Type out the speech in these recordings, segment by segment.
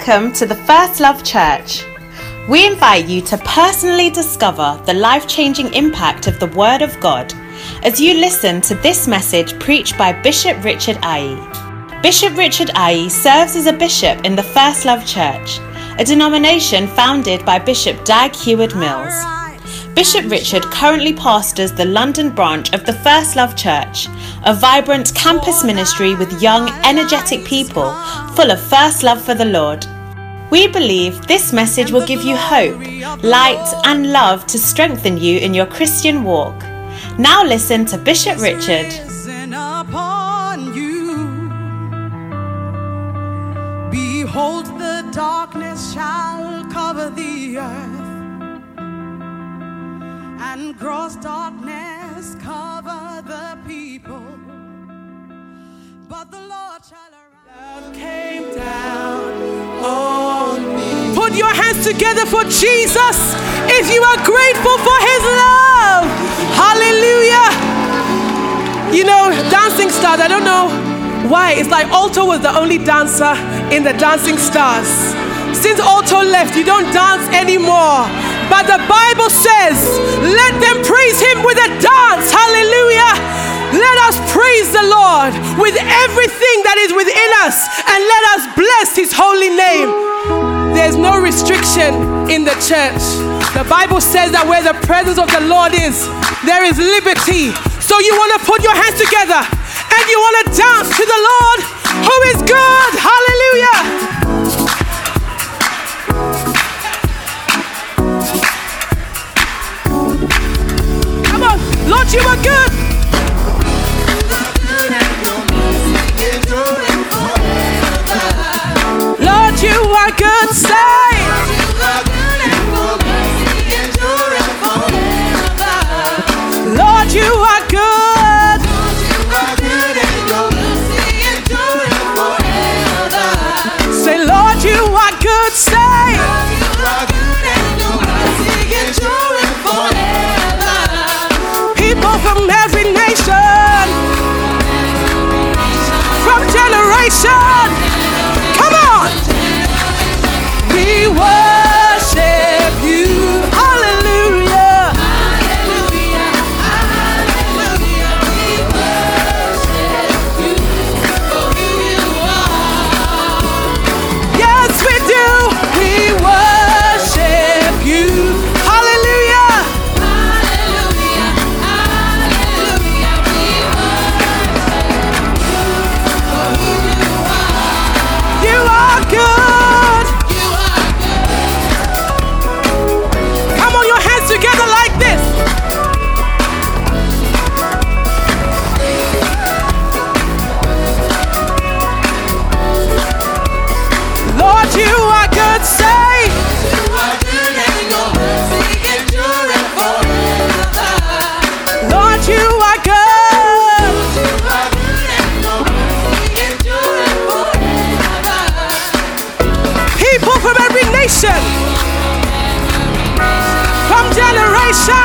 Welcome to the First Love Church. We invite you to personally discover the life changing impact of the Word of God as you listen to this message preached by Bishop Richard Aye. Bishop Richard Aye serves as a bishop in the First Love Church, a denomination founded by Bishop Dag Heward Mills. Bishop Richard currently pastors the London branch of the First Love Church, a vibrant campus ministry with young, energetic people full of first love for the Lord. We believe this message will give you hope, light, and love to strengthen you in your Christian walk. Now listen to Bishop Richard. Behold, the darkness shall cover the earth, and gross darkness cover the people. But the Lord shall arise. Love came down on me. Put your hands together for Jesus if you are grateful for his love. Hallelujah. You know, dancing stars, I don't know why. It's like Alto was the only dancer in the dancing stars. Since Alto left, you don't dance anymore. But the Bible says, let them praise him with a dance. Hallelujah. Let us praise the Lord with everything that is within us and let us bless his holy name. There's no restriction in the church. The Bible says that where the presence of the Lord is, there is liberty. So you want to put your hands together and you want to dance to the Lord who is good. Hallelujah. Lord, you are good. Lord, you are good. Say, generation.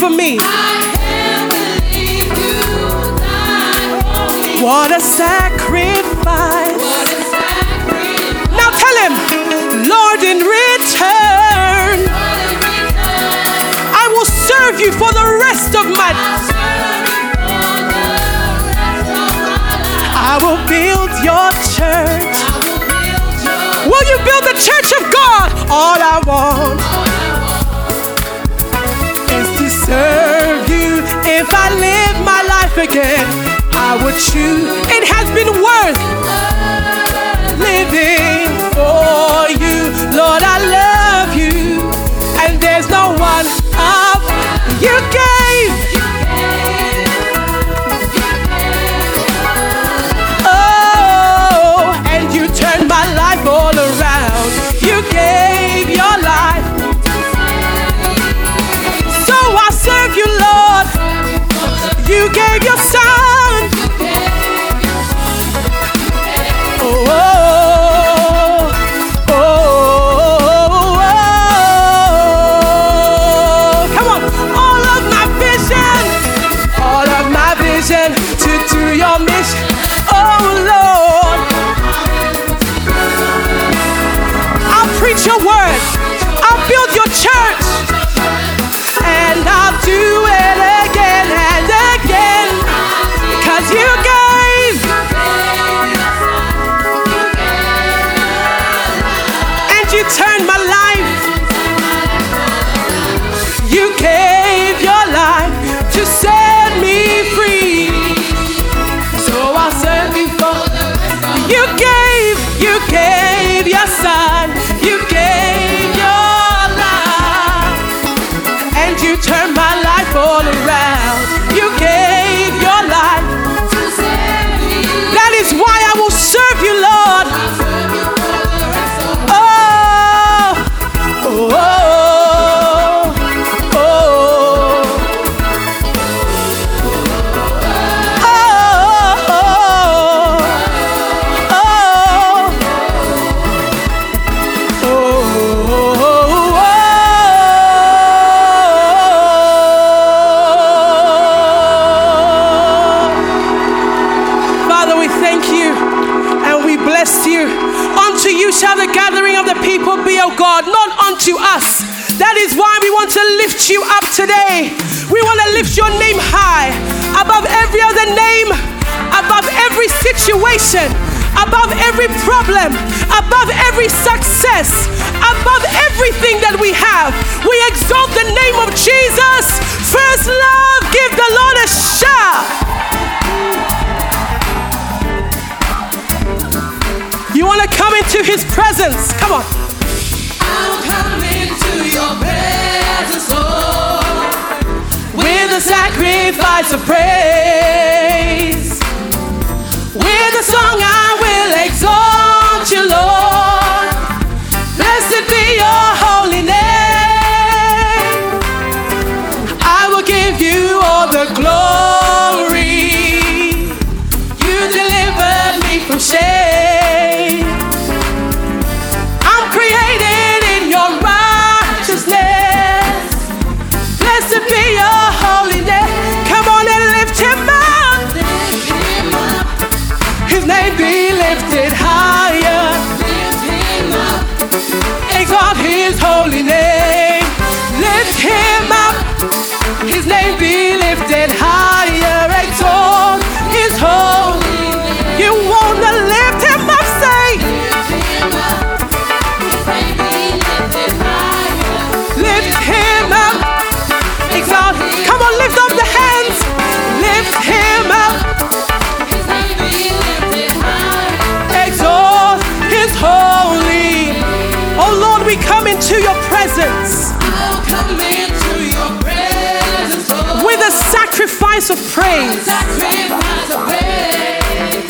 for me. What a sacrifice. Now tell him, Lord, in return I will serve you for the rest of my life. I will build your church. Will you build the church of God? All I want serve you. If I live my life again, I would choose. It has been worth living for you, Lord. I you up today. We want to lift your name high above every other name, above every situation, above every problem, above every success, above everything that we have. We exalt the name of Jesus. First love, give the Lord a shout. You want to come into his presence? Come on. a sacrifice of praise. With a song I will exalt you, Lord. sacrifice of praise. Sacrifice of praise.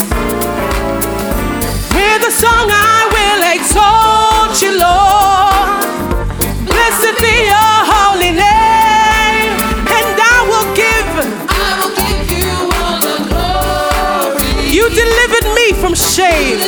With a song I will exalt you, Lord. Blessed be your holy name, and I will give. I will give you all the glory. You delivered me from shame.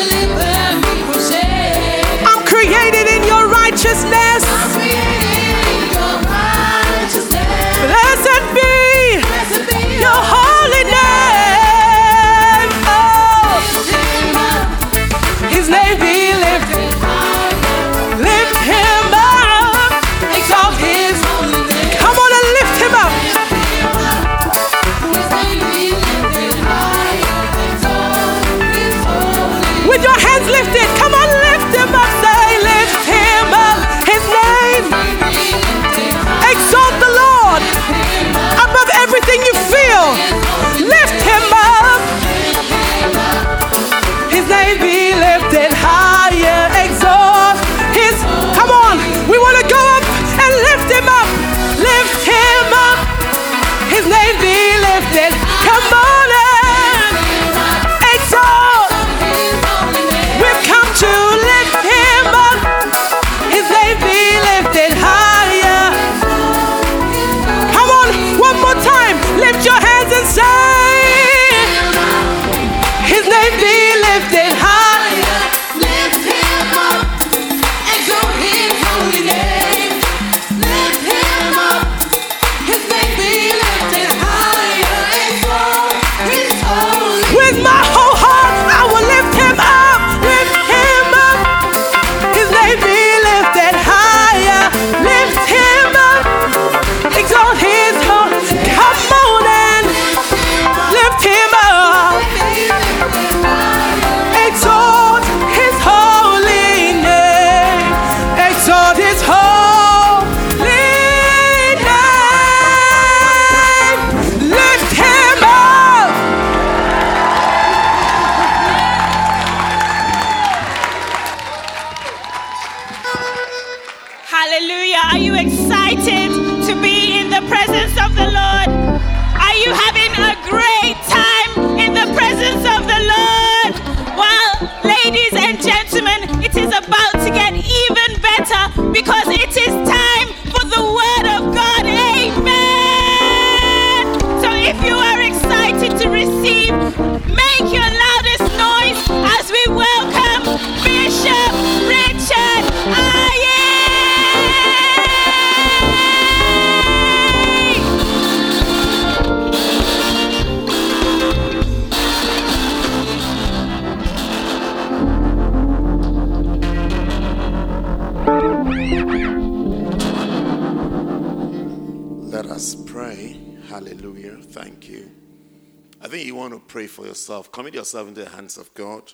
yourself into the hands of God.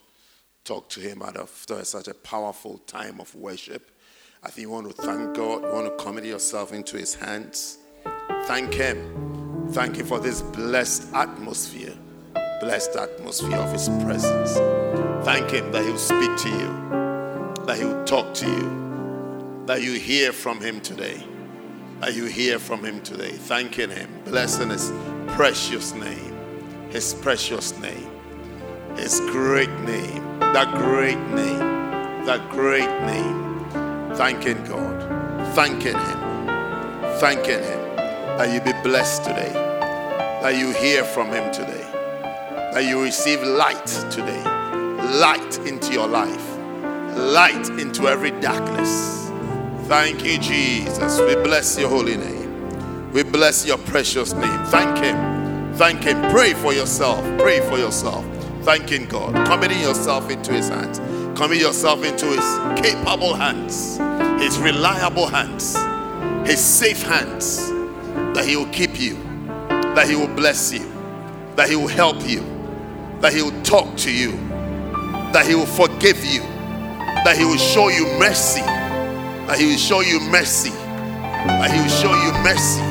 Talk to Him out after such a powerful time of worship. I think you want to thank God, you want to commit yourself into His hands. Thank Him. Thank Him for this blessed atmosphere, blessed atmosphere of His presence. Thank Him that He'll speak to you, that He'll talk to you, that you hear from Him today, that you hear from Him today. Thanking Him, blessing His precious name, His precious name. His great name, that great name, that great name. Thanking God, thanking Him, thanking Him that you be blessed today, that you hear from Him today, that you receive light today, light into your life, light into every darkness. Thank you, Jesus. We bless your holy name. We bless your precious name. Thank Him. Thank Him. Pray for yourself. Pray for yourself. Thanking God. Committing yourself into His hands. Commit yourself into His capable hands, His reliable hands, His safe hands that He will keep you, that He will bless you, that He will help you, that He will talk to you, that He will forgive you, that He will show you mercy, that He will show you mercy, that He will show you mercy.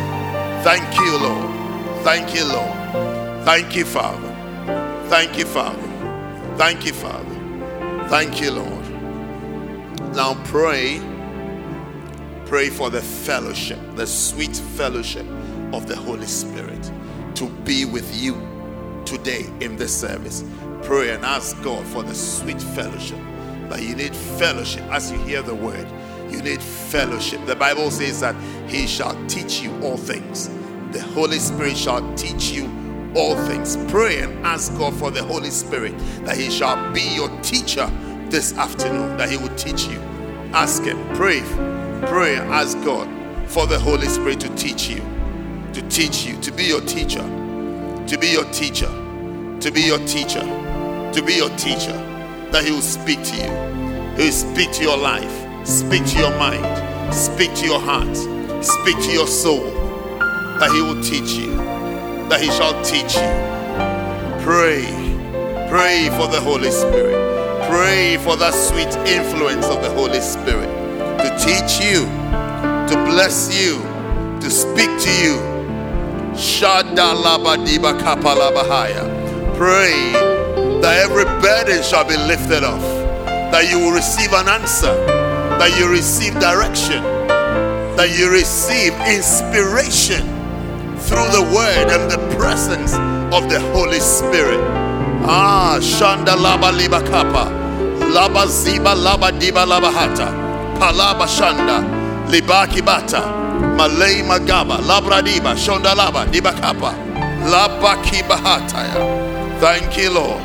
Thank you, Lord. Thank you, Lord. Thank you, Father. Thank you, Father. Thank you, Father. Thank you, Lord. Now pray Pray for the fellowship, the sweet fellowship of the Holy Spirit to be with you today in this service. Pray and ask God for the sweet fellowship. That you need fellowship as you hear the word. You need fellowship. The Bible says that He shall teach you all things. The Holy Spirit shall teach you all things. Pray and ask God for the Holy Spirit that He shall be your teacher this afternoon, that He will teach you. Ask Him. Pray Pray and ask God for the Holy Spirit to teach you, to teach you, to be your teacher, to be your teacher, to be your teacher, to be your teacher, that He will speak to you. He will speak to your life, speak to your mind, speak to your heart, speak to your soul, that He will teach you, that He shall teach you. Pray, pray for the Holy Spirit, pray for that sweet influence of the Holy Spirit to teach you, to bless you, to speak to you. Pray that every burden shall be lifted off, that you will receive an answer, that you receive direction, that you receive inspiration through the word and the presence of the Holy Spirit. Ah, Shanda laba liba kapa, laba ziba laba diba laba hata. Palaba Shanda, Libaki Bata, Malay Magaba, Labradiba, Shonda Laba, Dibakapa, Labaki Bahataya. Thank you, Lord.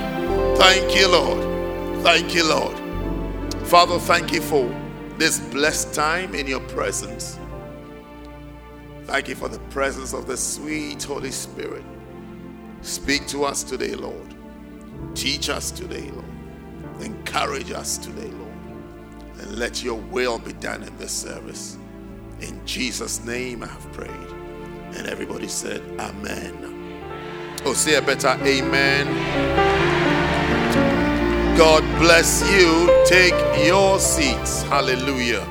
Thank you, Lord. Thank you, Lord. Father, thank you for this blessed time in your presence. Thank you for the presence of the sweet Holy Spirit. Speak to us today, Lord. Teach us today, Lord. Encourage us today, Lord and let your will be done in this service. In Jesus' name I have prayed. And everybody said, Amen. Oh, say a better Amen. God bless you. Take your seats. Hallelujah.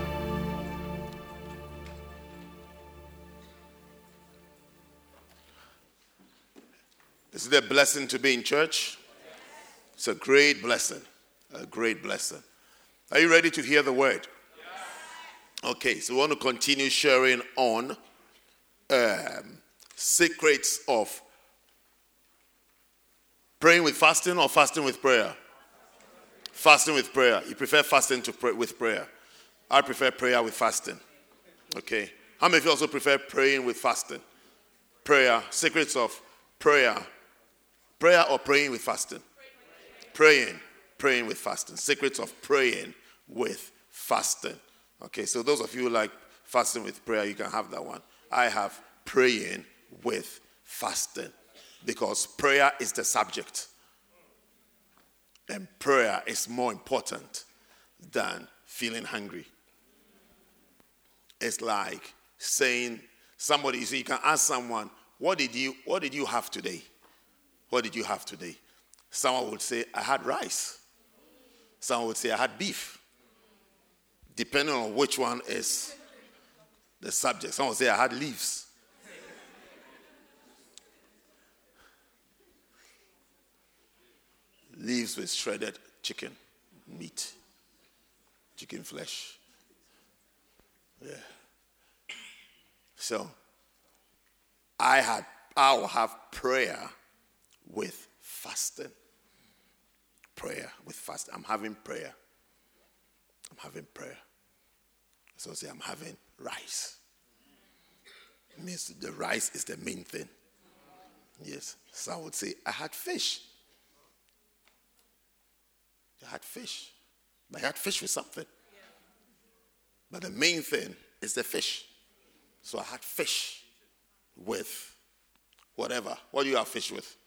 It a blessing to be in church? It's a great blessing. A great blessing. Are you ready to hear the word? Yes. Okay, so we want to continue sharing on um, secrets of praying with fasting or fasting with prayer. Fasting with prayer. You prefer fasting to pray with prayer. I prefer prayer with fasting. Okay. How many of you also prefer praying with fasting? Prayer. Secrets of prayer. Prayer or praying with fasting? Praying. Praying with fasting. Secrets of praying with fasting. Okay, so those of you like fasting with prayer, you can have that one. I have praying with fasting because prayer is the subject. And prayer is more important than feeling hungry. It's like saying somebody, see, you can ask someone, what did you what did you have today? What did you have today? Someone would say, I had rice. Someone would say, I had beef depending on which one is the subject. Someone would say, I had leaves. leaves with shredded chicken, meat, chicken flesh. Yeah. So I had I will have prayer with fasting. Prayer with fasting. I'm having prayer. I'm having prayer. So say I'm having rice. It means the rice is the main thing. Yes. So I would say I had fish. I had fish. I had fish with something. But the main thing is the fish. So I had fish with whatever. What do you have fish with?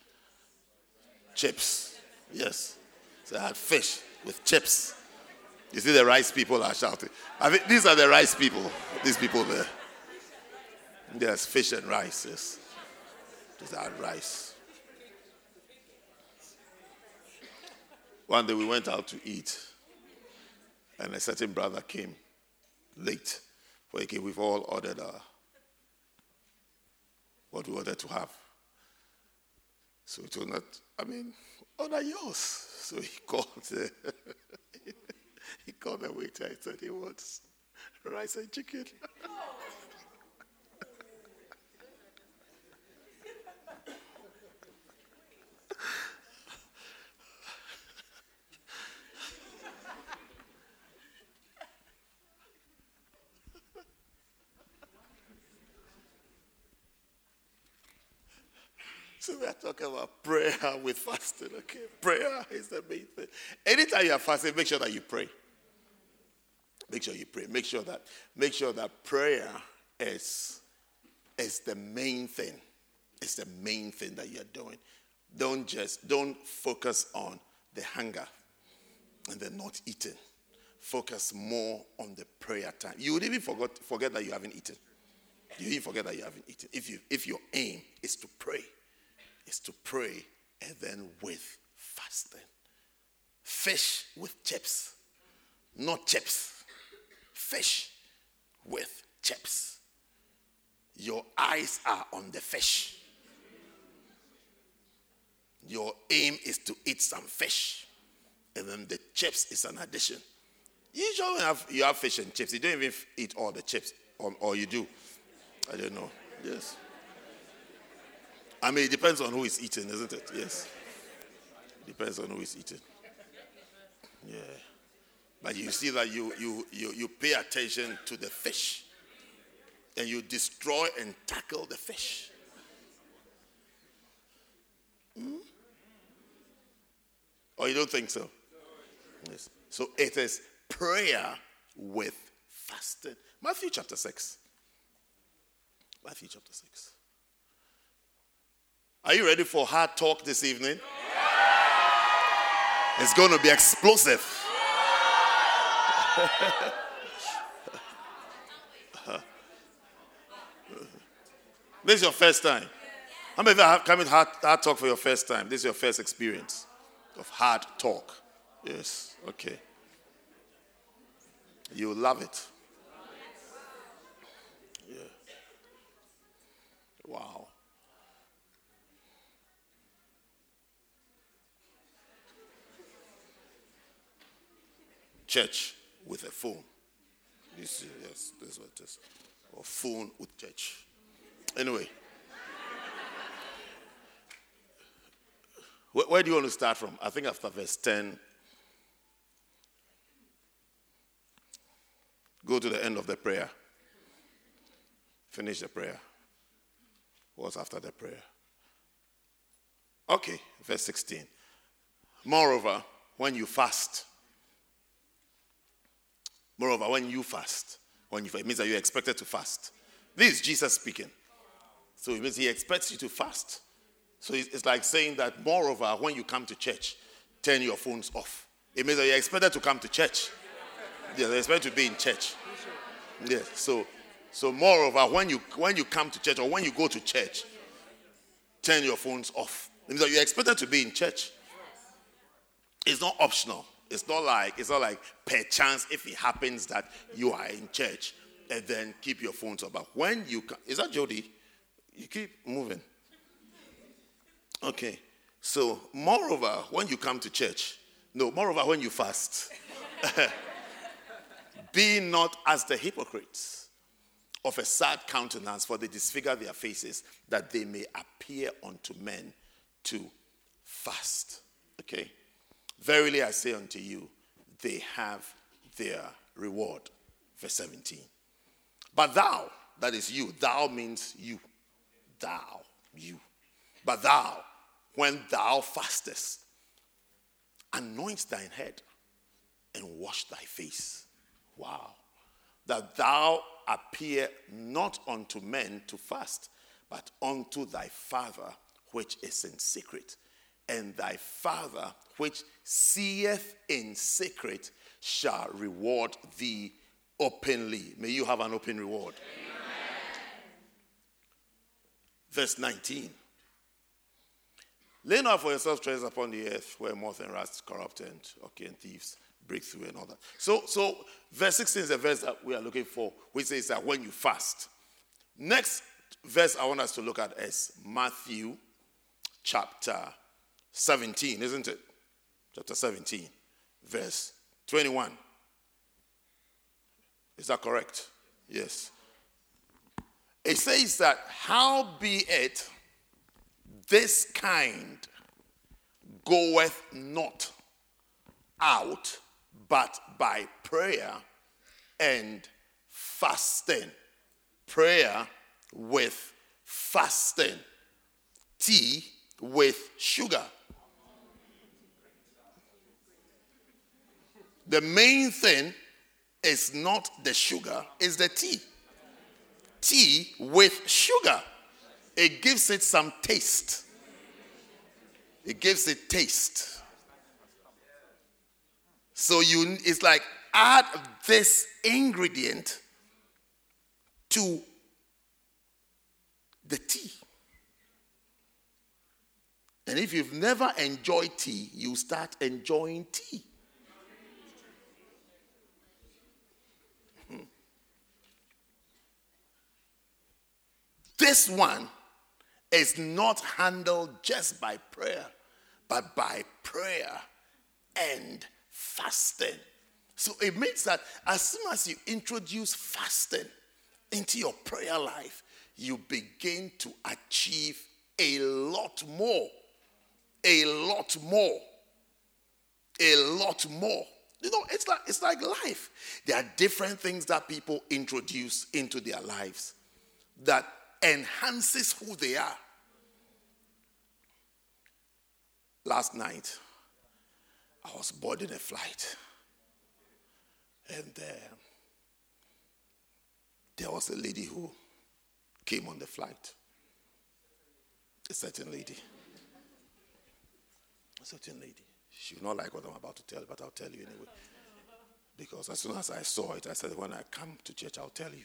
Chips. Yes. So I had fish with chips. You see, the rice people are shouting. I mean, these are the rice people. These people there. There's fish and rice. Yes. These are rice. One day we went out to eat, and a certain brother came late. For he came, we've all ordered uh, what we wanted to have. So we told him that, I mean, order yours. So he called, uh, he called the waiter. He said he wants rice and chicken. Talking about prayer with fasting. Okay, prayer is the main thing. Anytime you are fasting, make sure that you pray. Make sure you pray. Make sure that make sure that prayer is is the main thing. It's the main thing that you are doing. Don't just don't focus on the hunger and the not eating. Focus more on the prayer time. You would even forget forget that you haven't eaten. You even forget that you haven't eaten. If you if your aim is to pray is to pray and then with fasting. Fish with chips, not chips. Fish with chips. Your eyes are on the fish. Your aim is to eat some fish, and then the chips is an addition. Usually have you have fish and chips. You don't even eat all the chips, or, or you do. I don't know. Yes. I mean, it depends on who is eating, isn't it? Yes. Depends on who is eating. Yeah. But you see that you, you, you, you pay attention to the fish and you destroy and tackle the fish. Hmm? Or you don't think so? Yes. So it is prayer with fasting. Matthew chapter 6. Matthew chapter 6. Are you ready for hard talk this evening? It's going to be explosive. this is your first time. How many of you have come in hard, hard talk for your first time? This is your first experience of hard talk. Yes, okay. You will love it. Yeah. Wow. Church with a phone. This is, yes, this is what it is. Or phone with church. Anyway. Where, where do you want to start from? I think after verse 10. Go to the end of the prayer. Finish the prayer. What's after the prayer? Okay, verse 16. Moreover, when you fast, Moreover, when you fast, when you it means that you're expected to fast. This is Jesus speaking. So it means he expects you to fast. So it's like saying that, moreover, when you come to church, turn your phones off. It means that you're expected to come to church. Yeah, you're expected to be in church. Yeah. So, so moreover, when you when you come to church or when you go to church, turn your phones off. It means that you're expected to be in church. It's not optional. It's not like it's not like per chance if it happens that you are in church and then keep your phones on. But when you is that Jody? You keep moving. Okay. So, moreover, when you come to church, no, moreover, when you fast, be not as the hypocrites of a sad countenance, for they disfigure their faces, that they may appear unto men to fast. Okay? Verily I say unto you, they have their reward. Verse 17. But thou, that is you, thou means you. Thou, you. But thou, when thou fastest, anoint thine head and wash thy face. Wow. That thou appear not unto men to fast, but unto thy Father which is in secret. And thy Father which seeth in secret shall reward thee openly. May you have an open reward. Verse 19. Lay not for yourself treasures upon the earth where moth and rust corrupt and okay and thieves break through and all that. So, so verse 16 is the verse that we are looking for, which says that when you fast. Next verse I want us to look at is Matthew chapter 17, isn't it? Chapter 17, verse 21. Is that correct? Yes. It says that, how be it this kind goeth not out but by prayer and fasting. Prayer with fasting. Tea with sugar. The main thing is not the sugar, it's the tea. Tea with sugar. It gives it some taste. It gives it taste. So you it's like add this ingredient to the tea. And if you've never enjoyed tea, you start enjoying tea. This one is not handled just by prayer, but by prayer and fasting. So it means that as soon as you introduce fasting into your prayer life, you begin to achieve a lot more. A lot more. A lot more. You know, it's like it's like life. There are different things that people introduce into their lives that enhances who they are. Last night, I was boarding a flight, and uh, there was a lady who came on the flight. A certain lady. A certain lady. She will not like what I'm about to tell but I'll tell you anyway. Because as soon as I saw it, I said, when I come to church, I'll tell you.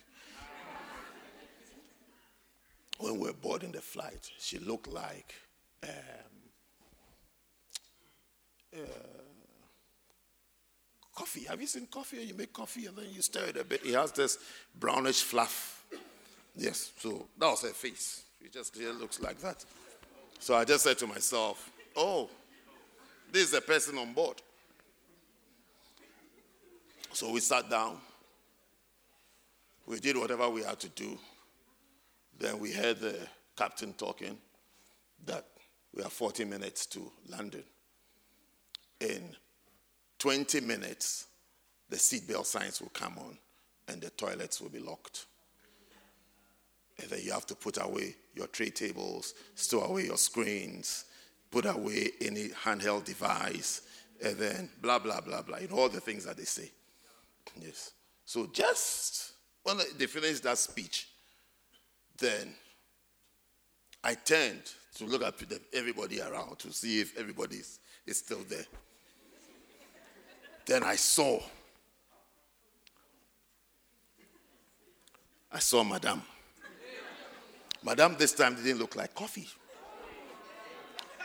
When we were boarding the flight, she looked like um, uh, coffee. Have you seen coffee? You make coffee and then you stir it a bit. It has this brownish fluff. Yes, so that was her face. It just looks like that. So I just said to myself, oh, this is the person on board. So we sat down. We did whatever we had to do. Then we heard the captain talking that we have 40 minutes to London. In 20 minutes, the seatbelt signs will come on and the toilets will be locked. And then you have to put away your tray tables, store away your screens, put away any handheld device, and then blah, blah, blah, blah. You know, all the things that they say. Yes. So just when they finish that speech, then I turned to look at everybody around to see if everybody is, is still there. Then I saw, I saw Madame. Madame this time didn't look like coffee.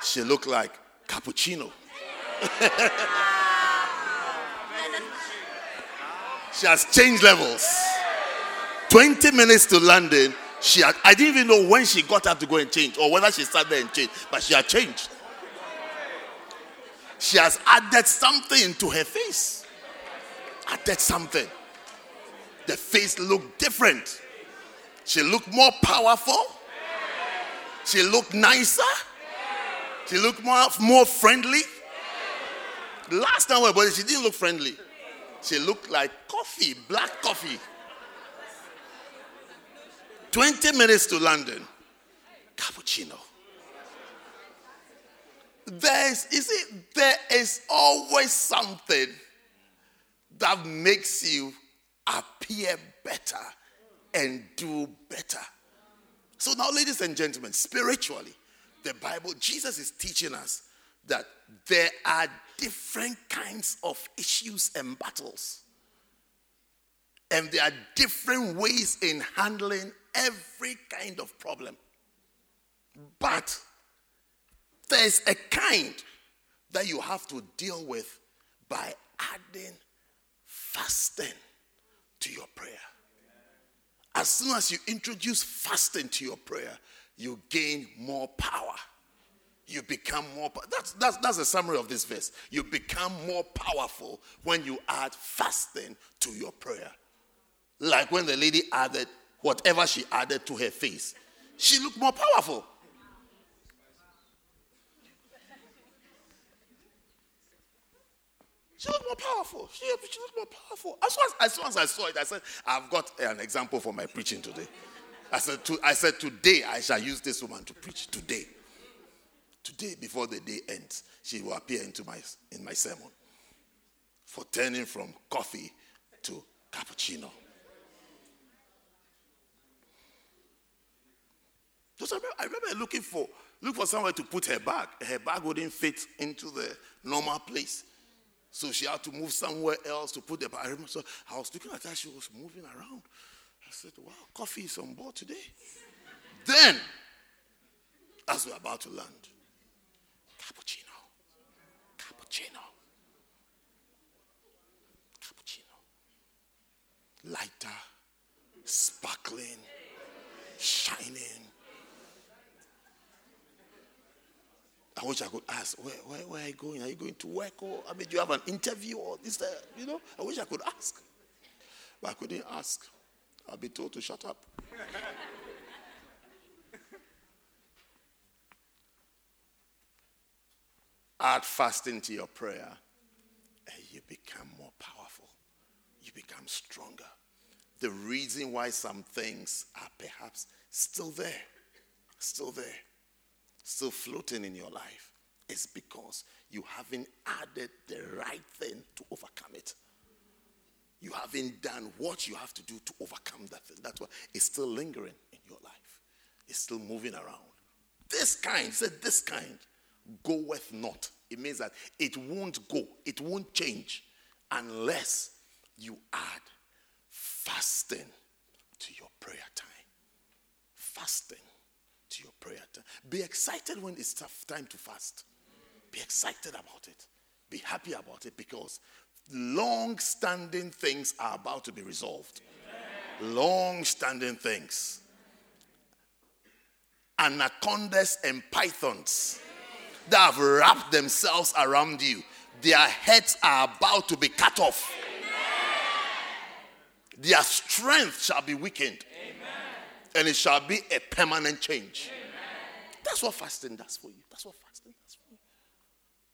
She looked like cappuccino. she has changed levels. 20 minutes to London. She had, I didn't even know when she got up to go and change or whether she sat there and changed, but she had changed. She has added something to her face. Added something. The face looked different. She looked more powerful. She looked nicer. She looked more, more friendly. Last time we were she didn't look friendly. She looked like coffee, black coffee. 20 minutes to London. Cappuccino. There's, you see, there is always something that makes you appear better and do better. So now, ladies and gentlemen, spiritually, the Bible, Jesus is teaching us that there are different kinds of issues and battles. And there are different ways in handling every kind of problem. But there's a kind that you have to deal with by adding fasting to your prayer. As soon as you introduce fasting to your prayer, you gain more power. You become more. That's, that's, that's a summary of this verse. You become more powerful when you add fasting to your prayer. Like when the lady added whatever she added to her face, she looked more powerful. She looked more powerful. She, she looked more powerful. As soon as, as soon as I saw it, I said, I've got an example for my preaching today. I said, to, I said, today I shall use this woman to preach. Today. Today, before the day ends, she will appear into my, in my sermon for turning from coffee to cappuccino. Because I remember, I remember looking for look for somewhere to put her bag. Her bag wouldn't fit into the normal place. So she had to move somewhere else to put the bag. I remember so I was looking at her, she was moving around. I said, Wow, coffee is on board today. then, as we're about to land, cappuccino. Cappuccino. Cappuccino. Lighter, sparkling, shining. I wish I could ask, where, where, where are you going? Are you going to work? Or, I mean, do you have an interview? Or this, uh, you know? I wish I could ask. But I couldn't ask. I'll be told to shut up. Add fasting to your prayer, and you become more powerful. You become stronger. The reason why some things are perhaps still there, still there, still floating in your life is because you haven't added the right thing to overcome it. You haven't done what you have to do to overcome that thing. That's why it's still lingering in your life. It's still moving around. This kind, said this kind, goeth not. It means that it won't go, it won't change unless you add fasting to your prayer time. Fasting to your prayer time. Be excited when it's tough time to fast. Be excited about it. Be happy about it because long standing things are about to be resolved. Long standing things. Anacondas and pythons that have wrapped themselves around you, their heads are about to be cut off. Their strength shall be weakened. And it shall be a permanent change. That's what fasting does for you. That's what fasting does for you.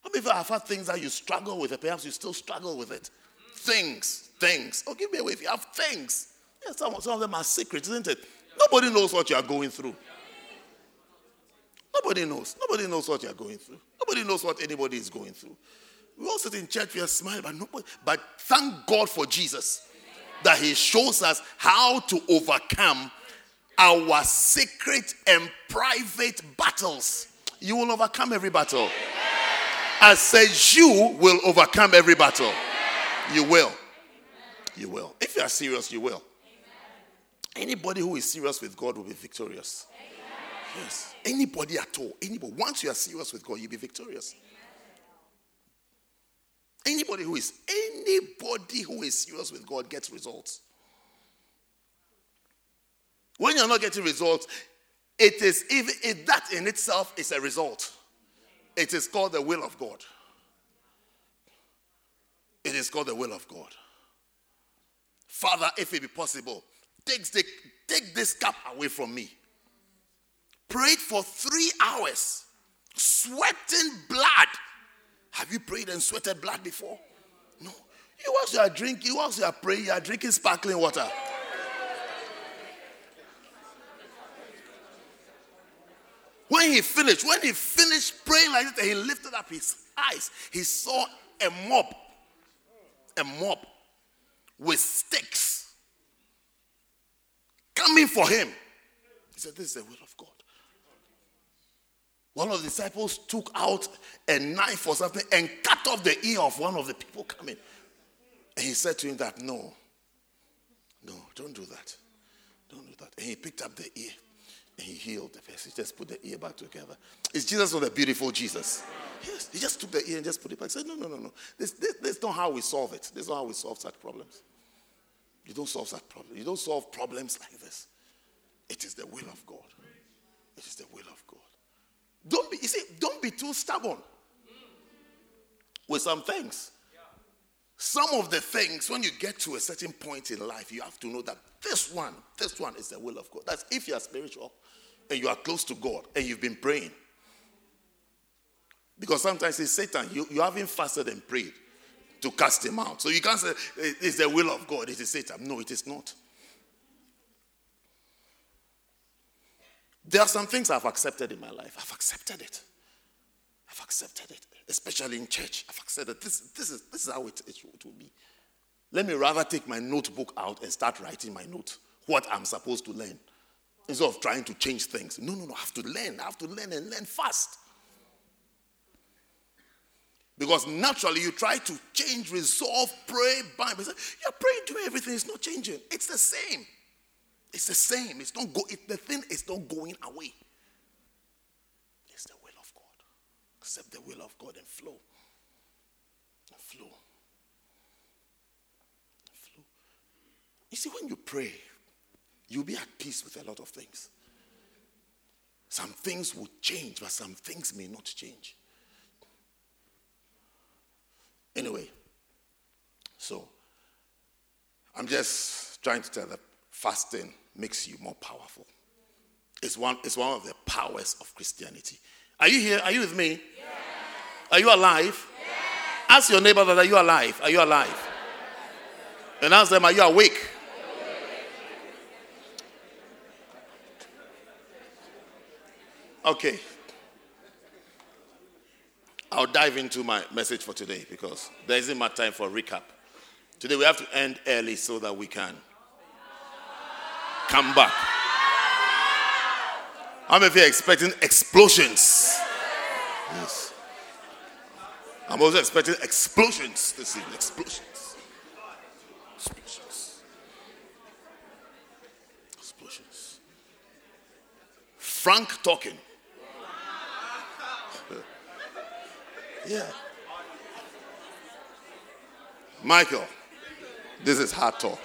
How many of you have had things that you struggle with, and perhaps you still struggle with it? Things, things. Oh, give me away if you have things. Yeah, some, some of them are secrets, isn't it? Nobody knows what you are going through. Nobody knows. Nobody knows what you are going through. Nobody knows what anybody is going through. We all sit in church, we are smiling, but nobody. But thank God for Jesus that He shows us how to overcome our secret and private battles. You will overcome every battle. I said, You will overcome every battle. You will. You will. If you are serious, you will. Anybody who is serious with God will be victorious. Yes. Anybody at all. Anybody. Once you are serious with God, you'll be victorious. Anybody who is anybody who is serious with God gets results. When you're not getting results, it is even it, that in itself is a result. It is called the will of God. It is called the will of God. Father, if it be possible, take, the, take this cup away from me. Prayed for three hours, sweating blood. Have you prayed and sweated blood before? No. You whilst you are drinking, whilst you are praying, you are drinking sparkling water. When he finished, when he finished praying like this, he lifted up his eyes. He saw a mob, a mob with sticks coming for him. He said, This is the will of God. One of the disciples took out a knife or something and cut off the ear of one of the people coming. And he said to him that, No, no, don't do that. Don't do that. And he picked up the ear he healed the person. He just put the ear back together. Is Jesus not a beautiful Jesus? Yes. He just took the ear and just put it back. He said, No, no, no, no. This, this, this is not how we solve it. This is not how we solve such problems. You don't solve such problems. You don't solve problems like this. It is the will of God. It is the will of God. Don't be, you see, don't be too stubborn with some things. Some of the things, when you get to a certain point in life, you have to know that this one, this one is the will of God. That's if you are spiritual and you are close to God and you've been praying. Because sometimes it's Satan, you, you haven't fasted and prayed to cast him out. So you can't say eh, it's the will of God, it is Satan. No, it is not. There are some things I've accepted in my life. I've accepted it. I've accepted it, especially in church. I've accepted this. This is this is how it, it, it will be. Let me rather take my notebook out and start writing my notes, what I'm supposed to learn, instead of trying to change things. No, no, no. I have to learn. I have to learn and learn fast. Because naturally, you try to change, resolve, pray, bind. You're praying to everything. It's not changing. It's the same. It's the same. It's not go. It, the thing is not going away. It's the will of God. Accept the will of God and flow. And flow. And flow. You see, when you pray, you'll be at peace with a lot of things. Some things will change, but some things may not change. Anyway, so I'm just trying to tell that fasting makes you more powerful. It's one, it's one of the powers of Christianity. Are you here? Are you with me? Yes. Are you alive? Yes. Ask your neighbor that are you alive? Are you alive? And ask them, are you awake? Okay. I'll dive into my message for today because there isn't much time for recap. Today we have to end early so that we can come back. How many of you are expecting explosions? Yes. I'm also expecting explosions this evening. Explosions. Explosions. Explosions. Frank talking. Yeah. Michael, this is hard talk.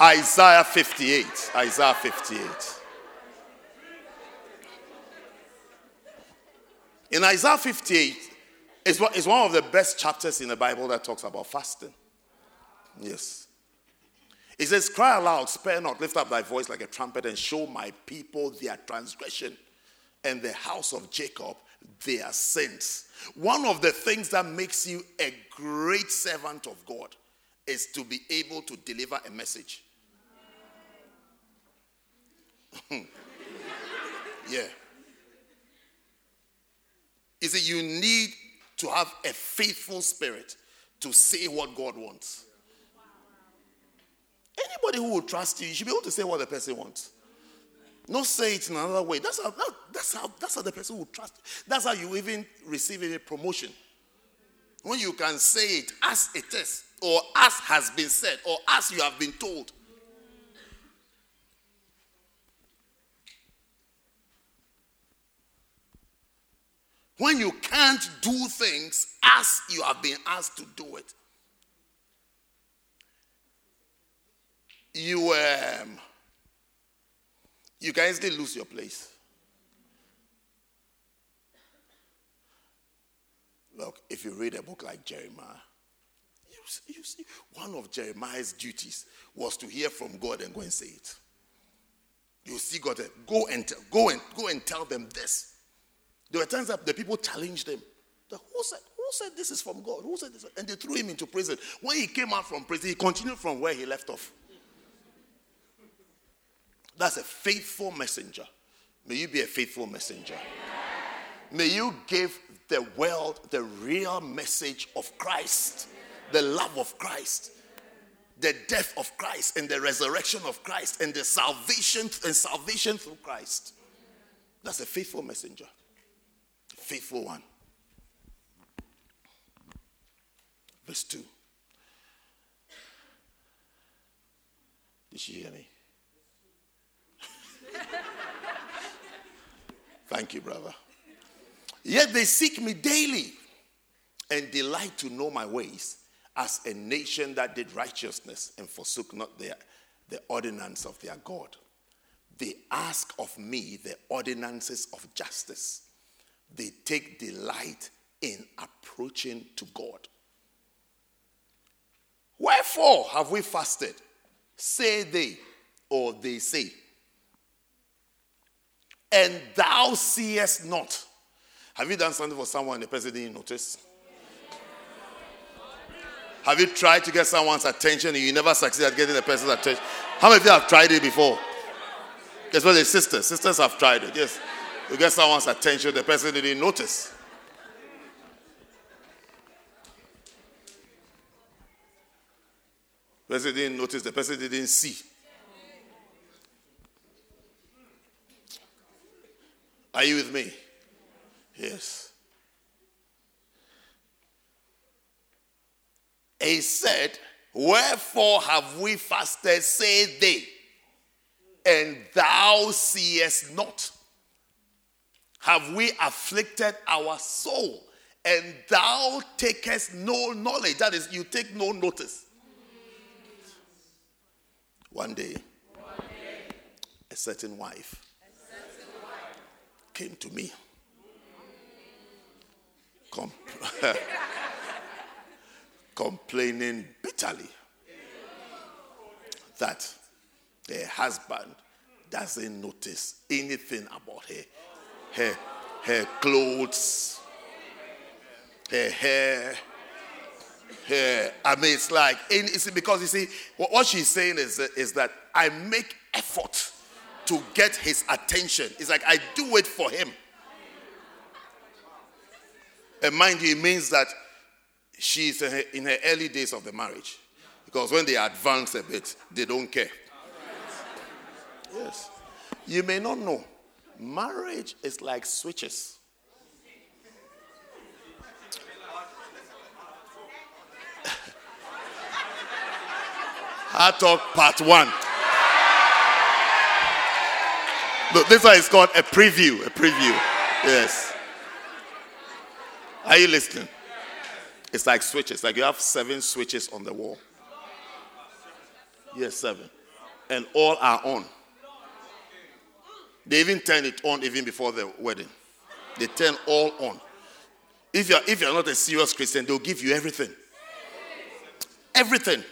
Isaiah 58. Isaiah 58. In Isaiah 58, it's one, one of the best chapters in the Bible that talks about fasting. Yes. It says, Cry aloud, spare not, lift up thy voice like a trumpet, and show my people their transgression and the house of Jacob their sins. One of the things that makes you a great servant of God is to be able to deliver a message. yeah. You see, you need to have a faithful spirit to say what God wants. Anybody who will trust you, you should be able to say what the person wants. Not say it in another way. That's how, that, that's how, that's how the person will trust. You. That's how you even receive a promotion. When you can say it as it is, or as has been said, or as you have been told. When you can't do things as you have been asked to do it, you um, you can easily lose your place. Look, if you read a book like Jeremiah, you see, you see, one of Jeremiah's duties was to hear from God and go and say it. You see God, go and tell, go and go and tell them this. There were times that the people challenged him. The, who said, who said this is from God? Who said this? And they threw him into prison. When he came out from prison, he continued from where he left off. That's a faithful messenger. May you be a faithful messenger. May you give the world the real message of Christ, the love of Christ, the death of Christ, and the resurrection of Christ, and the salvation and salvation through Christ. That's a faithful messenger. Faithful one. Verse 2. Did she hear me? Thank you, brother. Yet they seek me daily and delight to know my ways as a nation that did righteousness and forsook not their, the ordinance of their God. They ask of me the ordinances of justice. They take delight in approaching to God. Wherefore have we fasted? Say they, or they say. And thou seest not. Have you done something for someone and the person didn't notice? Have you tried to get someone's attention and you never succeed at getting the person's attention? How many of you have tried it before? Especially sisters. Sisters have tried it. Yes. You get someone's attention, the person didn't notice. The person didn't notice, the person didn't see. Are you with me? Yes. He said, Wherefore have we fasted, say they, and thou seest not? Have we afflicted our soul, and thou takest no knowledge? That is, you take no notice. One day, a certain wife came to me. Com- complaining bitterly that her husband doesn't notice anything about her. Her, her clothes, her hair. I mean, it's like, it's because you see, what she's saying is, is that I make effort to get his attention. It's like I do it for him. And mind you, it means that she's in her early days of the marriage. Because when they advance a bit, they don't care. Yes. You may not know. Marriage is like switches. Hard Talk Part 1. This one is called a preview. A preview. Yes. Are you listening? It's like switches. Like you have seven switches on the wall. Yes, seven. And all are on. They even turn it on even before the wedding. They turn all on. If you're, if you're not a serious Christian, they'll give you everything. Everything.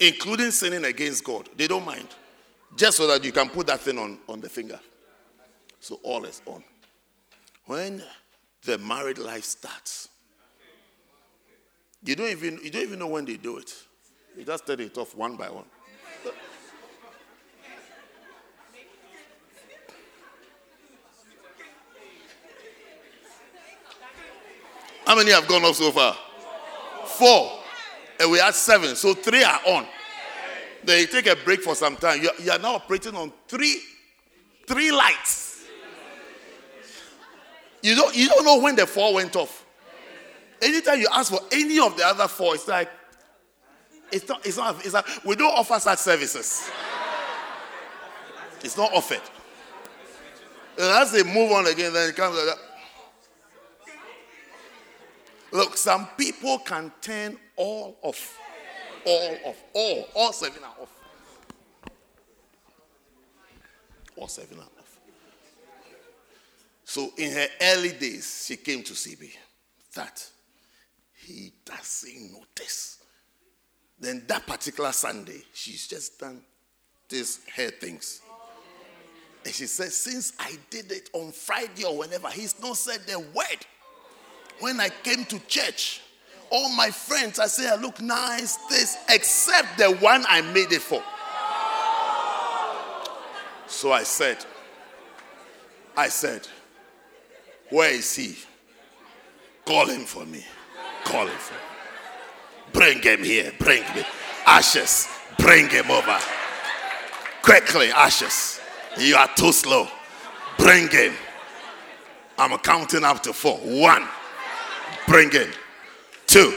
Including sinning against God. They don't mind. Just so that you can put that thing on, on the finger. So all is on. When the married life starts, you don't even, you don't even know when they do it. You just turn it off one by one. How many have gone off so far? Four. And we had seven. So three are on. Then you take a break for some time. You, you are now operating on three, three lights. You don't, you don't know when the four went off. Anytime you ask for any of the other four, it's like, it's not, it's not, it's like, we don't offer such services. It's not offered. And as they move on again, then it comes like that. Look, some people can turn all off. All of, All. All seven are off. All seven are off. So in her early days, she came to see me that he doesn't notice. Then that particular Sunday, she's just done these hair things. And she said, Since I did it on Friday or whenever, he's not said the word. When I came to church, all my friends, I say, I look nice, this, except the one I made it for. So I said, I said, Where is he? Call him for me. Call him for me. Bring him here. Bring me. Ashes. Bring him over. Quickly, ashes. You are too slow. Bring him. I'm counting up to four. One. Bring him. Two.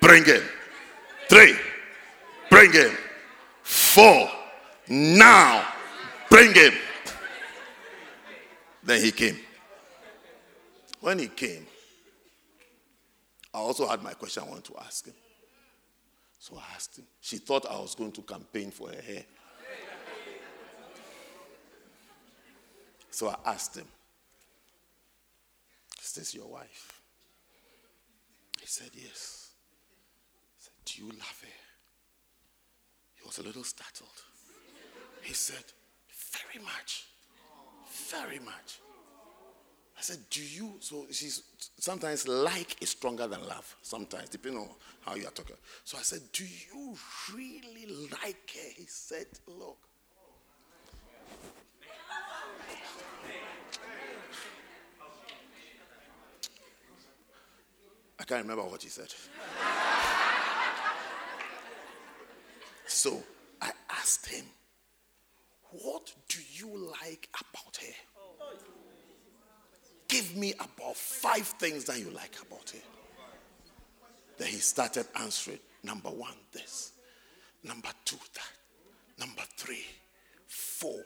Bring him. Three. Bring him. Four. Now. Bring him. Then he came. When he came, I also had my question I wanted to ask him. So I asked him. She thought I was going to campaign for her hair. So I asked him, Is this your wife? Said, Yes. I said, Do you love her? He was a little startled. He said, Very much. Very much. I said, Do you? So she's sometimes like is stronger than love, sometimes, depending on how you are talking. So I said, Do you really like her? He said, Look. I can't remember what he said. so I asked him, What do you like about her? Give me about five things that you like about her. Then he started answering. Number one, this. Number two, that. Number three, four,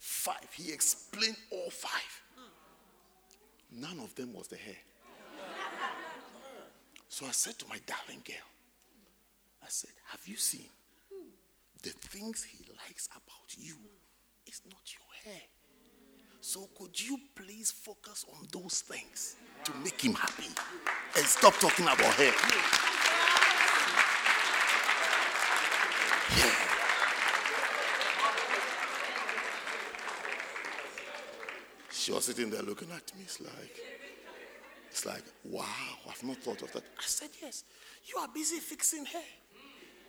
five. He explained all five. None of them was the hair. So I said to my darling girl, I said, Have you seen the things he likes about you? It's not your hair. So could you please focus on those things to make him happy and stop talking about hair? Yeah. She was sitting there looking at me. It's like, it's like, wow, I've not thought of that. I said, yes. You are busy fixing hair.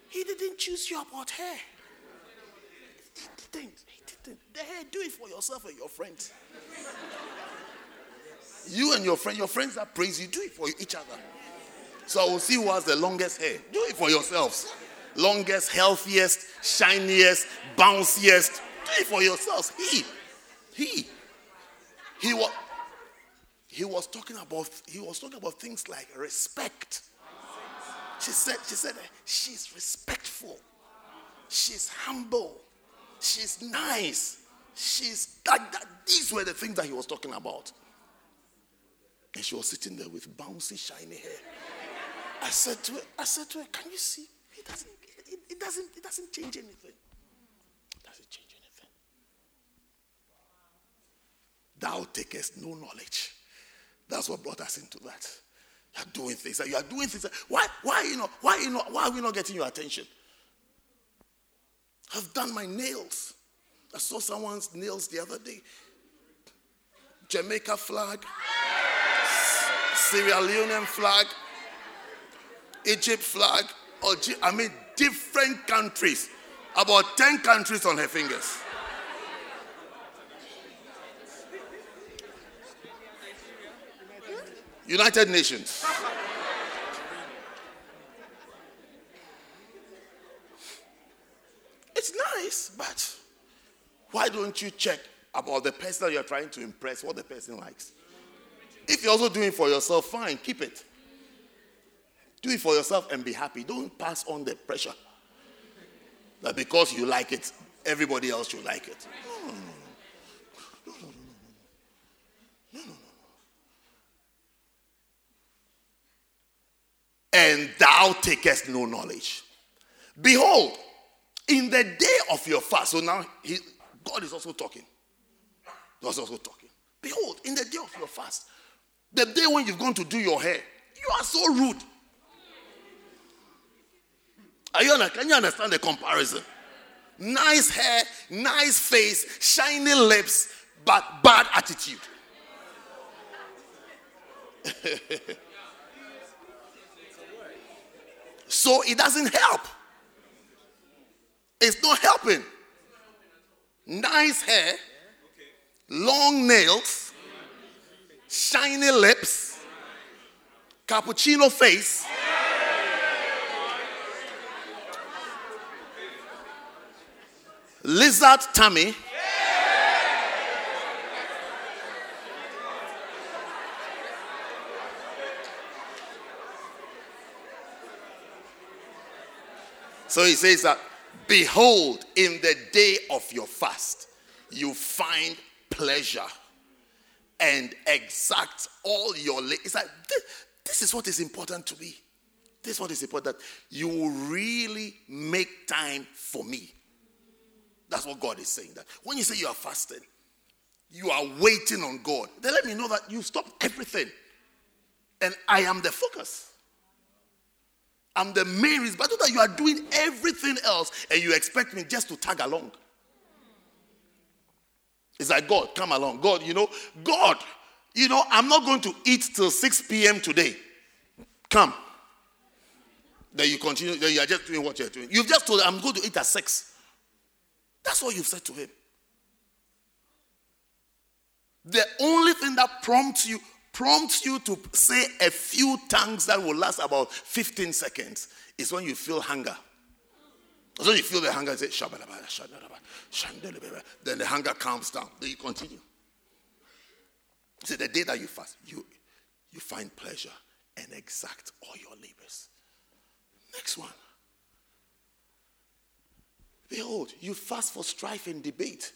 He didn't choose you about hair. He didn't. He didn't. The hair, do it for yourself and your friends. You and your friend, your friends that praise you, do it for each other. So I will see who has the longest hair. Do it for yourselves. Longest, healthiest, shiniest, bounciest. Do it for yourselves. He, he, he was, he was talking about, he was talking about things like respect. She said, she said, she's respectful. She's humble. She's nice. She's that, that. These were the things that he was talking about. And she was sitting there with bouncy, shiny hair. I said to her, I said to her, can you see? It doesn't, it, it doesn't, it doesn't change anything. It doesn't change anything. Thou takest no knowledge. That's what brought us into that. You are doing things. You are doing things. Why? Why you not? Why you not? Why are we not getting your attention? I've done my nails. I saw someone's nails the other day. Jamaica flag, Sierra Leone flag, Egypt flag, or I mean different countries. About 10 countries on her fingers. United Nations. It's nice, but why don't you check about the person you're trying to impress, what the person likes? If you're also doing it for yourself, fine, keep it. Do it for yourself and be happy. Don't pass on the pressure that because you like it, everybody else should like it. No, no, no. No, no, no, no. No, no, no. And thou takest no knowledge. Behold, in the day of your fast, so now he, God is also talking. God is also talking. Behold, in the day of your fast, The day when you've gone to do your hair, you are so rude. Are you, can you understand the comparison? Nice hair, nice face, shiny lips, but bad attitude. so it doesn't help. It's not helping. Nice hair, long nails, shiny lips, cappuccino face. Lizard tummy. So he says that, behold, in the day of your fast, you find pleasure and exact all your. La- it's like, this, this is what is important to me. This is what is important. You will really make time for me. That's what God is saying. That when you say you are fasting, you are waiting on God. Then let me know that you stop everything. And I am the focus. I'm the main reason. But know that you are doing everything else and you expect me just to tag along. It's like, God, come along. God, you know, God, you know, I'm not going to eat till 6 p.m. today. Come. Then you continue, then you are just doing what you're doing. You've just told I'm going to eat at 6. That's what you've said to him. The only thing that prompts you prompts you to say a few tongues that will last about 15 seconds is when you feel hunger. So you feel the hunger, say, then the hunger calms down. Then you continue. See, the day that you fast, you, you find pleasure and exact all your labors. Next one. Behold, you fast for strife and debate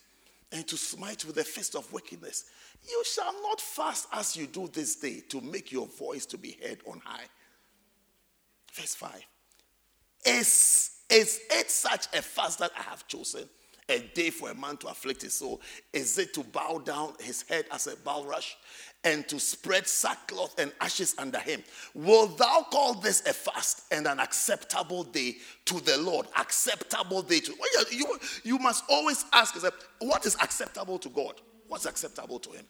and to smite with the fist of wickedness. You shall not fast as you do this day to make your voice to be heard on high. Verse 5. Is, is it such a fast that I have chosen? A day for a man to afflict his soul? Is it to bow down his head as a bulrush and to spread sackcloth and ashes under him? Will thou call this a fast and an acceptable day to the Lord? Acceptable day to you, you, you must always ask yourself, what is acceptable to God? What's acceptable to him?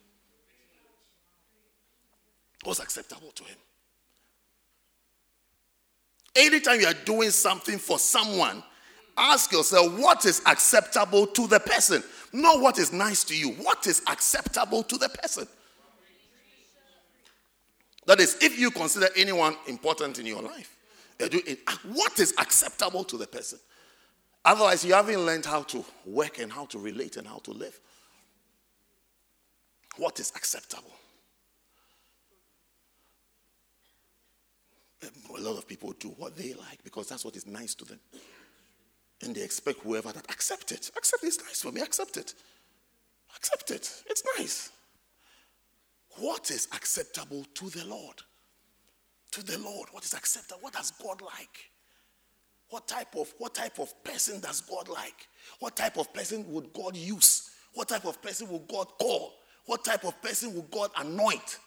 What's acceptable to him? Anytime you are doing something for someone, ask yourself what is acceptable to the person, not what is nice to you. What is acceptable to the person? That is, if you consider anyone important in your life, what is acceptable to the person? Otherwise, you haven't learned how to work and how to relate and how to live. What is acceptable? A lot of people do what they like because that's what is nice to them. And they expect whoever that accept it. Accept it. It's nice for me. Accept it. Accept it. It's nice. What is acceptable to the Lord? To the Lord, what is acceptable? What does God like? What type of what type of person does God like? What type of person would God use? What type of person will God call? What type of person will God anoint?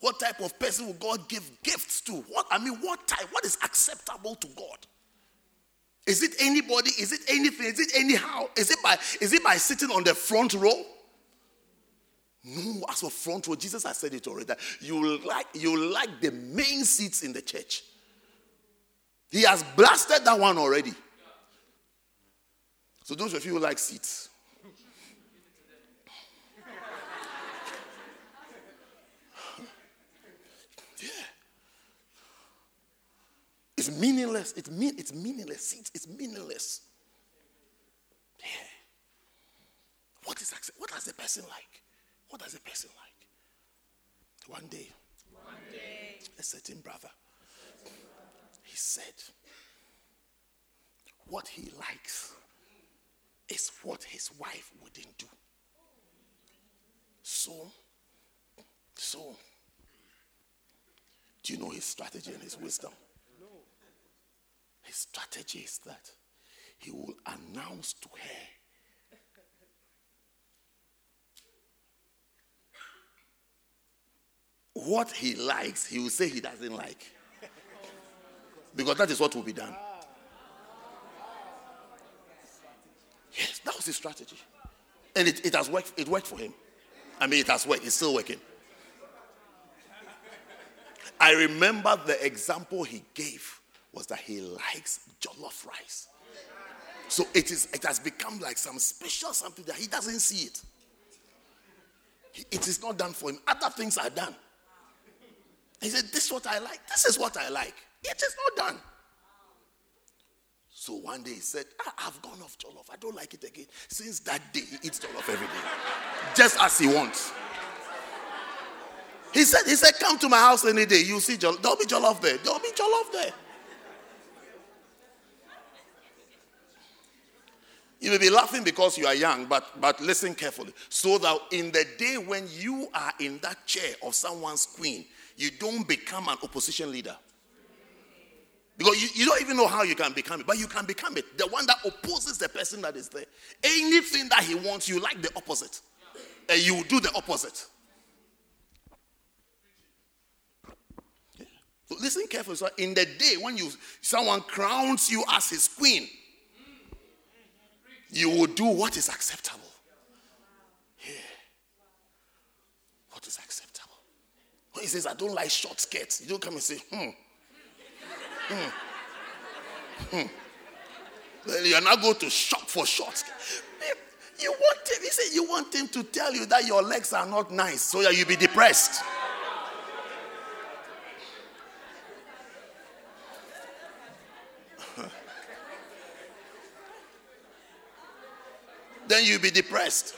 What type of person will God give gifts to? What I mean, what type? What is acceptable to God? Is it anybody? Is it anything? Is it anyhow? Is it by is it by sitting on the front row? No, as for front row, Jesus has said it already you like you like the main seats in the church. He has blasted that one already. So those of you who like seats, yeah, it's meaningless. It's mean. It's meaningless. Seats. It's meaningless. Yeah. What is what does the person like? What does the person like? One day, One day, a certain brother, he said, what he likes is what his wife wouldn't do. So, so, do you know his strategy and his wisdom? No. His strategy is that he will announce to her what he likes, he will say he doesn't like. Because that is what will be done. Yes, that was his strategy. And it, it has worked, it worked for him. I mean, it has worked, it's still working. I remember the example he gave was that he likes jollof rice. So it is it has become like some special something that he doesn't see it. It is not done for him. Other things are done. He said, This is what I like. This is what I like. It is not done. So one day he said, "Ah, I've gone off jollof. I don't like it again. Since that day, he eats jollof every day. Just as he wants. He said, he said, come to my house any day. You see jollof. There'll be jollof there. There'll be jollof there. You may be laughing because you are young, but, but listen carefully. So that in the day when you are in that chair of someone's queen, you don't become an opposition leader. Because you, you don't even know how you can become it, but you can become it. The one that opposes the person that is there. Anything that he wants, you like the opposite. And you do the opposite. So listen carefully. So in the day when you someone crowns you as his queen, you will do what is acceptable. Yeah. What is acceptable? When he says, I don't like short skirts, you don't come and say, hmm. Hmm. Hmm. Well, you are not going to shop for short skirts. You want him, he said, you want him to tell you that your legs are not nice so that you be depressed. then you'll be depressed.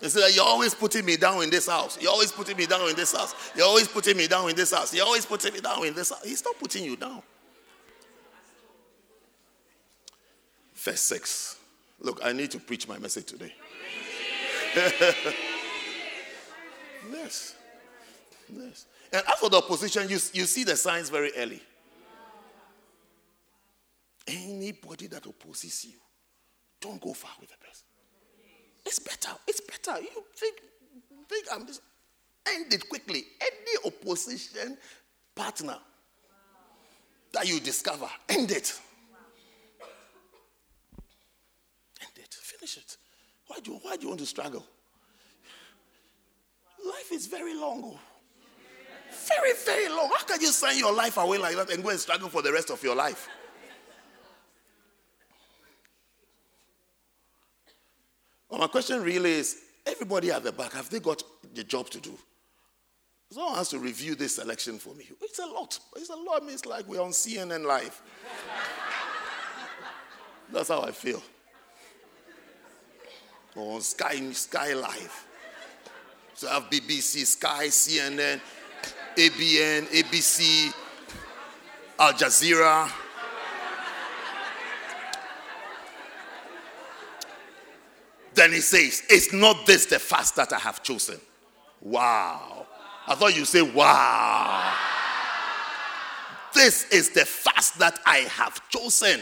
They say you're always putting me down in this house. You're always putting me down in this house. You're always putting me down in this house. You're always putting me down in this house. He's not putting you down. Verse 6. Look, I need to preach my message today. yes. Yes. And as for the opposition, you, you see the signs very early. Anybody that opposes you, don't go far with the person. It's better. It's better. You think, think I'm just end it quickly. Any opposition partner that you discover, end it. End it. Finish it. Why do you, why do you want to struggle? Life is very long. oh. Very, very long. How can you sign your life away like that and go and struggle for the rest of your life? Well, my question really is everybody at the back, have they got the job to do? Someone has to review this selection for me. It's a lot. It's a lot. I mean, it's like we're on CNN Live. That's how I feel. Or on Sky, Sky Live. So I have BBC, Sky, CNN, ABN, ABC, Al Jazeera. Then he says, It's not this the fast that I have chosen. Wow. I thought you say, Wow. This is the fast that I have chosen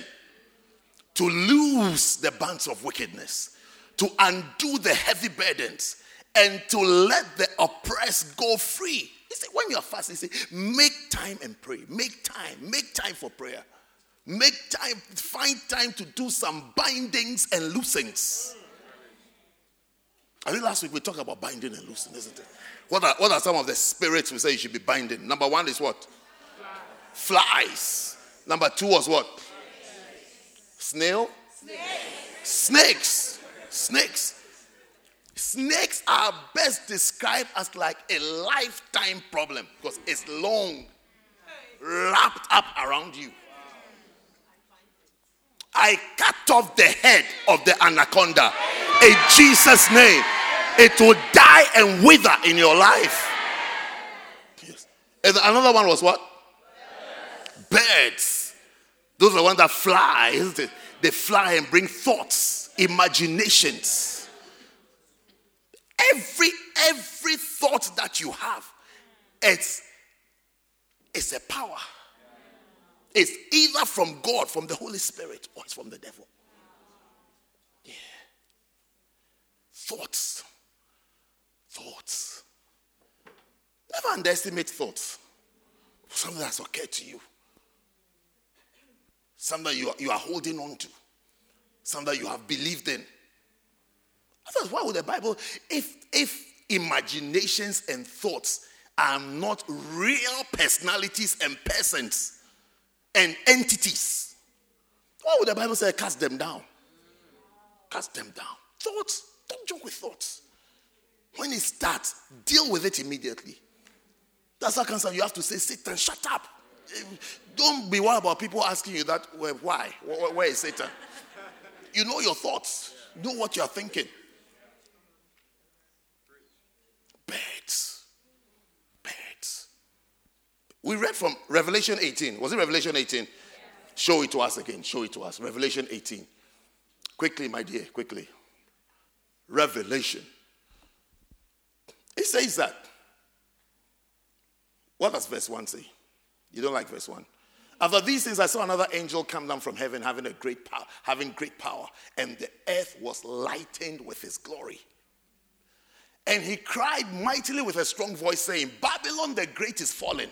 to loose the bands of wickedness, to undo the heavy burdens, and to let the oppressed go free. He said, when you're fasting, he said, make time and pray. Make time. Make time for prayer. Make time, find time to do some bindings and loosings. I think last week we talked about binding and loosing, isn't it? What are, what are some of the spirits we say you should be binding? Number one is what? Flies. Number two was what? Snail? Snakes. Snakes. Snakes are best described as like a lifetime problem because it's long, wrapped up around you. I cut off the head of the anaconda in Jesus' name. It will die and wither in your life. Yes. And another one was what? Birds. Those are the ones that fly, isn't it? They fly and bring thoughts, imaginations. Every every thought that you have, it's it's a power. It's either from God, from the Holy Spirit, or it's from the devil. Yeah. Thoughts. Thoughts. Never underestimate thoughts. Something that's occurred to you. Something you are, you are holding on to. Something you have believed in. Otherwise, why would the Bible, if if imaginations and thoughts are not real personalities and persons and entities, why would the Bible say cast them down? Cast them down. Thoughts, don't joke with thoughts. When it starts, deal with it immediately. That's how cancer. You have to say, Satan, shut up. Don't be worried about people asking you that. Well, why? Where- is Satan? You know your thoughts. Know what you are thinking. Birds. Birds. We read from Revelation 18. Was it Revelation 18? Show it to us again. Show it to us. Revelation 18. Quickly, my dear, quickly. Revelation. It says that. What does verse 1 say? You don't like verse 1. After these things, I saw another angel come down from heaven, having a great power, having great power, and the earth was lightened with his glory. And he cried mightily with a strong voice, saying, Babylon the great is fallen.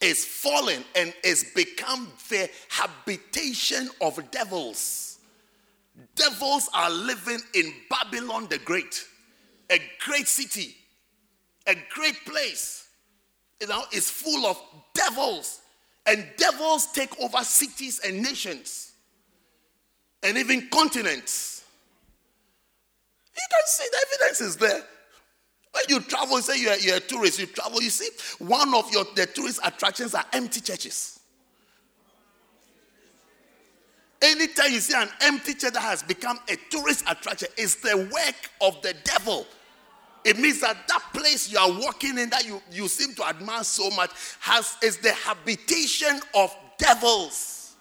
Is fallen and is become the habitation of devils. Devils are living in Babylon the great, a great city, a great place. You know, is full of devils, and devils take over cities and nations, and even continents. You can see the evidence is there. When you travel, say you're, you're a tourist, you travel, you see one of your the tourist attractions are empty churches. Anytime you see an empty church that has become a tourist attraction, it's the work of the devil. It means that that place you are walking in that you, you seem to admire so much has is the habitation of devils.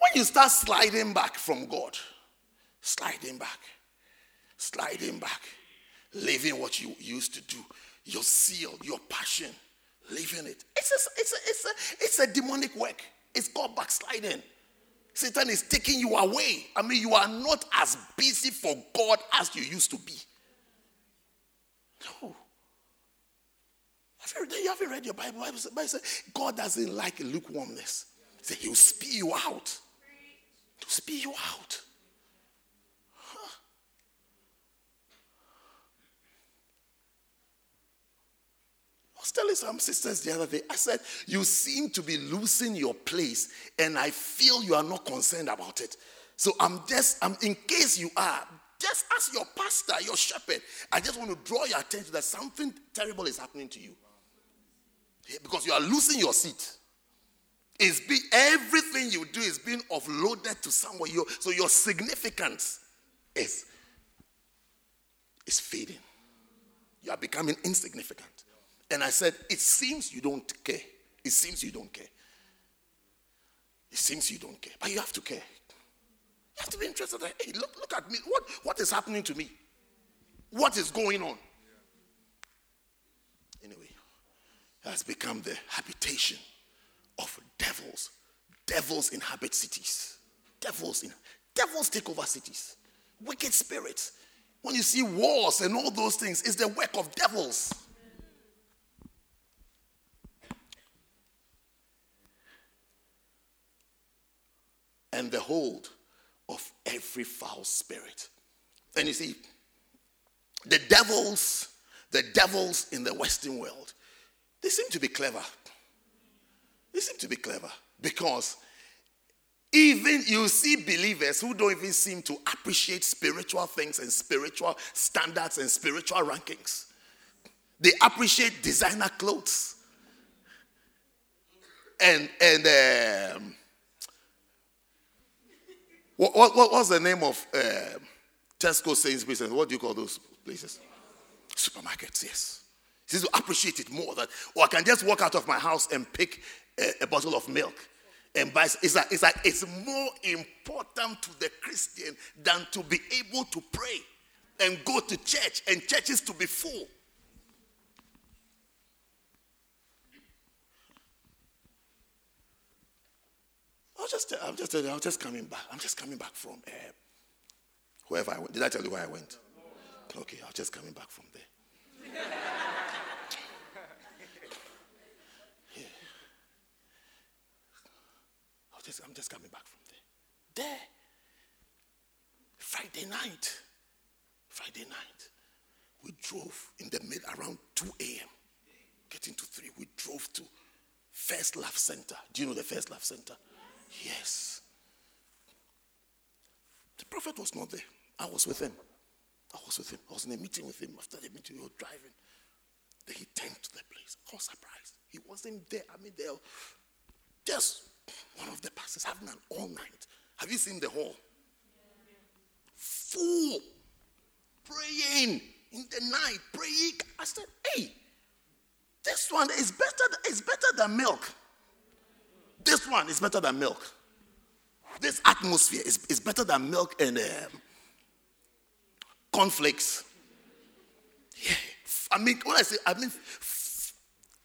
When you start sliding back from God, sliding back, sliding back, living what you used to do, your zeal, your passion, living it. It's a, it's a, it's a, it's a demonic work. It's called backsliding. Satan is taking you away. I mean, you are not as busy for God as you used to be. No. Have you, haven't read your Bible? Bible says, God doesn't like lukewarmness. He said, He'll spew you out. He'll spew you out. I was telling some sisters the other day, I said, You seem to be losing your place, and I feel you are not concerned about it. So I'm just, I'm, in case you are, just as your pastor, your shepherd, I just want to draw your attention that something terrible is happening to you. Because you are losing your seat. It's be, everything you do is being offloaded to someone. You, so your significance is, is fading. You are becoming insignificant. And I said, It seems you don't care. It seems you don't care. It seems you don't care. But you have to care. You have to be interested. Hey, look, look at me. What, what is happening to me? What is going on? Anyway, has become the habitation of devils. Devils inhabit cities. Devils in devils take over cities. Wicked spirits. When you see wars and all those things, it's the work of devils. And the hold of every foul spirit. And you see, the devils, the devils in the Western world, they seem to be clever. They seem to be clever because even you see believers who don't even seem to appreciate spiritual things and spiritual standards and spiritual rankings. They appreciate designer clothes and and um, what, what, what- what's the name of uh, Tesco Sainsbury's what do you call those places? Supermarkets, yes. Says to appreciate it more that, or I can just walk out of my house and pick a, a bottle of milk and buy. It's like, it's like it's more important to the Christian than to be able to pray and go to church and churches to be full. I was just, I'm just, I was just coming back. I'm just coming back from uh, wherever I went. Did I tell you where I went? Okay, I was just coming back from there. Yeah. I was just, I'm just coming back from there. There. Friday night. Friday night. We drove in the mid around 2 a.m. Getting to 3. We drove to First Love Center. Do you know the First Love Center? Yes. The prophet was not there. I was with him. I was with him. I was in a meeting with him. After the meeting, we were driving. Then he turned to the place. I was surprised. He wasn't there. I mean, there, just one of the pastors having an all night. Have you seen the hall? Full. Praying in the night. Praying. I said, hey, this one is better, is better than milk. This one is better than milk. This atmosphere is, is better than milk and um, cornflakes. Yeah. I mean, when I say, I mean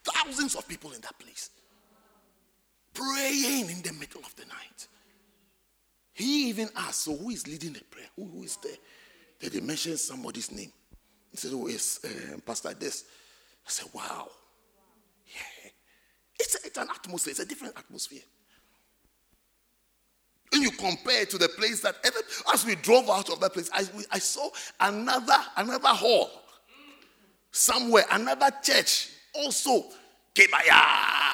thousands of people in that place praying in the middle of the night. He even asked, So who is leading the prayer? Who, who is there? Then they mentioned somebody's name. He said, Oh, it's uh, Pastor this. I said, Wow. Yeah. It's, it's an atmosphere, it's a different atmosphere. When you compare it to the place that even as we drove out of that place, I, we, I saw another another hall somewhere, another church also. Kebaya,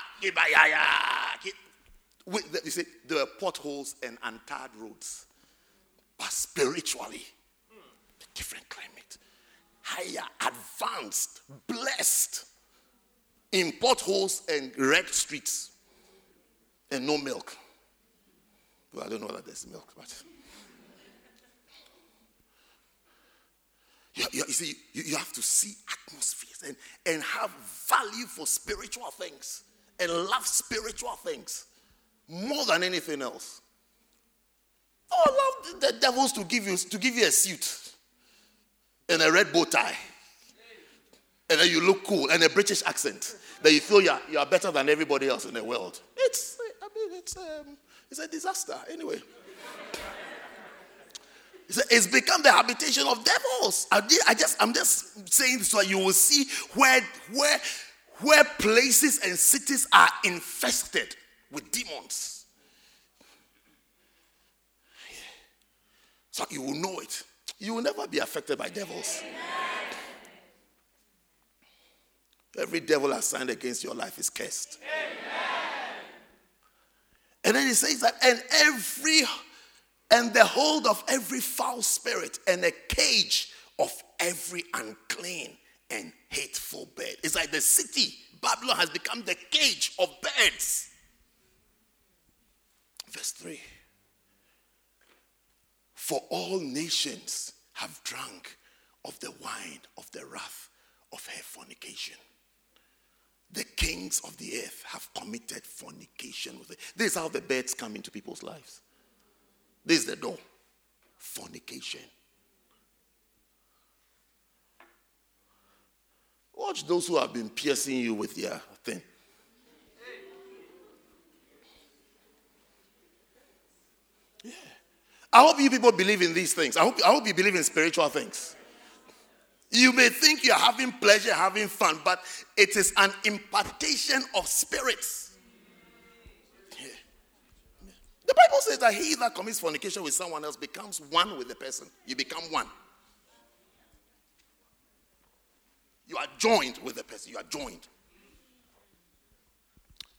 Wait, you see, there were potholes and untarred roads, but spiritually, different climate, higher, advanced, blessed, in potholes and wrecked streets, and no milk. Well, I don't know whether there's milk, but. You, you, you see, you, you have to see atmospheres and, and have value for spiritual things and love spiritual things more than anything else. Oh, I love the devils to give you to give you a suit and a red bow tie, and then you look cool and a British accent. That you feel you are, you are better than everybody else in the world. It's I mean it's um, it's a disaster anyway. It's become the habitation of devils. I, I just, I'm just saying so you will see where, where, where places and cities are infested with demons. So you will know it. You will never be affected by devils. Every devil assigned against your life is cursed. Amen. And then he says that, and every and the hold of every foul spirit and a cage of every unclean and hateful bird. It's like the city, Babylon, has become the cage of birds. Verse 3 For all nations have drunk of the wine of the wrath of her fornication. The kings of the earth have committed fornication with it. This is how the birds come into people's lives. This is the door. Fornication. Watch those who have been piercing you with their thing. Yeah. I hope you people believe in these things. I hope, I hope you believe in spiritual things. You may think you're having pleasure, having fun, but it is an impartation of spirits. Yeah. The Bible says that he that commits fornication with someone else becomes one with the person. You become one. You are joined with the person. You are joined.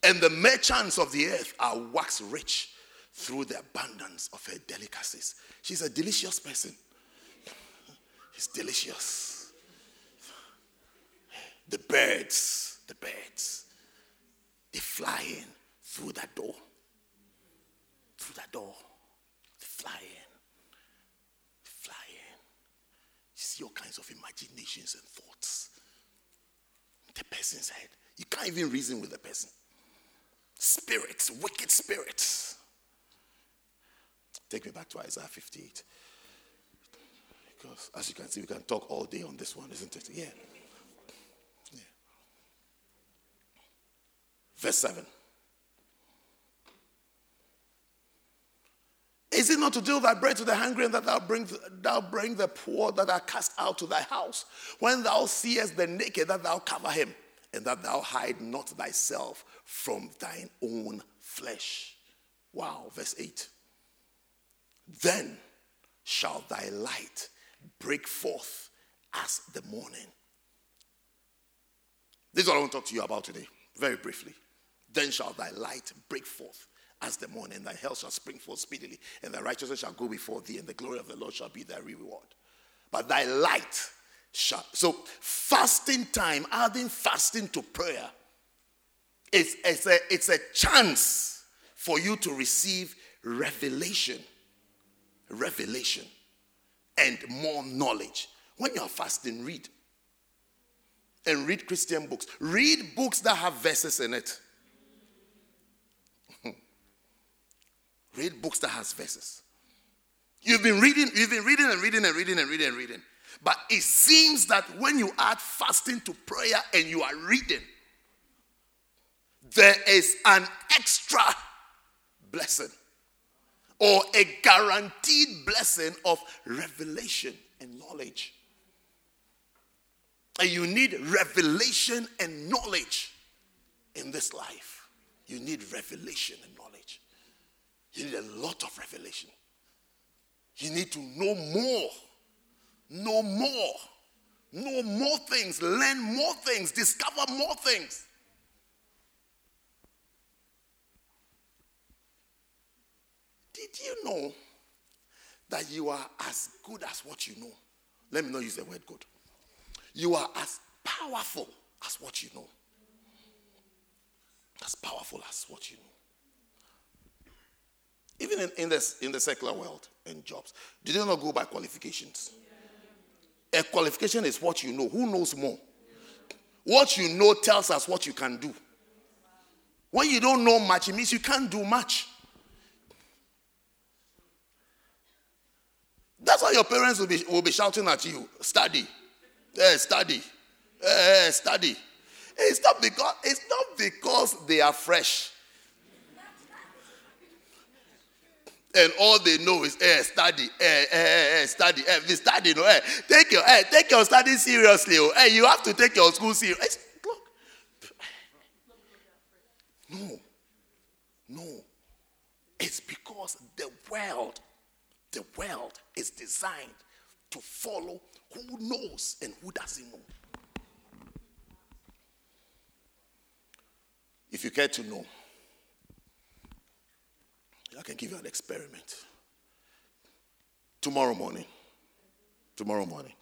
And the merchants of the earth are wax rich through the abundance of her delicacies. She's a delicious person. She's delicious. The birds, the birds, they fly in through that door. Through that door. They fly in. They fly in. You see all kinds of imaginations and thoughts. The person's head. You can't even reason with the person. Spirits, wicked spirits. Take me back to Isaiah 58. Because as you can see, we can talk all day on this one, isn't it? Yeah. yeah. Verse 7. Is it not to deal thy bread to the hungry, and that thou bring, thou bring the poor that are cast out to thy house? When thou seest the naked, that thou cover him, and that thou hide not thyself from thine own flesh. Wow, verse 8. Then shall thy light break forth as the morning. This is what I want to talk to you about today, very briefly. Then shall thy light break forth as the morning, thy health shall spring forth speedily, and thy righteousness shall go before thee, and the glory of the Lord shall be thy reward. But thy light shall. So, fasting time, adding fasting to prayer, it's, it's, a, it's a chance for you to receive revelation. Revelation and more knowledge. When you are fasting, read. And read Christian books. Read books that have verses in it. Read books that has verses. You've been reading, you've been reading and reading and reading and reading and reading. But it seems that when you add fasting to prayer and you are reading, there is an extra blessing or a guaranteed blessing of revelation and knowledge. And you need revelation and knowledge in this life. You need revelation and knowledge. You need a lot of revelation. You need to know more, know more, know more things, learn more things, discover more things. Did you know that you are as good as what you know? Let me not use the word good. You are as powerful as what you know. As powerful as what you know. Even in, in, this, in the secular world and jobs, they not go by qualifications? A qualification is what you know. Who knows more? What you know tells us what you can do. When you don't know much, it means you can't do much. That's why your parents will be, will be shouting at you study, eh, study, eh, study. It's not, because, it's not because they are fresh. And all they know is eh, study, eh, eh, eh, eh study, eh, be study, no, eh. Take your, eh, take your study seriously, oh. Eh, you have to take your school seriously. Look, no, no, it's because the world the world is designed to follow who knows and who doesn't know. If you care to know, I can give you an experiment. Tomorrow morning, tomorrow morning,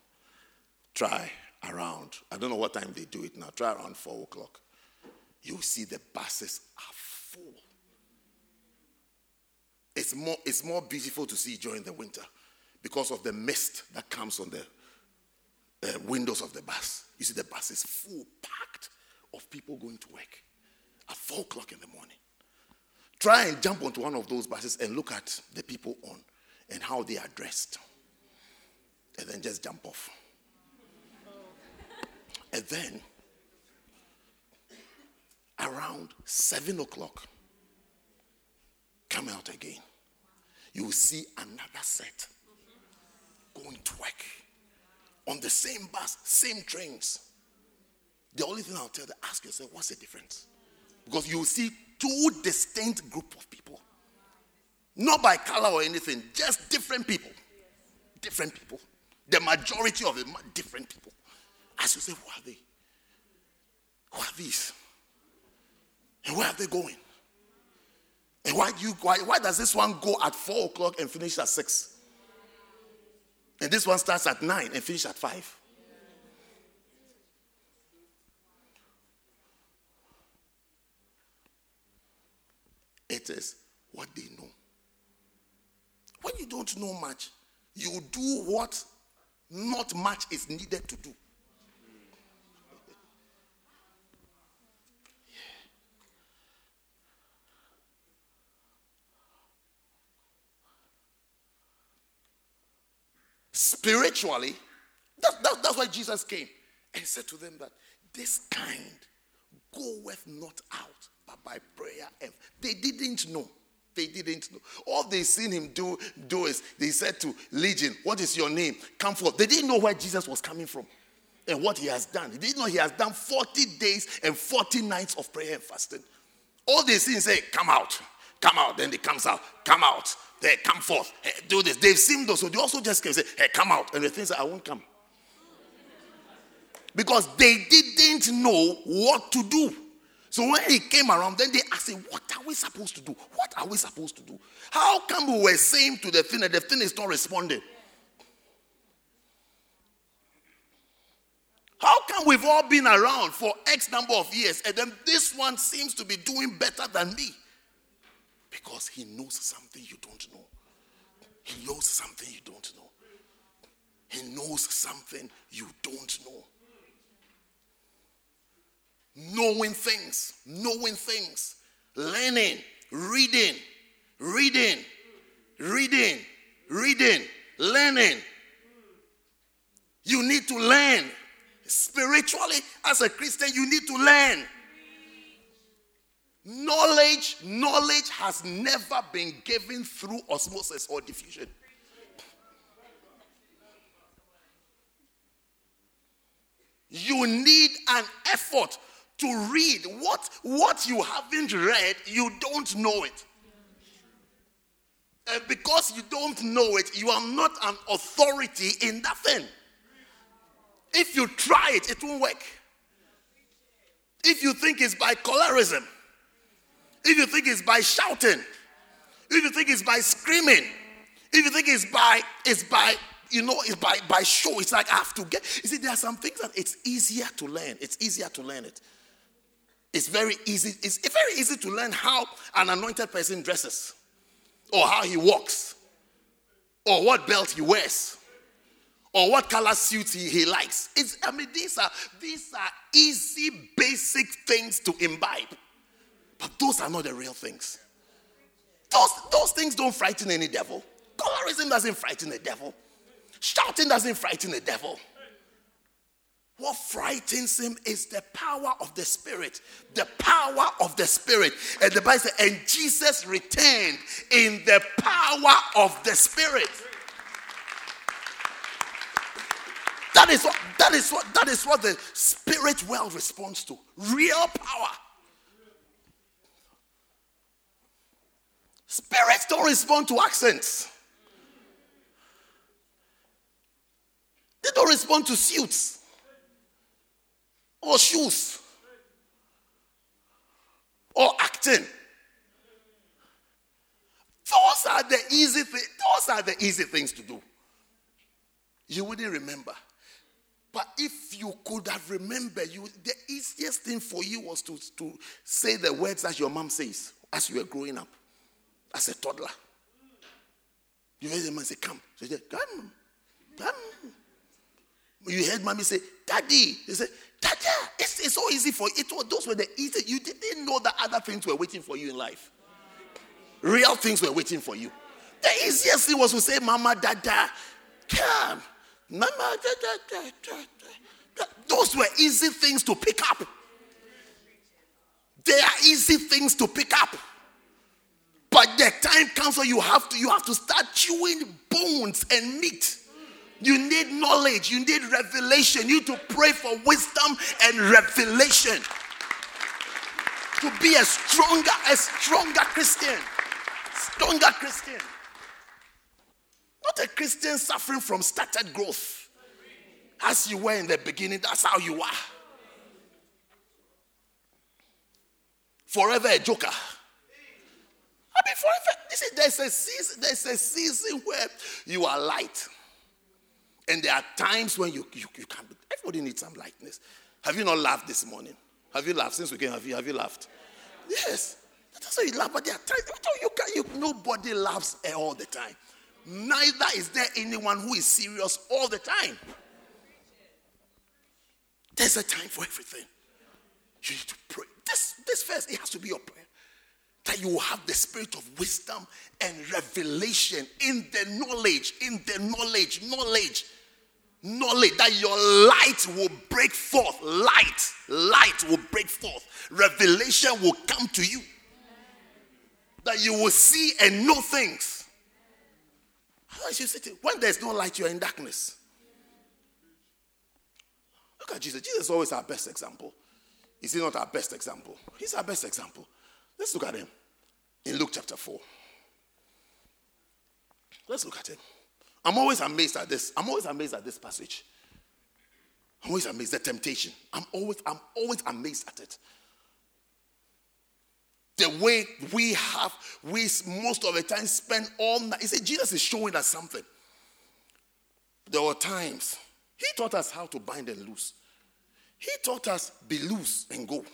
try around, I don't know what time they do it now, try around 4 o'clock. You'll see the buses are full it's more, it's more beautiful to see during the winter because of the mist that comes on the uh, windows of the bus. You see, the bus is full, packed of people going to work at four o'clock in the morning. Try and jump onto one of those buses and look at the people on and how they are dressed. And then just jump off. And then, around seven o'clock, come out again. You will see another set going to work on the same bus, same trains. The only thing I'll tell you, ask yourself, what's the difference? Because you will see two distinct group of people. Not by color or anything, just different people. Different people. The majority of them different people. As you say, who are they? Who are these? And where are they going? And why do you why, why does this one go at four o'clock and finish at six? And this one starts at nine and finish at five. It is what they know. When you don't know much, you do what not much is needed to do. spiritually, that, that, that's why Jesus came and said to them that this kind goeth not out but by prayer. And they didn't know. They didn't know. All they seen him do, do is they said to Legion, What is your name? Come forth. They didn't know where Jesus was coming from and what he has done. They didn't know he has done 40 days and 40 nights of prayer and fasting. All they seen say, Come out, come out. Then he comes out, come out. They come forth, hey, do this. They've seen those, so they also just came say, Hey, come out. And the things I won't come. Because they didn't know what to do. So when he came around, then they asked him, What are we supposed to do? What are we supposed to do? How come we were saying to the thing and the thing is not responding? How come we've all been around for X number of years and then this one seems to be doing better than me? Because he knows something you don't know. He knows something you don't know. He knows something you don't know knowing things, knowing things, learning, reading, reading, reading, reading, learning. You need to learn. Spiritually, as a Christian, you need to learn. Knowledge, knowledge has never been given through osmosis or diffusion. You need an effort to read what what you haven't read you don't know it. And because you don't know it you are not an authority in that thing. If you try it it won't work. If you think it's by colorism if you think it's by shouting if you think it's by screaming if you think it's by it's by you know it's by by show it's like i have to get you see there are some things that it's easier to learn it's easier to learn it it's very easy. It's very easy to learn how an anointed person dresses, or how he walks, or what belt he wears, or what color suit he, he likes. It's, I mean, these are these are easy, basic things to imbibe. But those are not the real things. Those, those things don't frighten any devil. Colorism doesn't frighten the devil. Shouting doesn't frighten the devil. What frightens him is the power of the Spirit. The power of the Spirit. And the Bible says, and Jesus returned in the power of the Spirit. That is what that is what that is what the spirit world responds to. Real power. Spirits don't respond to accents. They don't respond to suits or shoes or acting. Those are the easy things. Those are the easy things to do. You wouldn't remember. But if you could have remembered, you the easiest thing for you was to, to say the words that your mom says as you were growing up, as a toddler. You heard man say, Come. So you say, Come. Come. You heard mommy say, Daddy. He said, Daddy. It's, it's so easy for. It those were the easy. You didn't know that other things were waiting for you in life. Real things were waiting for you. The easiest thing was to say, Mama, Dada, come. Mama, Dada, Dada, Dada. Those were easy things to pick up. They are easy things to pick up. But the time comes when you have to you have to start chewing bones and meat. You need knowledge, you need revelation. You need to pray for wisdom and revelation. To be a stronger, a stronger Christian. Stronger Christian. Not a Christian suffering from started growth. As you were in the beginning, that's how you are. Forever a joker. I mean, forever. This is, there's a season. There's a season where you are light, and there are times when you you, you can't. Everybody needs some lightness. Have you not laughed this morning? Have you laughed since we came? Have you have you laughed? Yes. That's why you laugh. But there are times you can you nobody laughs all the time. Neither is there anyone who is serious all the time. There's a time for everything. You need to pray. This, this verse, it has to be your prayer. That you will have the spirit of wisdom and revelation in the knowledge, in the knowledge, knowledge, knowledge, that your light will break forth. Light, light will break forth. Revelation will come to you. that you will see and know things. Otherwise, you sit when there's no light, you're in darkness. Look at Jesus. Jesus is always our best example. Is he not our best example? He's our best example. Let's look at him in Luke chapter 4. Let's look at him. I'm always amazed at this. I'm always amazed at this passage. I'm always amazed at temptation. I'm always, I'm always amazed at it. The way we have, we most of the time spend all night. You see, Jesus is showing us something. There were times he taught us how to bind and loose. He taught us be loose and go.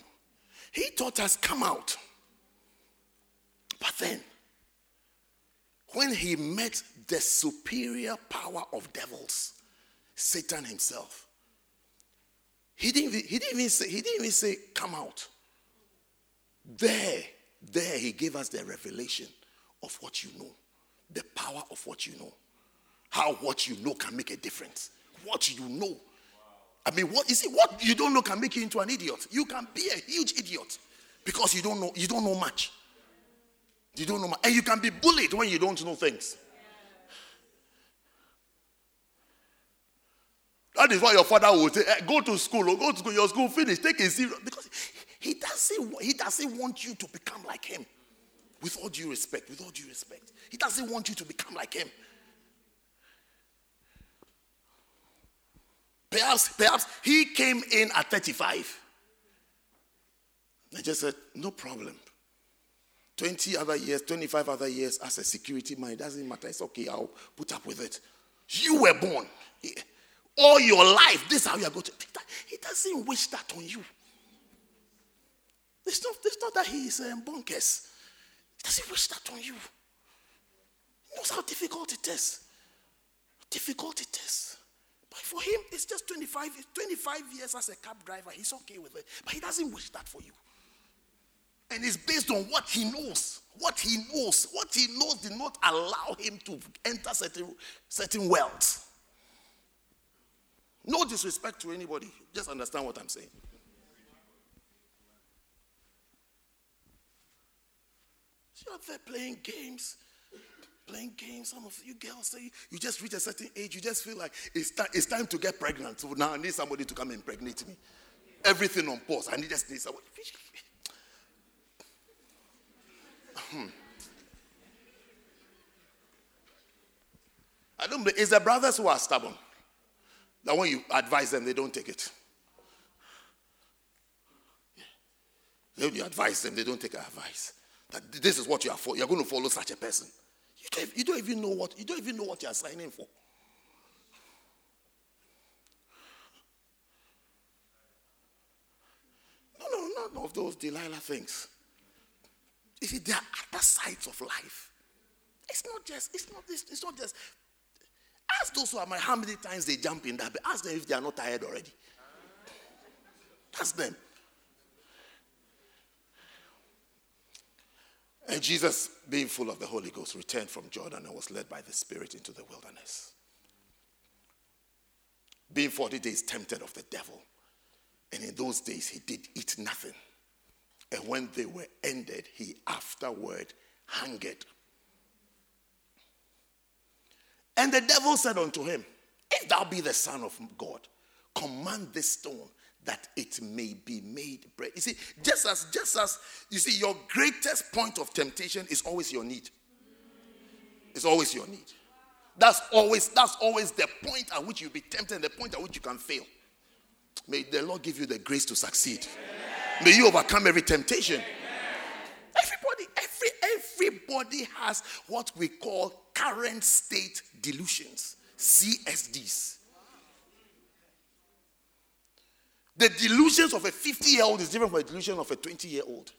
He taught us come out. But then, when he met the superior power of devils, Satan himself, he didn't, he didn't even say, he didn't even say, come out. There, there he gave us the revelation of what you know, the power of what you know, how what you know can make a difference. What you know. I mean, what you see, what you don't know can make you into an idiot. You can be a huge idiot because you don't know, you don't know much. You don't know. And you can be bullied when you don't know things. That is why your father will say, "Eh, go to school or go to school, your school finish, take it serious. Because he doesn't, he doesn't want you to become like him. With all due respect, with all due respect. He doesn't want you to become like him. Perhaps, perhaps he came in at 35. I just said, no problem. 20 other years, 25 other years as a security man, it doesn't matter. It's okay, I'll put up with it. You were born. All your life, this is how you are going to. He doesn't wish that on you. It's not, it's not that he is um, bonkers. He doesn't wish that on you. He knows how difficult it is. Difficult it is. But for him, it's just 25, 25 years as a cab driver. He's okay with it. But he doesn't wish that for you. And it's based on what he knows. What he knows. What he knows did not allow him to enter certain, certain wealth. No disrespect to anybody. Just understand what I'm saying. You're there playing games. Playing games. Some of you girls say you just reach a certain age, you just feel like it's, ti- it's time to get pregnant. So now I need somebody to come and impregnate me. Everything on pause. I need just need somebody. Hmm. I don't believe it's the brothers who are stubborn. That when you advise them, they don't take it. When you advise them, they don't take advice. That this is what you are for. You're going to follow such a person. You don't, you don't even know what you don't even know what you are signing for. No, no, none of those Delilah things. You see, there are other sides of life. It's not just, it's not this, it's not just. Ask those who are married how many times they jump in that bed. Ask them if they are not tired already. Ask them. And Jesus, being full of the Holy Ghost, returned from Jordan and was led by the Spirit into the wilderness. Being 40 days tempted of the devil. And in those days, he did eat nothing. And when they were ended, he afterward hungered. And the devil said unto him, If thou be the Son of God, command this stone that it may be made bread. You see, just as just as you see, your greatest point of temptation is always your need. It's always your need. That's always that's always the point at which you'll be tempted, the point at which you can fail. May the Lord give you the grace to succeed. May you overcome every temptation. Everybody, every everybody has what we call current state delusions, CSDs. The delusions of a 50 year old is different from the delusion of a 20 year old.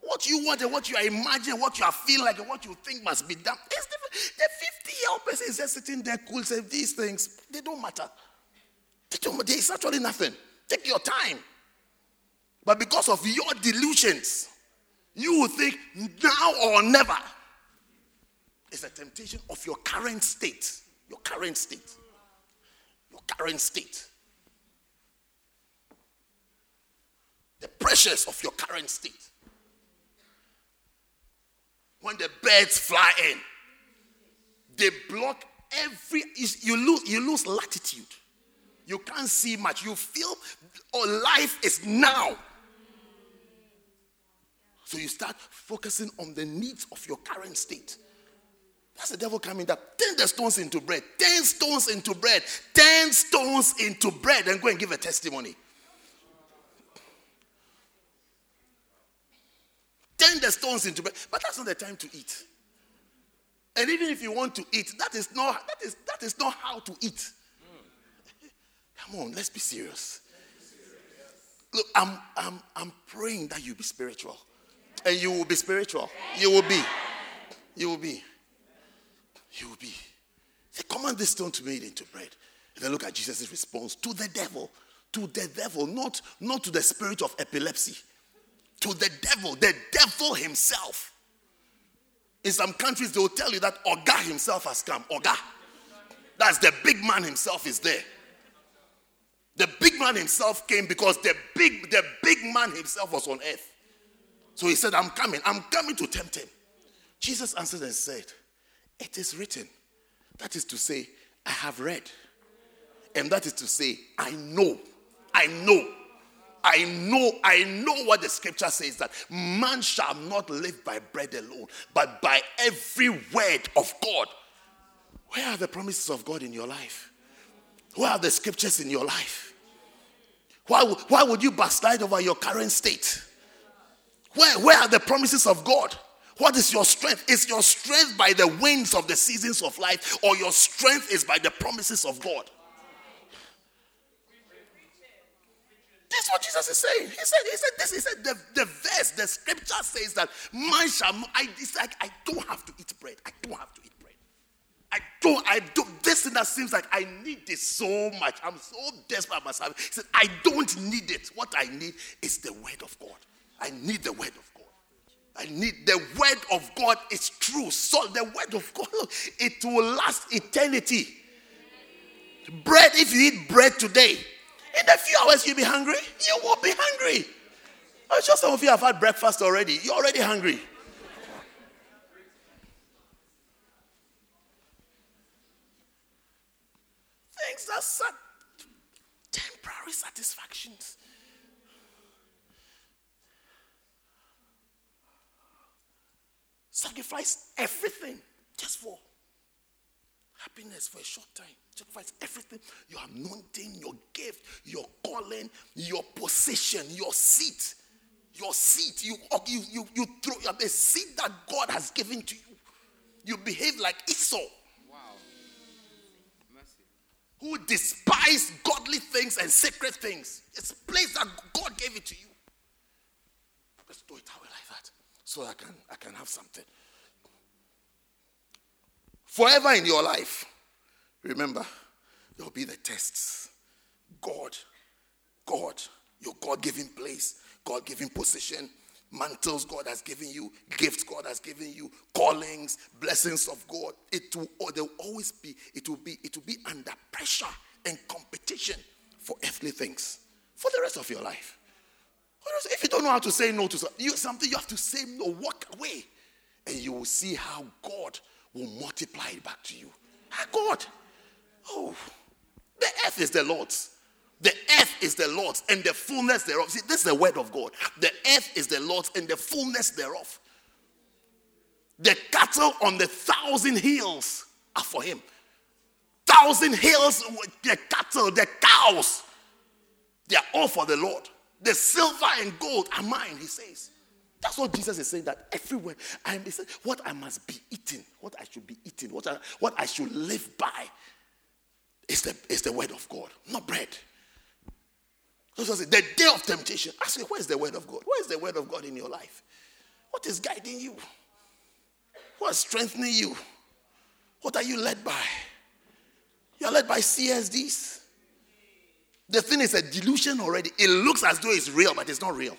What you want and what you are imagining, what you are feeling like, and what you think must be done is different. The 50 year old person is just sitting there cool, saying these things, they don't matter. They don't, there is actually nothing. Take your time. But because of your delusions, you will think now or never. It's a temptation of your current state. Your current state. Your current state. The pressures of your current state. when the birds fly in. They block every you lose you lose latitude. You can't see much. You feel oh, life is now. So you start focusing on the needs of your current state. That's the devil coming that turn the stones into bread, ten stones into bread, ten stones into bread, and go and give a testimony. Turn the stones into bread, but that's not the time to eat. And even if you want to eat, that is not that is that is not how to eat. Come on, let's be serious. Look, I'm I'm I'm praying that you be spiritual. And you will be spiritual. You will be. You will be. You will be. They command this stone to be made into bread. And then look at Jesus' response to the devil. To the devil, not, not to the spirit of epilepsy. To the devil, the devil himself. In some countries, they will tell you that Oga himself has come. Oga. That's the big man himself is there. The big man himself came because the big, the big man himself was on earth. So he said, I'm coming. I'm coming to tempt him. Jesus answered and said, It is written. That is to say, I have read. And that is to say, I know. I know. I know, I know what the scripture says that man shall not live by bread alone, but by every word of God. Where are the promises of God in your life? Where are the scriptures in your life? Why, why would you backslide over your current state? Where, where are the promises of God? What is your strength? Is your strength by the winds of the seasons of life, or your strength is by the promises of God? This is what Jesus is saying. He said, He said this, he said the, the verse, the scripture says that man shall I it's like I don't have to eat bread. I don't have to eat bread. I don't, I don't, this thing that seems like I need this so much. I'm so desperate myself. He said, I don't need it. What I need is the word of God. I need the word of God. I need the word of God is true. So the word of God, it will last eternity. Bread, if you eat bread today, in a few hours you'll be hungry. You will be hungry. I'm sure some of you have had breakfast already. You're already hungry. Things are sat- temporary satisfactions. Sacrifice everything just for happiness for a short time. Sacrifice everything your anointing, your gift, your calling, your position, your seat. Your seat. You, you, you, you throw the seat that God has given to you. You behave like Esau. Who despise godly things and sacred things. It's a place that God gave it to you. Let's throw it away like that. So I can I can have something forever in your life, remember, there'll be the tests. God, God, your God given place, God given position, mantles God has given you, gifts God has given you, callings, blessings of God. It will or there will always be, it will be, it will be under pressure and competition for earthly things for the rest of your life. If you don't know how to say no to something, you have to say no, walk away. And you will see how God will multiply it back to you. God, oh, the earth is the Lord's. The earth is the Lord's and the fullness thereof. See, this is the word of God. The earth is the Lord's and the fullness thereof. The cattle on the thousand hills are for him. Thousand hills, the cattle, the cows, they are all for the Lord. The silver and gold are mine, he says. That's what Jesus is saying that everywhere I am what I must be eating, what I should be eating, what I, what I should live by is the, is the word of God, not bread. So the day of temptation, ask me, where is the word of God? Where is the word of God in your life? What is guiding you? What is strengthening you? What are you led by? You're led by CSDs. The thing is a delusion already. It looks as though it's real, but it's not real.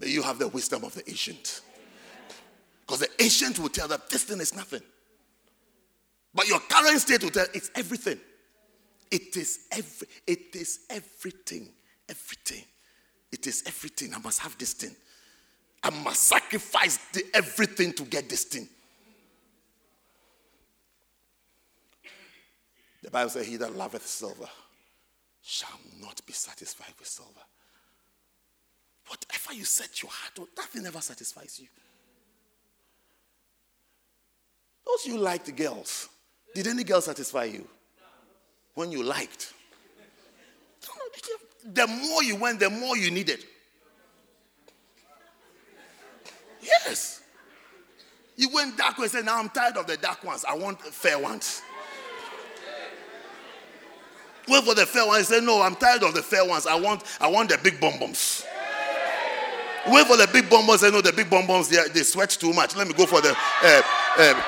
May you have the wisdom of the ancient. Because the ancient will tell that this thing is nothing. But your current state will tell it's everything. It is every it is everything. Everything. It is everything. I must have this thing. I must sacrifice the, everything to get this thing. The Bible says, He that loveth silver shall not be satisfied with silver. Whatever you set your heart on, nothing ever satisfies you. Those you liked girls, did any girl satisfy you? When you liked. The more you went, the more you needed. Yes. You went dark and said, Now I'm tired of the dark ones. I want fair ones. Wait for the fair ones. Say, No, I'm tired of the fair ones. I want, I want the big bonbons. Wait for the big bonbons. Say, No, the big bonbons, they, sweat too much. Let me go for the uh, uh,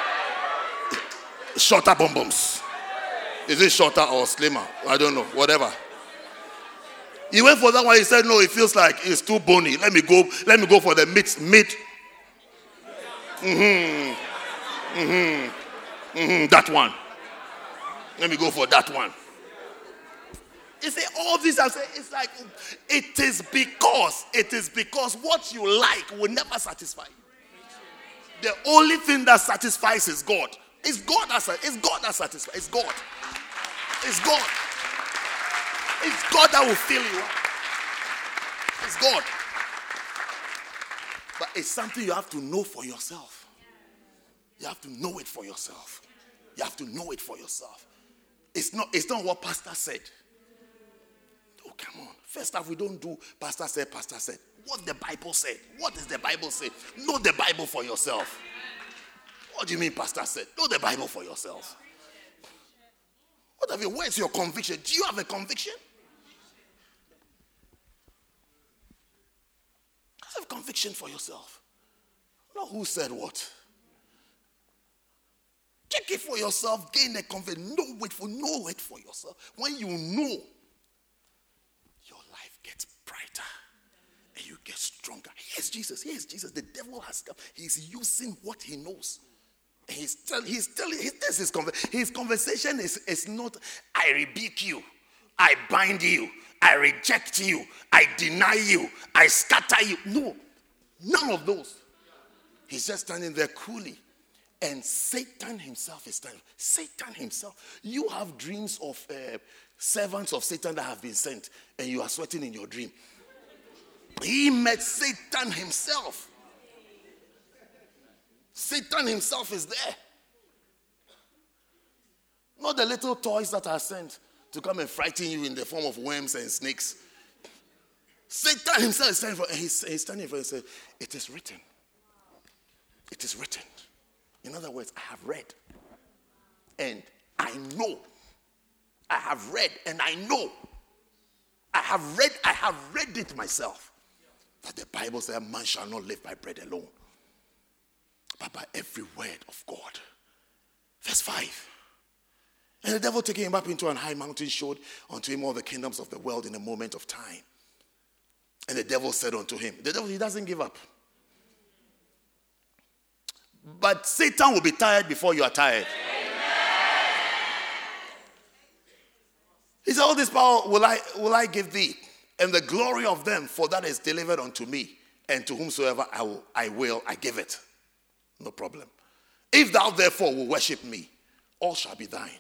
shorter bonbons. Is it shorter or slimmer? I don't know. Whatever. He went for that one. He said, "No, it feels like it's too bony. Let me go. Let me go for the mid mid. Mm-hmm. Mm-hmm. Mm-hmm. That one. Let me go for that one." You see, all these I say, it's like it is because it is because what you like will never satisfy you. The only thing that satisfies is God. It's God that it's God that satisfies. It's God. It's God. It's God that will fill you up. It's God. But it's something you have to know for yourself. You have to know it for yourself. You have to know it for yourself. It's not, it's not what pastor said. Oh, come on. First off, we don't do pastor said, pastor said. What the Bible said. What does the Bible say? Know the Bible for yourself. What do you mean, pastor said? Know the Bible for yourself. What have you? Where's your conviction? Do you have a conviction? Have conviction for yourself. Not who said what. Check it for yourself. Gain a conviction. Know it for know it for yourself. When you know, gets brighter and you get stronger. Yes, Jesus. Yes, Jesus. The devil has come. He's using what he knows. He's telling. He's telling. He, this is his conversation is is not. I rebuke you. I bind you. I reject you, I deny you, I scatter you. No, none of those. He's just standing there coolly. And Satan himself is standing. Satan himself. You have dreams of uh, servants of Satan that have been sent, and you are sweating in your dream. He met Satan himself. Satan himself is there. Not the little toys that are sent to come and frighten you in the form of worms and snakes. Satan himself is standing for, he's, he's standing for and says, It is written. It is written. In other words, I have read and I know. I have read and I know. I have read, I have read it myself. That the Bible says man shall not live by bread alone, but by every word of God. Verse 5. And the devil taking him up into an high mountain showed unto him all the kingdoms of the world in a moment of time. And the devil said unto him, The devil, he doesn't give up. But Satan will be tired before you are tired. He said, All this power will I, will I give thee, and the glory of them, for that is delivered unto me, and to whomsoever I will, I will, I give it. No problem. If thou therefore will worship me, all shall be thine.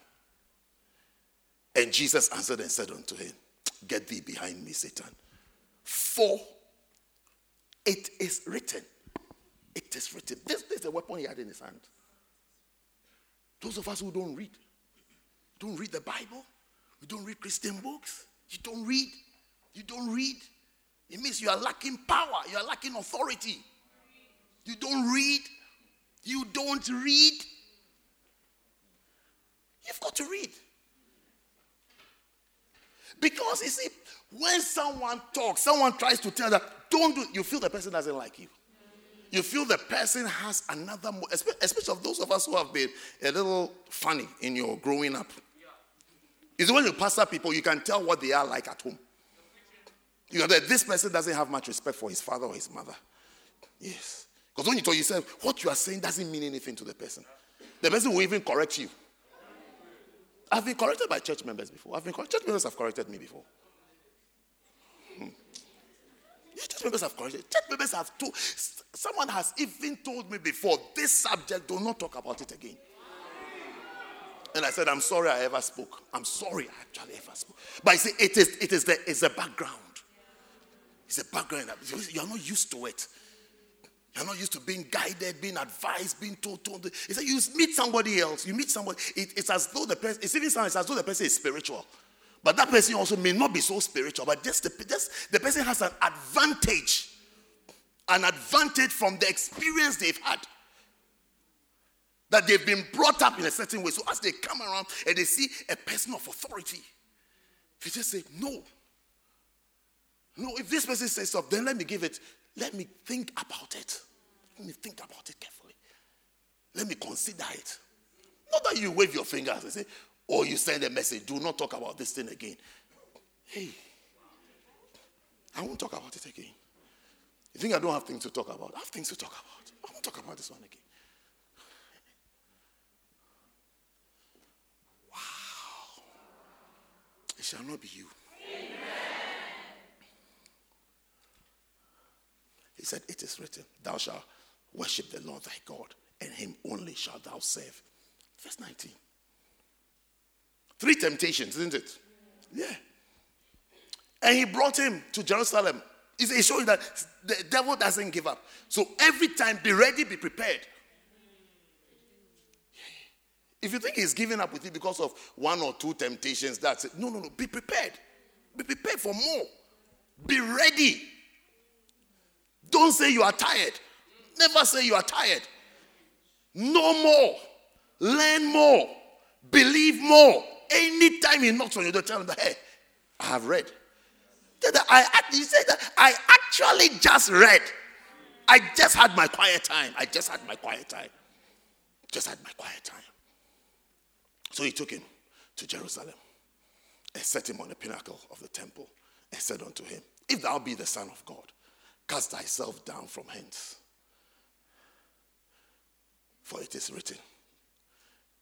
And Jesus answered and said unto him, Get thee behind me, Satan. For it is written. It is written. This, this is the weapon he had in his hand. Those of us who don't read, don't read the Bible, you don't read Christian books, you don't read, you don't read. It means you are lacking power, you are lacking authority. You don't read, you don't read. You've got to read. Because you see, when someone talks, someone tries to tell that, don't do you feel the person doesn't like you. You feel the person has another, especially of those of us who have been a little funny in your growing up. Is when you pastor people, you can tell what they are like at home. You know that this person doesn't have much respect for his father or his mother. Yes. Because when you tell yourself what you are saying doesn't mean anything to the person. The person will even correct you. I've been corrected by church members before. I've been corrected. church members have corrected me before. Hmm. Church members have corrected. Church members have told. Someone has even told me before this subject. Do not talk about it again. And I said, I'm sorry I ever spoke. I'm sorry I actually ever spoke. But you see, it is it is the it's the background. It's a background. You're not used to it. You're not used to being guided, being advised, being told. told. It's like you meet somebody else. You meet somebody. It, it's as though the person. It's even sounds as though the person is spiritual, but that person also may not be so spiritual. But just the just the person has an advantage, an advantage from the experience they've had. That they've been brought up in a certain way. So as they come around and they see a person of authority, they just say no. No, if this person says something, then let me give it let me think about it. Let me think about it carefully. Let me consider it. Not that you wave your fingers and say, or you send a message, do not talk about this thing again. Hey, I won't talk about it again. You think I don't have things to talk about? I have things to talk about. I won't talk about this one again. Wow. It shall not be you. He said, It is written, Thou shalt worship the Lord thy God, and him only shalt thou serve. Verse 19. Three temptations, isn't it? Yeah. And he brought him to Jerusalem. He's showing that the devil doesn't give up. So every time, be ready, be prepared. If you think he's giving up with you because of one or two temptations, that's it. No, no, no. Be prepared. Be prepared for more. Be ready. Don't say you are tired. Never say you are tired. Know more. Learn more. Believe more. Anytime he knocks on your door, tell him that, hey, I have read. I, he said that I actually just read. I just had my quiet time. I just had my quiet time. Just had my quiet time. So he took him to Jerusalem and set him on the pinnacle of the temple and said unto him, If thou be the Son of God, Cast thyself down from hence. For it is written,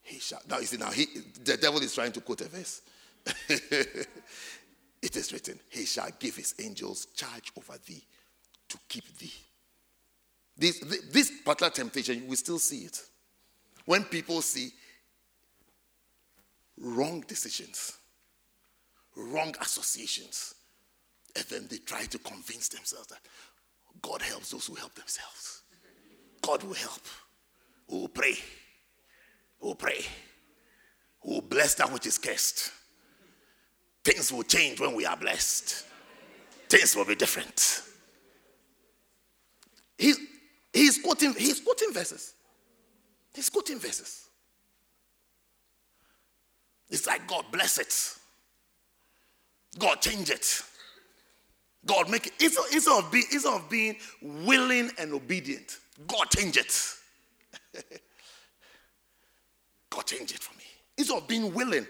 He shall. Now, you see, now he, the devil is trying to quote a verse. it is written, He shall give his angels charge over thee to keep thee. This, this particular temptation, we still see it. When people see wrong decisions, wrong associations, and then they try to convince themselves that, God helps those who help themselves. God will help. Who will pray. Who will pray. Who will bless that which is cursed. Things will change when we are blessed. Things will be different. He's, he's, quoting, he's quoting verses. He's quoting verses. It's like God bless it. God change it. God make it instead, of being, of being willing and obedient, God change it. God change it for me. Instead of being willing,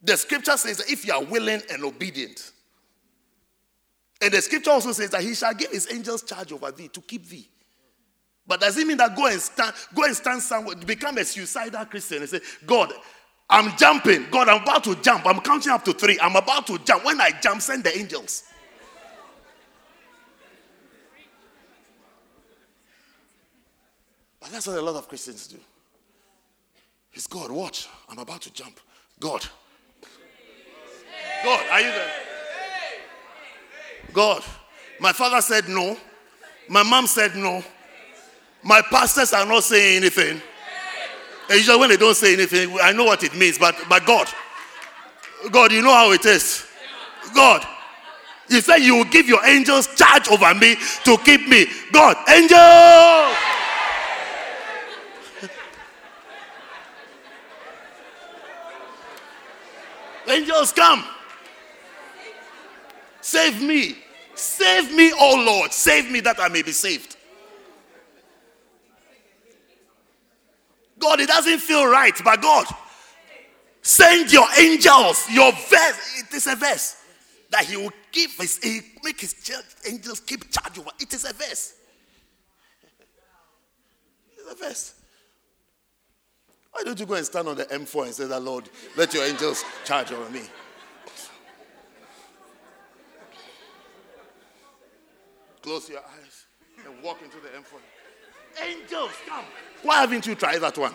the scripture says that if you are willing and obedient, and the scripture also says that he shall give his angels charge over thee to keep thee. But does it mean that go and stand, go and stand somewhere, become a suicidal Christian and say, God, I'm jumping. God, I'm about to jump. I'm counting up to three. I'm about to jump. When I jump, send the angels. But that's what a lot of Christians do. It's God, watch. I'm about to jump. God. God, are you there? God. My father said no. My mom said no. My pastors are not saying anything. And usually when they don't say anything, I know what it means, but, but God. God, you know how it is. God. You said you will give your angels charge over me to keep me. God, angels! Angels, come. Save me. Save me, oh Lord. Save me that I may be saved. God, it doesn't feel right, but God, send your angels, your verse. It is a verse that He will give His, He make His angels keep charge over. It is a verse. It's a verse. Why don't you go and stand on the M4 and say that, Lord, let your angels charge over me? Close your eyes and walk into the M4. Angels, come. Why haven't you tried that one?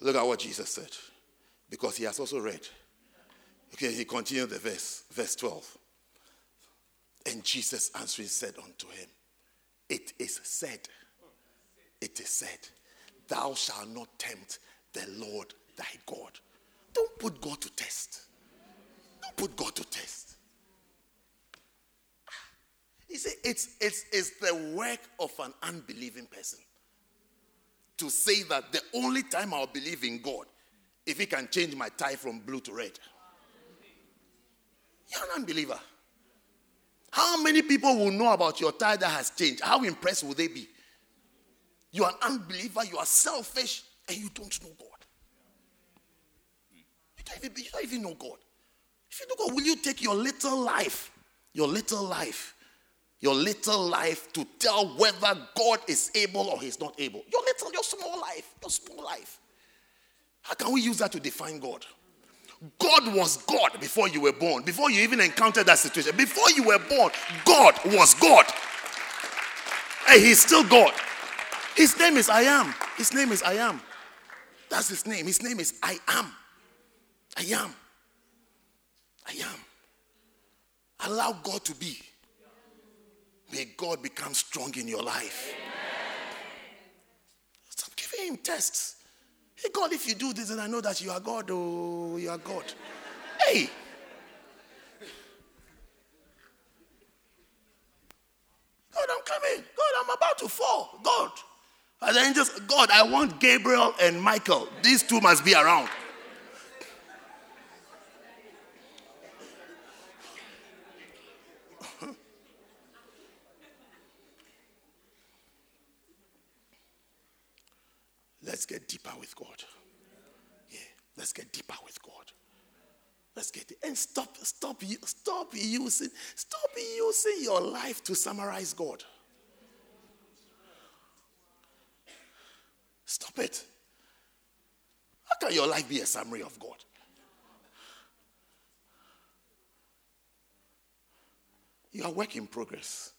Look at what Jesus said. Because he has also read. Okay, he continued the verse, verse 12. And Jesus answering said unto him, It is said, it is said, Thou shalt not tempt the Lord thy God. Don't put God to test. Don't put God to test. He said it's, it's, it's the work of an unbelieving person to say that the only time I'll believe in God if He can change my tie from blue to red. You're an unbeliever. How many people will know about your tie that has changed? How impressed will they be? You are an unbeliever, you are selfish, and you don't know God. You don't even, you don't even know God. God, will you take your little life, your little life, your little life to tell whether God is able or He's not able? Your little, your small life, your small life. How can we use that to define God? God was God before you were born, before you even encountered that situation. Before you were born, God was God. And He's still God. His name is I am. His name is I am. That's his name. His name is I am. I am. I am. Allow God to be. May God become strong in your life. Stop giving him tests. Hey, God, if you do this, then I know that you are God. Oh, you are God. Hey. God, I'm coming. God, I'm about to fall. God. And then just, God, I want Gabriel and Michael. These two must be around. Let's get deeper with God. Yeah, let's get deeper with God. Let's get. And stop, stop, stop using, stop using your life to summarize God. Stop it. How can your life be a summary of God? You are work in progress.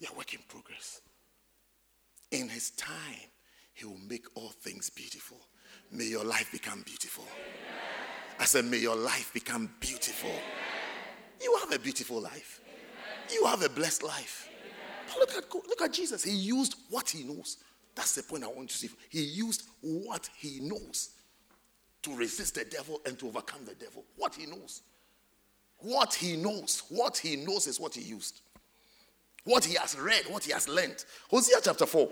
You are work in progress. In His time, He will make all things beautiful. May your life become beautiful. I said, May your life become beautiful. You have a beautiful life. You have a blessed life. But look at look at Jesus. He used what he knows. That's the point I want you to see. He used what he knows to resist the devil and to overcome the devil. What he knows. What he knows. What he knows is what he used. What he has read, what he has learned. Hosea chapter 4.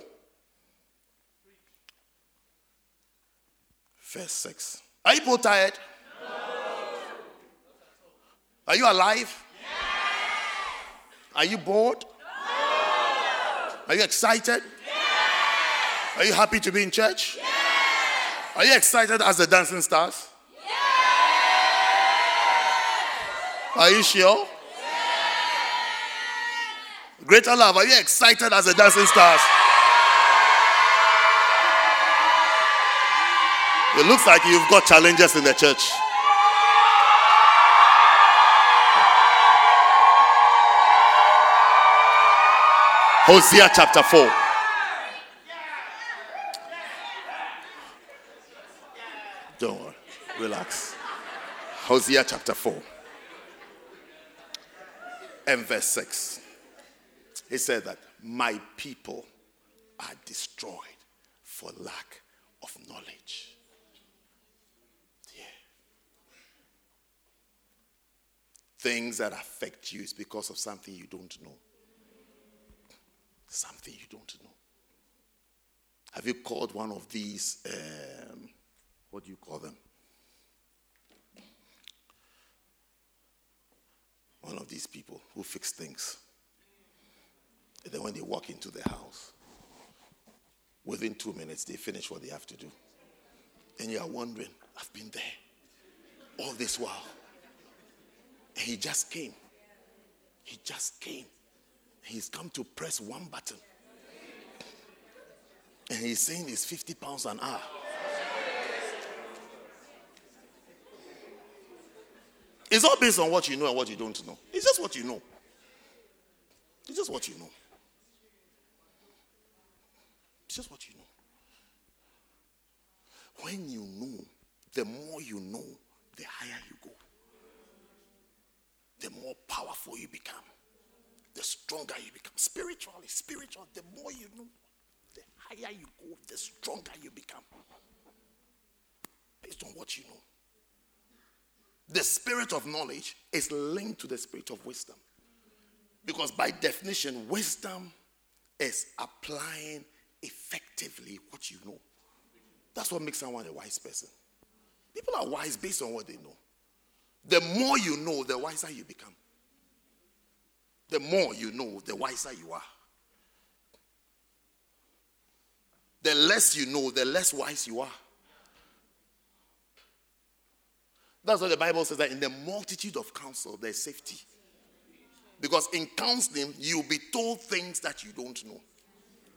Verse 6. Are you both tired? No. Are you alive? Yes. Are you bored? No. Are you excited? Yes. Are you happy to be in church? Yes. Are you excited as the dancing stars? Are you sure? Greater love, are you excited as the dancing stars? It looks like you've got challenges in the church. Hosea chapter 4. Don't worry, relax. Hosea chapter 4 and verse 6. He said that my people are destroyed for lack of knowledge. Things that affect you is because of something you don't know something you don't know. Have you called one of these, um, what do you call them? One of these people who fix things. And then when they walk into the house, within two minutes, they finish what they have to do. And you are wondering, I've been there all this while. And he just came. He just came. He's come to press one button. And he's saying it's 50 pounds an hour. It's all based on what you know and what you don't know. It's just what you know. It's just what you know. It's just what you know. When you know, the more you know, the higher you go. The more powerful you become. The stronger you become. Spiritually, spiritual, the more you know, the higher you go, the stronger you become. Based on what you know. The spirit of knowledge is linked to the spirit of wisdom. Because by definition, wisdom is applying effectively what you know. That's what makes someone a wise person. People are wise based on what they know. The more you know, the wiser you become. The more you know, the wiser you are. The less you know, the less wise you are. That's what the Bible says that in the multitude of counsel, there's safety. Because in counseling, you'll be told things that you don't know.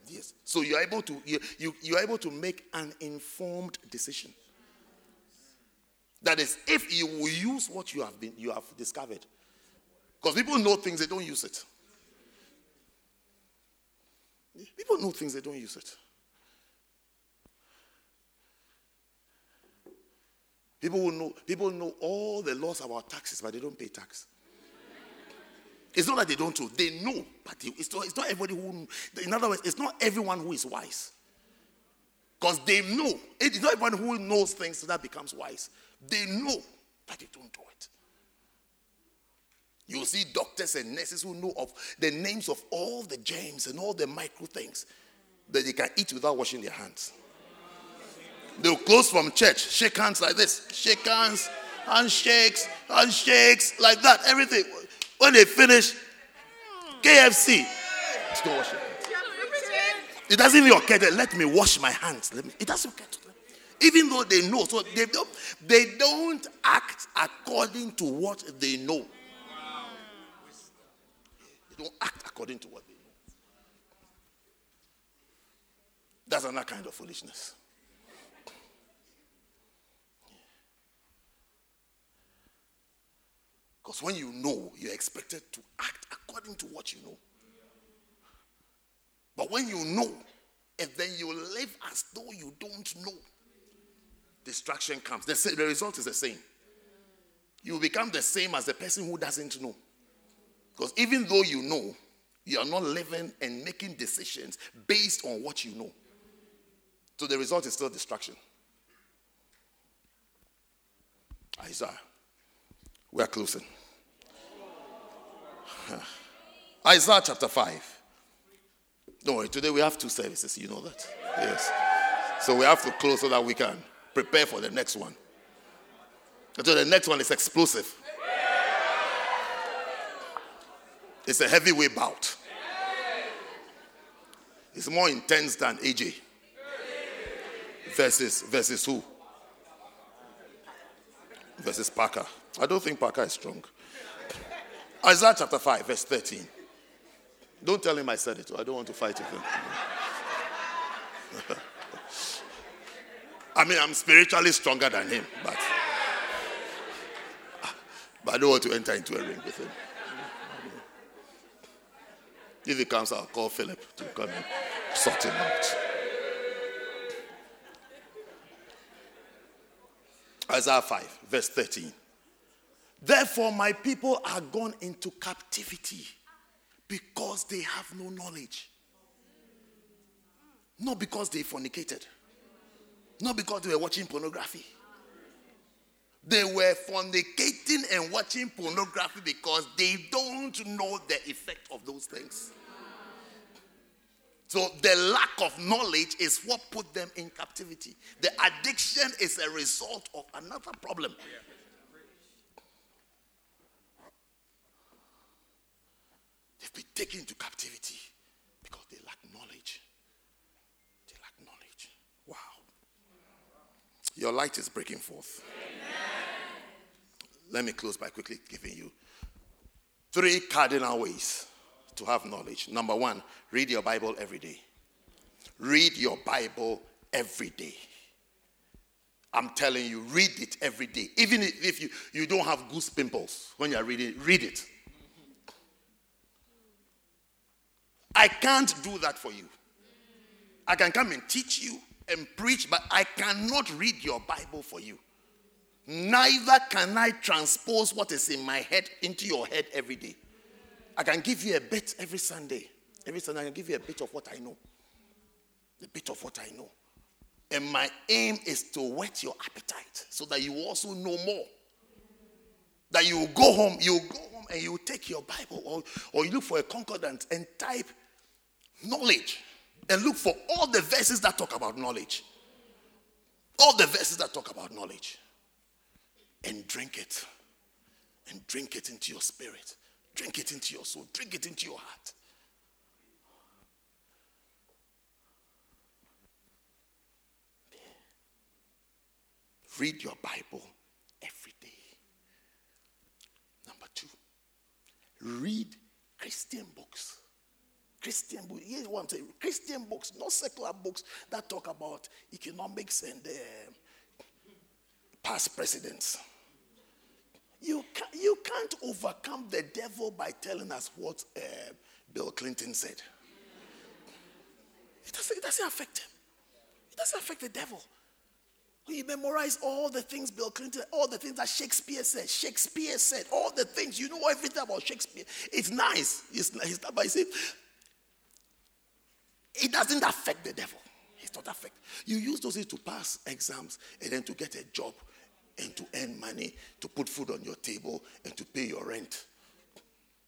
Yes. So you're able to you, you, you're able to make an informed decision. That is, if you will use what you have been you have discovered. Because people know things, they don't use it. People know things, they don't use it. People will know, people know all the laws about taxes, but they don't pay tax. It's not that they don't know, they know, but it's not, it's not everybody who, in other words, it's not everyone who is wise. Because they know. It's not everyone who knows things that becomes wise. They know, but they don't do it. You'll see doctors and nurses who know of the names of all the germs and all the micro things that they can eat without washing their hands. They'll close from church, shake hands like this, shake hands, handshakes, handshakes, like that, everything. When they finish, KFC, it. Doesn't even occur that let me wash my hands. Me, it doesn't occur to. Even though they know, so they don't, they don't act according to what they know. They don't act according to what they know. That's another kind of foolishness. Because when you know, you're expected to act according to what you know. But when you know, and then you live as though you don't know, distraction comes. The, the result is the same. You become the same as the person who doesn't know. Because even though you know, you are not living and making decisions based on what you know. So the result is still distraction. Isaiah. We are closing. Isaiah chapter 5. Don't worry, today we have two services, you know that. Yes. So we have to close so that we can prepare for the next one. So the next one is explosive. It's a heavyweight bout. It's more intense than AJ. Versus versus who? Versus Parker. I don't think Parker is strong. Isaiah chapter 5, verse 13. Don't tell him I said it. I don't want to fight with him. I mean, I'm spiritually stronger than him, but, ah, but I don't want to enter into a ring with him. If he comes, I'll call Philip to come and sort him out. Isaiah 5, verse 13. Therefore, my people are gone into captivity because they have no knowledge. Not because they fornicated, not because they were watching pornography. They were fornicating and watching pornography because they don't know the effect of those things. So the lack of knowledge is what put them in captivity. The addiction is a result of another problem. They've been taken into captivity because they lack knowledge. They lack knowledge. Wow. Your light is breaking forth. Let me close by quickly giving you three cardinal ways to have knowledge. Number one, read your Bible every day. Read your Bible every day. I'm telling you, read it every day. Even if if you, you don't have goose pimples when you're reading, read it. I can't do that for you. I can come and teach you and preach, but I cannot read your Bible for you. Neither can I transpose what is in my head into your head every day. I can give you a bit every Sunday. Every Sunday, I can give you a bit of what I know. A bit of what I know. And my aim is to whet your appetite so that you also know more. That you go home, you go home and you take your Bible or, or you look for a concordance and type knowledge and look for all the verses that talk about knowledge. All the verses that talk about knowledge. And drink it. And drink it into your spirit. Drink it into your soul. Drink it into your heart. Read your Bible every day. Number two, read Christian books. Christian books. Here's what I'm saying Christian books, not secular books that talk about economics and uh, past presidents. You, can, you can't overcome the devil by telling us what uh, Bill Clinton said. It doesn't, it doesn't affect him. It doesn't affect the devil. You memorize all the things Bill Clinton, all the things that Shakespeare said. Shakespeare said all the things. You know everything about Shakespeare. It's nice. It's, not, but you it doesn't affect the devil. It's not affect. You use those things to pass exams and then to get a job and to earn money, to put food on your table and to pay your rent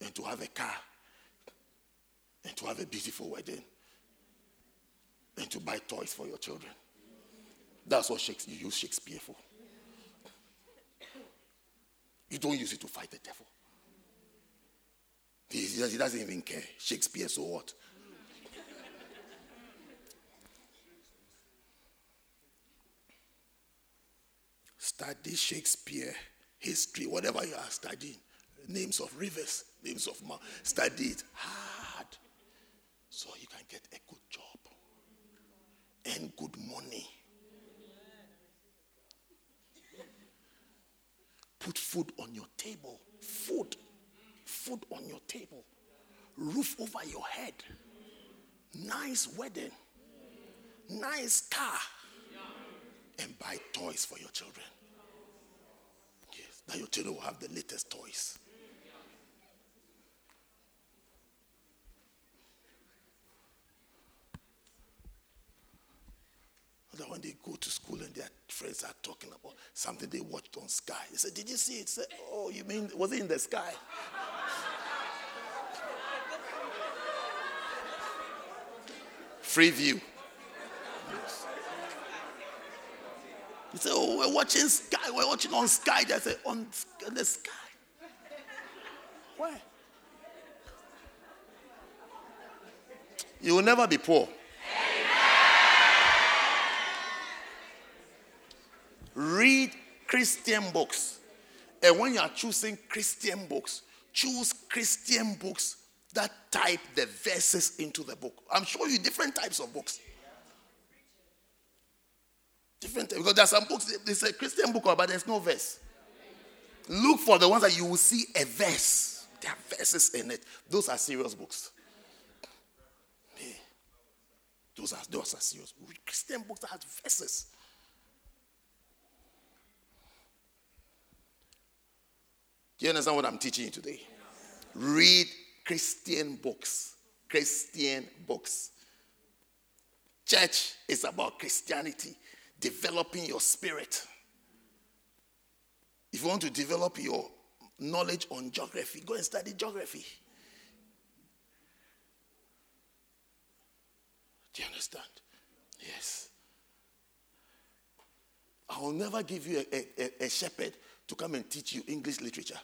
and to have a car and to have a beautiful wedding and to buy toys for your children. That's what you use Shakespeare for. You don't use it to fight the devil. He doesn't even care. Shakespeare, so what? Study Shakespeare, history, whatever you are studying. Names of rivers, names of mountains. Study it hard so you can get a good job and good money. Put food on your table. Food. Food on your table. Roof over your head. Nice wedding. Nice car. And buy toys for your children. Yes. that your children will have the latest toys. That when they go to school and their friends are talking about something they watched on Sky, they say, Did you see it? Say, oh, you mean, was it in the sky? Freeview. Yes. You say, Oh, we're watching Sky, we're watching on Sky. They say, On the sky. Where? You will never be poor. read Christian books. And when you are choosing Christian books, choose Christian books that type the verses into the book. I'm showing you different types of books. Different because there are some books, it's a Christian book, but there's no verse. Look for the ones that you will see a verse. There are verses in it. Those are serious books. Yeah. Those are those are serious. Christian books that have verses. Do you understand what I'm teaching you today? Read Christian books. Christian books. Church is about Christianity, developing your spirit. If you want to develop your knowledge on geography, go and study geography. Do you understand? Yes. I will never give you a, a, a shepherd to come and teach you English literature.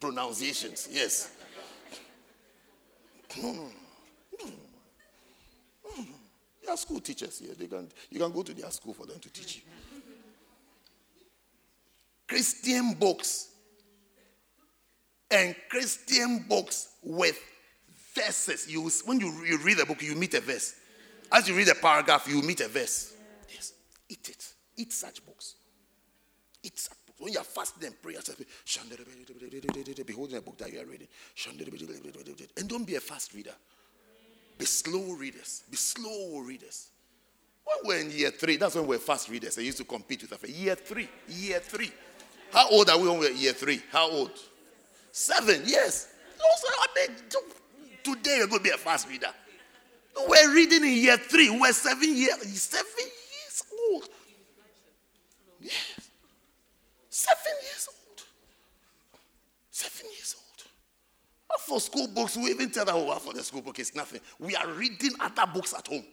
Pronunciations, yes. There are school teachers here. They can, you can go to their school for them to teach you. Christian books and Christian books with verses. You, when you, you read a book, you meet a verse. As you read a paragraph, you meet a verse. Yes, eat it. Eat such books. Eat such books. When you are fasting and praying, beholding a book that you are reading. And don't be a fast reader. Be slow readers. Be slow readers. When we're in year three, that's when we're fast readers. I used to compete with us. Year three. Year three. How old are we when we're year three? How old? Seven. Yes. Also, I mean, today you're going to be a fast reader. We're reading in year three. We're seven years, seven years old. Yes. Seven years old. Seven years old. Not for school books, we even tell that oh, for the school book it's nothing. We are reading other books at home.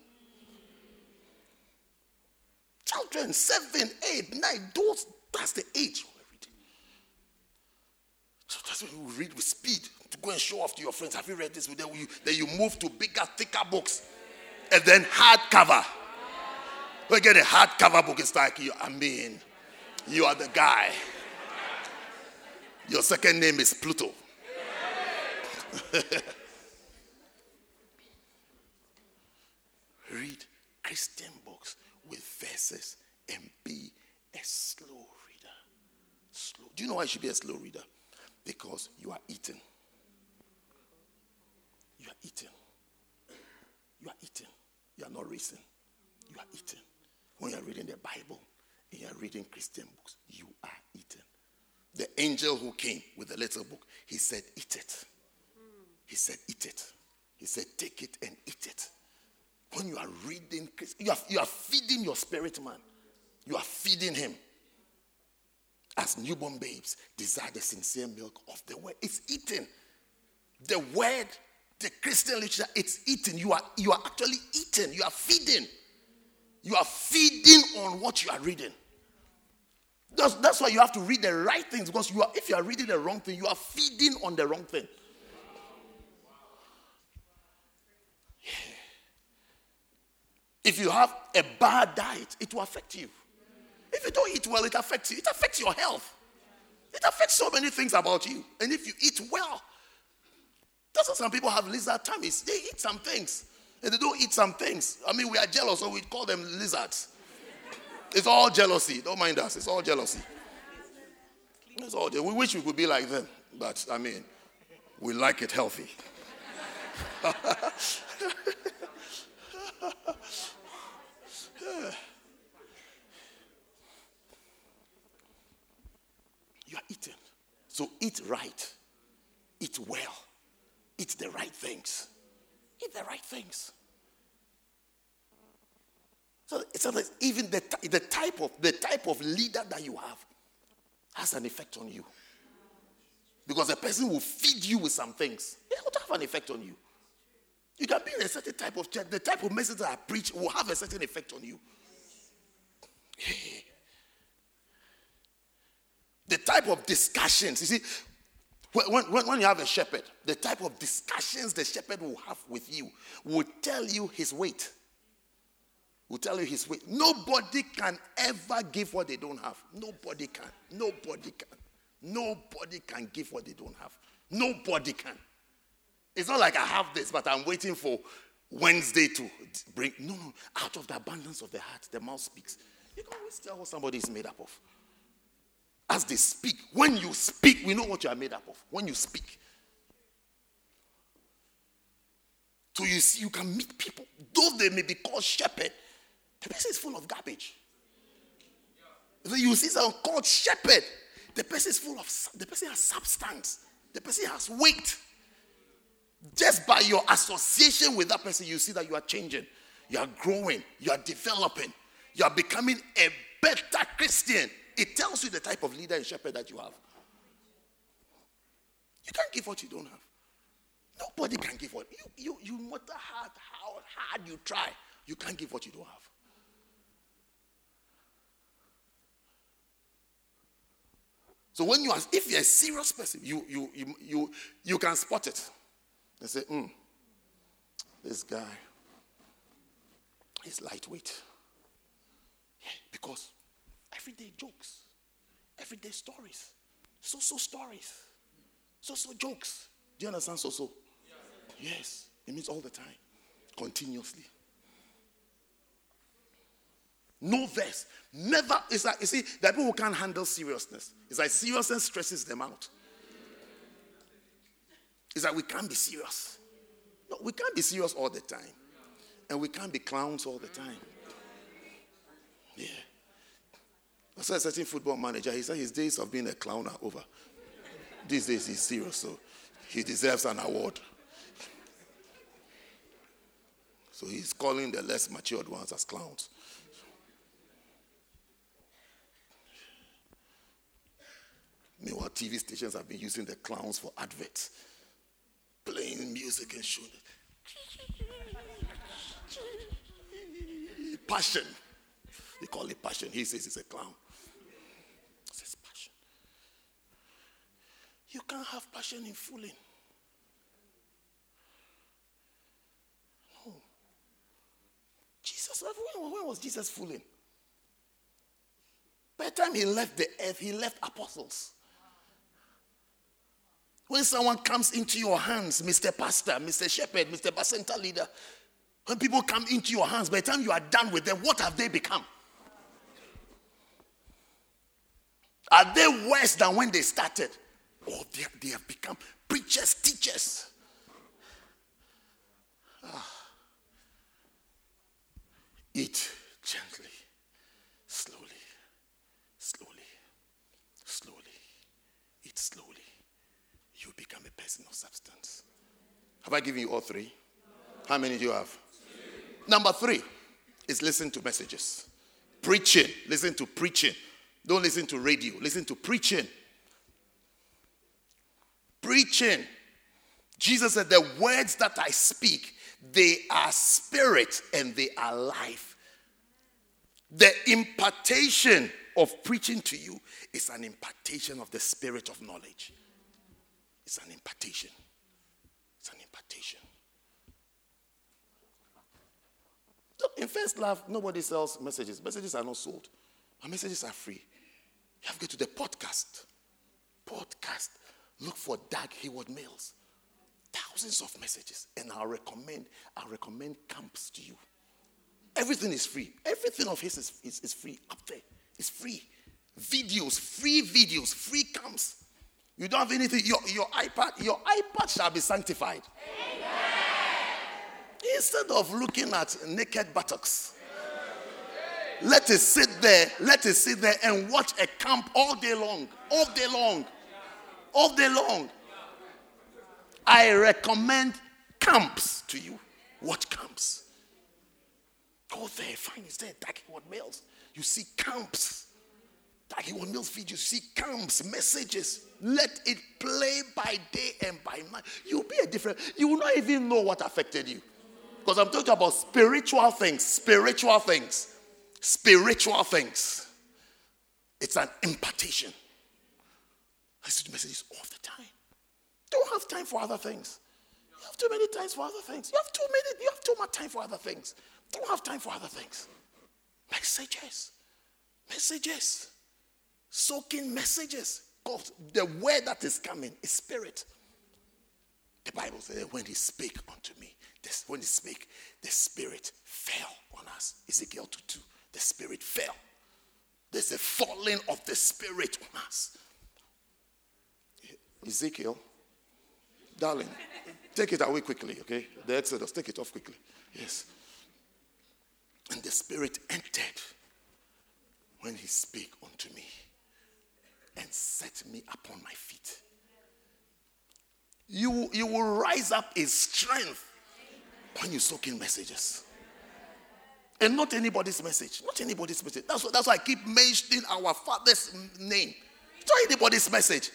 Children, seven, eight, nine, those, that's the age we're reading. So that's when we read with speed to go and show off to your friends. Have you read this? Then you, then you move to bigger, thicker books. And then hardcover. We get a hardcover book, it's like, you, I mean, you are the guy. Your second name is Pluto. Read Christian books with verses and be a slow reader. Slow. Do you know why you should be a slow reader? Because you are eating. You are eating. You are eating. You are not racing. You are eating. When you are reading the Bible and you are reading Christian books, you are eating. The angel who came with the little book, he said, Eat it. He said, Eat it. He said, Take it and eat it. When you are reading, you are, you are feeding your spirit man. You are feeding him. As newborn babes desire the sincere milk of the word. It's eating. The word, the Christian literature, it's eating. You are, you are actually eating. You are feeding. You are feeding on what you are reading. That's, that's why you have to read the right things because you are, if you are reading the wrong thing, you are feeding on the wrong thing. If you have a bad diet, it will affect you. If you don't eat well, it affects you. It affects your health. It affects so many things about you. And if you eat well, that's why some people have lizard tummies. They eat some things, and they don't eat some things. I mean, we are jealous, so we call them lizards. It's all jealousy. Don't mind us. It's all jealousy. It's all. We wish we could be like them, but I mean, we like it healthy. You are eating. So eat right. Eat well. Eat the right things. Eat the right things. So it's like even the, the type of the type of leader that you have has an effect on you. Because a person will feed you with some things. It will have an effect on you. You can be in a certain type of church. The type of message that I preach will have a certain effect on you. The type of discussions, you see, when, when, when you have a shepherd, the type of discussions the shepherd will have with you will tell you his weight. Will tell you his weight. Nobody can ever give what they don't have. Nobody can. Nobody can. Nobody can give what they don't have. Nobody can. It's not like I have this, but I'm waiting for Wednesday to bring. No, no. Out of the abundance of the heart, the mouth speaks. You can always tell what somebody is made up of. As they speak, when you speak, we know what you are made up of. When you speak. So you see, you can meet people, though they may be called shepherd, the person is full of garbage. So you see someone called shepherd, the person is full of, the person has substance, the person has weight. Just by your association with that person, you see that you are changing, you are growing, you are developing, you are becoming a better Christian. It tells you the type of leader and shepherd that you have. You can't give what you don't have. Nobody can give what you you you matter how, how hard you try, you can't give what you don't have. So when you are, if you're a serious person, you you you you, you can spot it. They say, hmm, this guy is lightweight. Yeah, because everyday jokes, everyday stories, so so stories, so so jokes. Do you understand so so? Yes, it means all the time, continuously. No verse. Never. It's like, you see, there people who can't handle seriousness. It's like seriousness stresses them out. It's like we can't be serious. No, we can't be serious all the time. And we can't be clowns all the time. Yeah. I saw a certain football manager, he said his days of being a clown are over. These days he's serious, so he deserves an award. So he's calling the less matured ones as clowns. Meanwhile, TV stations have been using the clowns for adverts, playing music and showing. Passion. They call it passion. He says it's a clown. He says passion. You can't have passion in fooling. No. Jesus, when, when was Jesus fooling? By the time he left the earth, he left apostles. When someone comes into your hands, Mr. Pastor, Mr. Shepherd, Mr. Bacenta leader, when people come into your hands, by the time you are done with them, what have they become? Are they worse than when they started? Oh, they, they have become preachers, teachers. Ah. Eat gently, slowly, slowly, slowly. Eat slowly. You become a person of substance. Have I given you all three? How many do you have? Number three is listen to messages. Preaching. Listen to preaching. Don't listen to radio. Listen to preaching. Preaching. Jesus said, The words that I speak, they are spirit and they are life. The impartation of preaching to you is an impartation of the spirit of knowledge. It's an impartation. It's an impartation. In First Love, nobody sells messages. Messages are not sold. Our messages are free. You have to go to the podcast. Podcast. Look for Dag Heward-Mills. Thousands of messages. And I'll recommend, I'll recommend camps to you. Everything is free. Everything of his is, is, is free up there. It's free. Videos, free videos, free camps. You don't have anything. Your, your iPad, your iPad shall be sanctified. Instead of looking at naked buttocks, let it sit there, let it sit there and watch a camp all day long, all day long, all day long. I recommend camps to you. What camps? Go there, find it's there, Heward-Mills. You see camps. Heward-Mills videos, you see camps, messages. Let it play by day and by night. You'll be a different, you will not even know what affected you. Because I'm talking about spiritual things, spiritual things, spiritual things. It's an impartation. I listen to messages all the time. Don't have time for other things. You have too many times for other things. You have too many, you have too much time for other things. Don't have time for other things. Messages. Messages. Soaking messages. God, the word that is coming is spirit. The Bible says when he spake unto me, this, when he spake, the spirit fell on us. Ezekiel 2 2. The spirit fell. There's a falling of the spirit on us. Ezekiel, darling, take it away quickly, okay? The Exodus, take it off quickly. Yes. And the spirit entered when he spake unto me and set me upon my feet. You, you will rise up in strength when you soak in messages. And not anybody's message. Not anybody's message. That's, what, that's why I keep mentioning our father's name. Not anybody's message.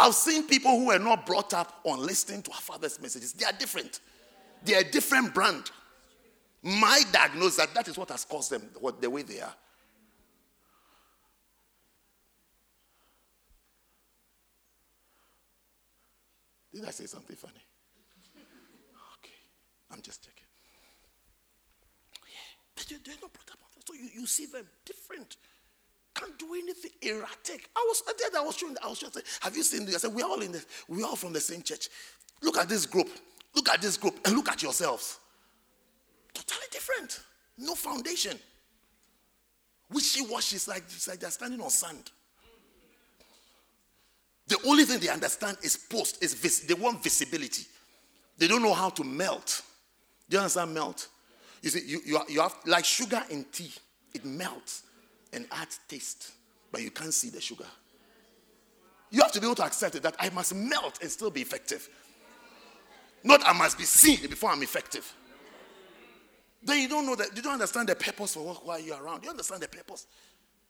I've seen people who were not brought up on listening to our father's messages. They are different. They are a different brand. My diagnosis that that is what has caused them what, the way they are. Did I say something funny? Okay, I'm just checking. Yeah, they, they're not brought up. So you, you see them different. Can't do anything erratic. I was there. I was showing. I was just have you seen this? I said, we're all in the, we're all from the same church. Look at this group. Look at this group and look at yourselves. Totally different. No foundation. Wishy washy is like, it's like they're standing on sand. The only thing they understand is post, is vis- they want visibility. They don't know how to melt. Do you understand melt? You see, you, you, you have like sugar in tea, it melts and adds taste, but you can't see the sugar. You have to be able to accept it that I must melt and still be effective. Not I must be seen before I'm effective. Then you don't know that you don't understand the purpose for why you're around. You understand the purpose.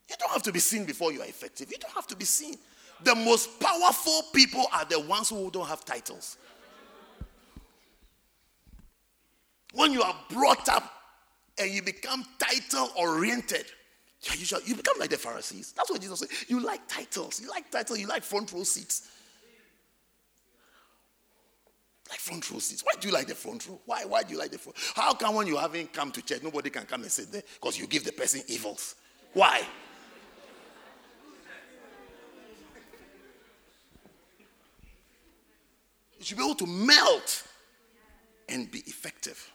You don't have to be seen before you are effective. You don't have to be seen. The most powerful people are the ones who don't have titles. When you are brought up and you become title oriented, you, usually, you become like the Pharisees. That's what Jesus said. You like titles. You like titles. You like front row seats. Like front row seats. Why do you like the front row? Why? Why do you like the front? How come when you haven't come to church, nobody can come and sit there? Because you give the person evils. Why? You should be able to melt and be effective.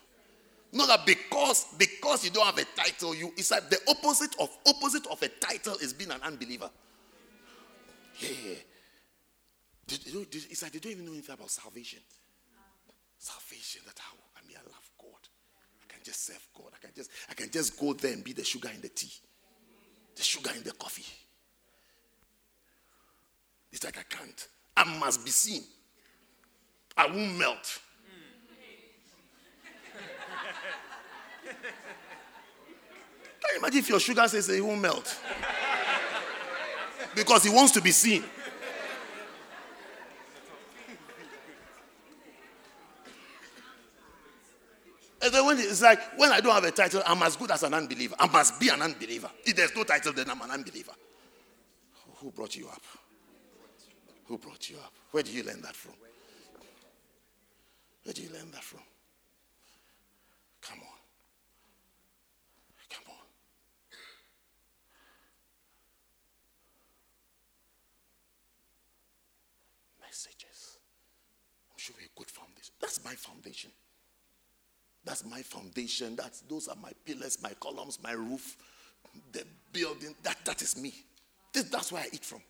Not that because because you don't have a title, you it's like the opposite of opposite of a title is being an unbeliever. Yeah, It's like they don't even know anything about salvation. Salvation, that how I mean I love God. I can just serve God. I can just I can just go there and be the sugar in the tea, the sugar in the coffee. It's like I can't. I must be seen. I won't melt. Can you imagine if your sugar says it won't melt? Because he wants to be seen. And then when it's like, when I don't have a title, I'm as good as an unbeliever. I must be an unbeliever. If there's no title, then I'm an unbeliever. Who brought you up? Who brought you up? Where did you learn that from? Where did you learn that from? Come on. Come on. Messages. I'm sure we're a good foundation. That's my foundation. That's my foundation. That's those are my pillars, my columns, my roof, the building. That that is me. This, that's where I eat from.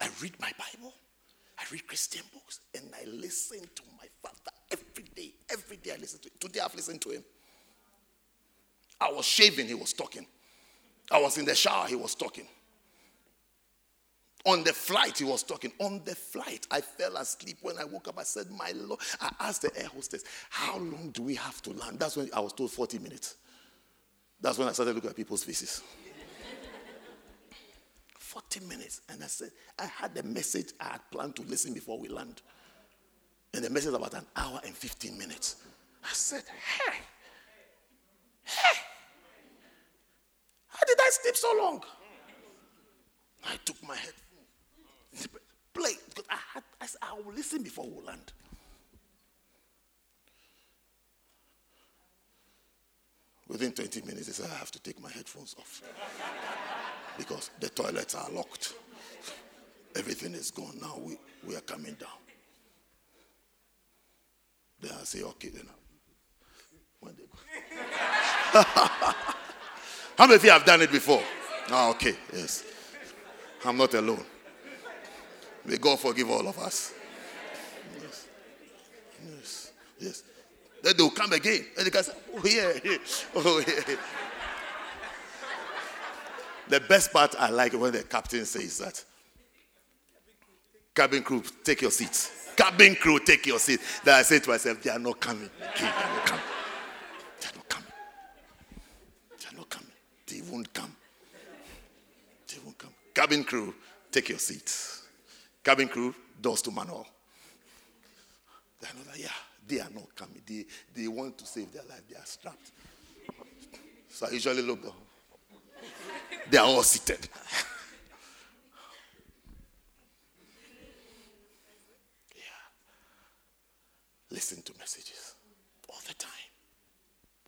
I read my Bible, I read Christian books, and I listen to my father every day. Every day I listen to him. Today I've listened to him. I was shaving, he was talking. I was in the shower, he was talking. On the flight, he was talking. On the flight, I fell asleep. When I woke up, I said, My Lord, I asked the air hostess, How long do we have to land? That's when I was told 40 minutes. That's when I started looking at people's faces. 40 minutes. And I said, I had the message I had planned to listen before we land. And the message about an hour and 15 minutes. I said, Hey, hey, how did I sleep so long? I took my head, play, because I had, I said, I will listen before we land. Within 20 minutes, they said, I have to take my headphones off because the toilets are locked. Everything is gone now. We, we are coming down. Then I say, okay, then. When they go. How many of you have done it before? Oh, okay, yes. I'm not alone. May God forgive all of us. Yes. Yes. Yes. Then they'll come again. And they can oh, yeah. yeah. Oh, yeah. The best part I like when the captain says that. Cabin crew, take your seats. Cabin crew, take your seat. Then I say to myself, they are not coming. Okay, they are not coming. They are not coming. They are not coming. They won't come. They won't come. Cabin crew, take your seats. Cabin crew, doors to manual. They are not, yeah, they are not coming. They, they want to save their life. They are strapped. So I usually look. They are all seated. yeah. Listen to messages all the time.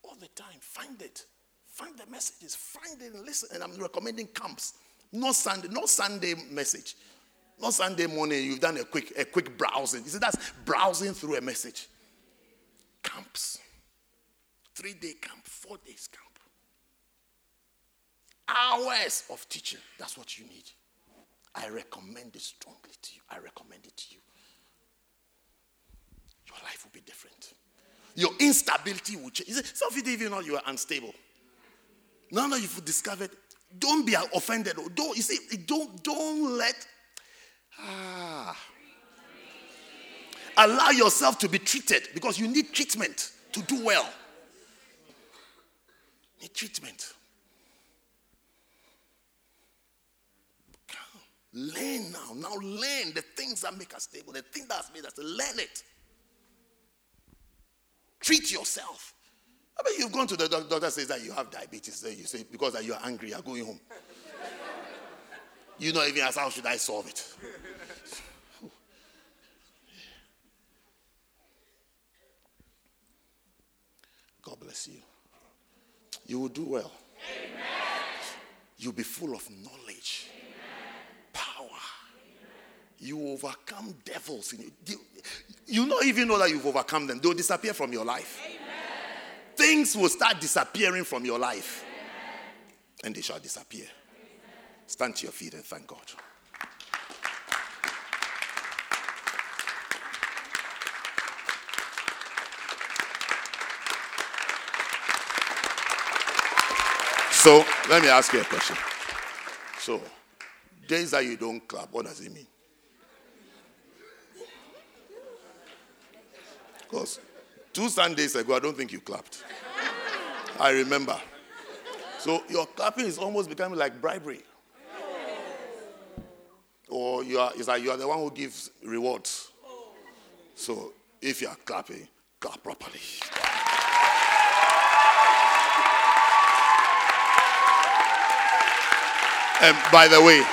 All the time. Find it. Find the messages. Find it and listen. And I'm recommending camps. No Sunday, no Sunday message. Not Sunday morning, you've done a quick, a quick browsing. You see, that's browsing through a message. Camps. Three day camp, four days camp. Hours of teaching. That's what you need. I recommend it strongly to you. I recommend it to you. Your life will be different. Your instability will change. Some of you even know you are unstable. Now that you've discovered, don't be offended. Don't you see? Don't don't let ah allow yourself to be treated because you need treatment to do well. Need treatment. Come, Learn now. Now learn the things that make us stable, the thing that's made us learn it. Treat yourself. I mean, you've gone to the doc- doctor says that you have diabetes. Then you say because you are angry, you're going home. You know even ask how should I solve it. God bless you. You will do well. You'll be full of knowledge, power. You overcome devils. In you. You, you not even know that you've overcome them. They'll disappear from your life. Things will start disappearing from your life. And they shall disappear. Stand to your feet and thank God. So let me ask you a question. So, days that you don't clap, what does it mean? Because two Sundays ago, I don't think you clapped. I remember. So your clapping is almost becoming like bribery. Or you are, it's like you are the one who gives rewards. So if you are clapping, clap properly. And by the way,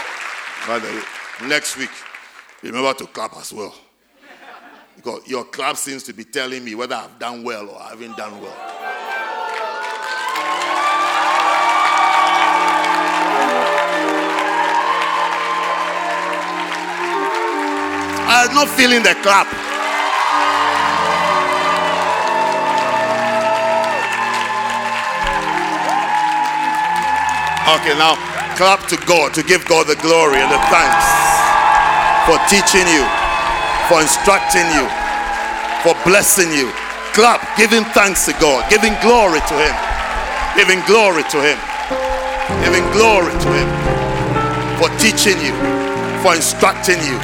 by the way, next week, remember to clap as well. Because your clap seems to be telling me whether I've done well or I haven't done well. I'm not feeling the clap. Okay, now clap to God to give God the glory and the thanks for teaching you, for instructing you, for blessing you. Clap, giving thanks to God, giving glory to Him, giving glory to Him, giving glory to Him for teaching you, for instructing you,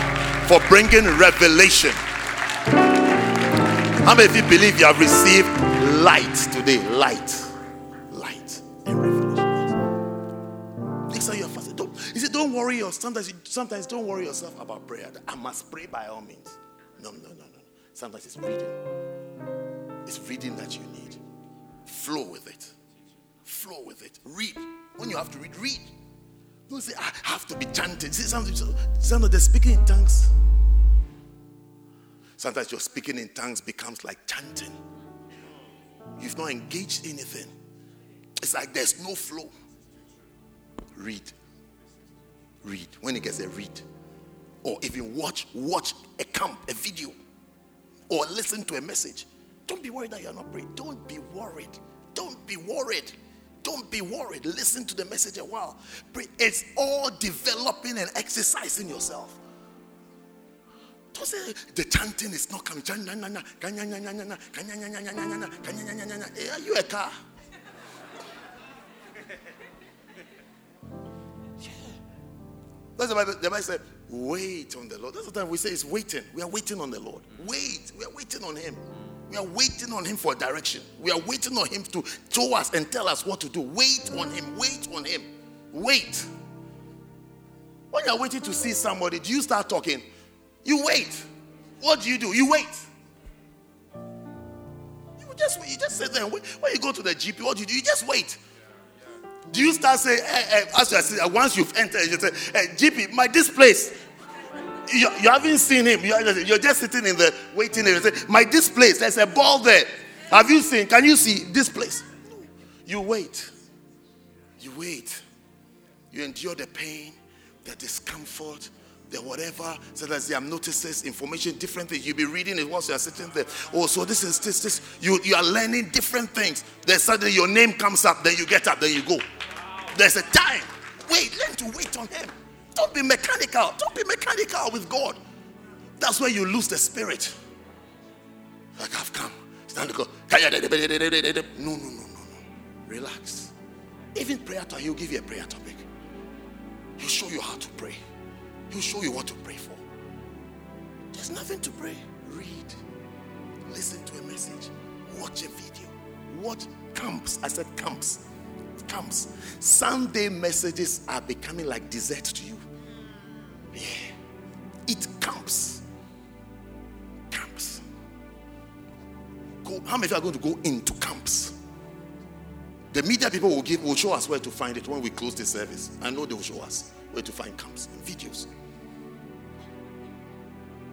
for bringing revelation. How many of you believe you have received light today? Light. Sometimes, you- sometimes don't worry yourself about prayer. I must pray by all means. No, no, no, no. Sometimes it's reading. It's reading that you need. Flow with it. Flow with it. Read. When you have to read, read. Don't say, I have to be chanting. See, sometimes, sometimes the speaking in tongues. Sometimes your speaking in tongues becomes like chanting. You've not engaged anything. It's like there's no flow. Read. Read. When it gets a read. Or even watch, watch a camp, a video. Or listen to a message. Don't be worried that you're not praying. Don't be worried. Don't be worried. Don't be worried. Listen to the message a while. Pray. It's all developing and exercising yourself. Don't say the chanting is not coming. Chan- na- na- na, That's the Bible. The Bible said, wait on the Lord. That's the time we say it's waiting. We are waiting on the Lord. Wait. We are waiting on Him. We are waiting on Him for direction. We are waiting on Him to show us and tell us what to do. Wait on Him. Wait on Him. Wait. When you're waiting to see somebody, do you start talking? You wait. What do you do? You wait. You just you just sit there. When you go to the GP, what do you do? You just wait. Do you start saying, eh, eh, as you are once you've entered, you say, eh, GP, my this place. You, you haven't seen him. You are you're just sitting in the waiting area. Say, my this place. There's a ball there. Have you seen? Can you see this place? You wait. You wait. You endure the pain, the discomfort, the whatever. So that there are notices, information, different things. You'll be reading it whilst you're sitting there. Oh, so this is this, this. You, you are learning different things. Then suddenly your name comes up, then you get up, then you go. There's a time. Wait, learn to wait on Him. Don't be mechanical. Don't be mechanical with God. That's where you lose the spirit. Like I've come. Stand go. No, no, no, no, no. Relax. Even prayer time, he'll give you a prayer topic. He'll show you how to pray. He'll show you what to pray for. There's nothing to pray. Read. Listen to a message. Watch a video. Watch camps. I said camps. Camps. Sunday messages are becoming like dessert to you. Yeah. It camps. Camps. Go, how many of you are going to go into camps? The media people will give will show us where to find it when we close the service. I know they will show us where to find camps and videos.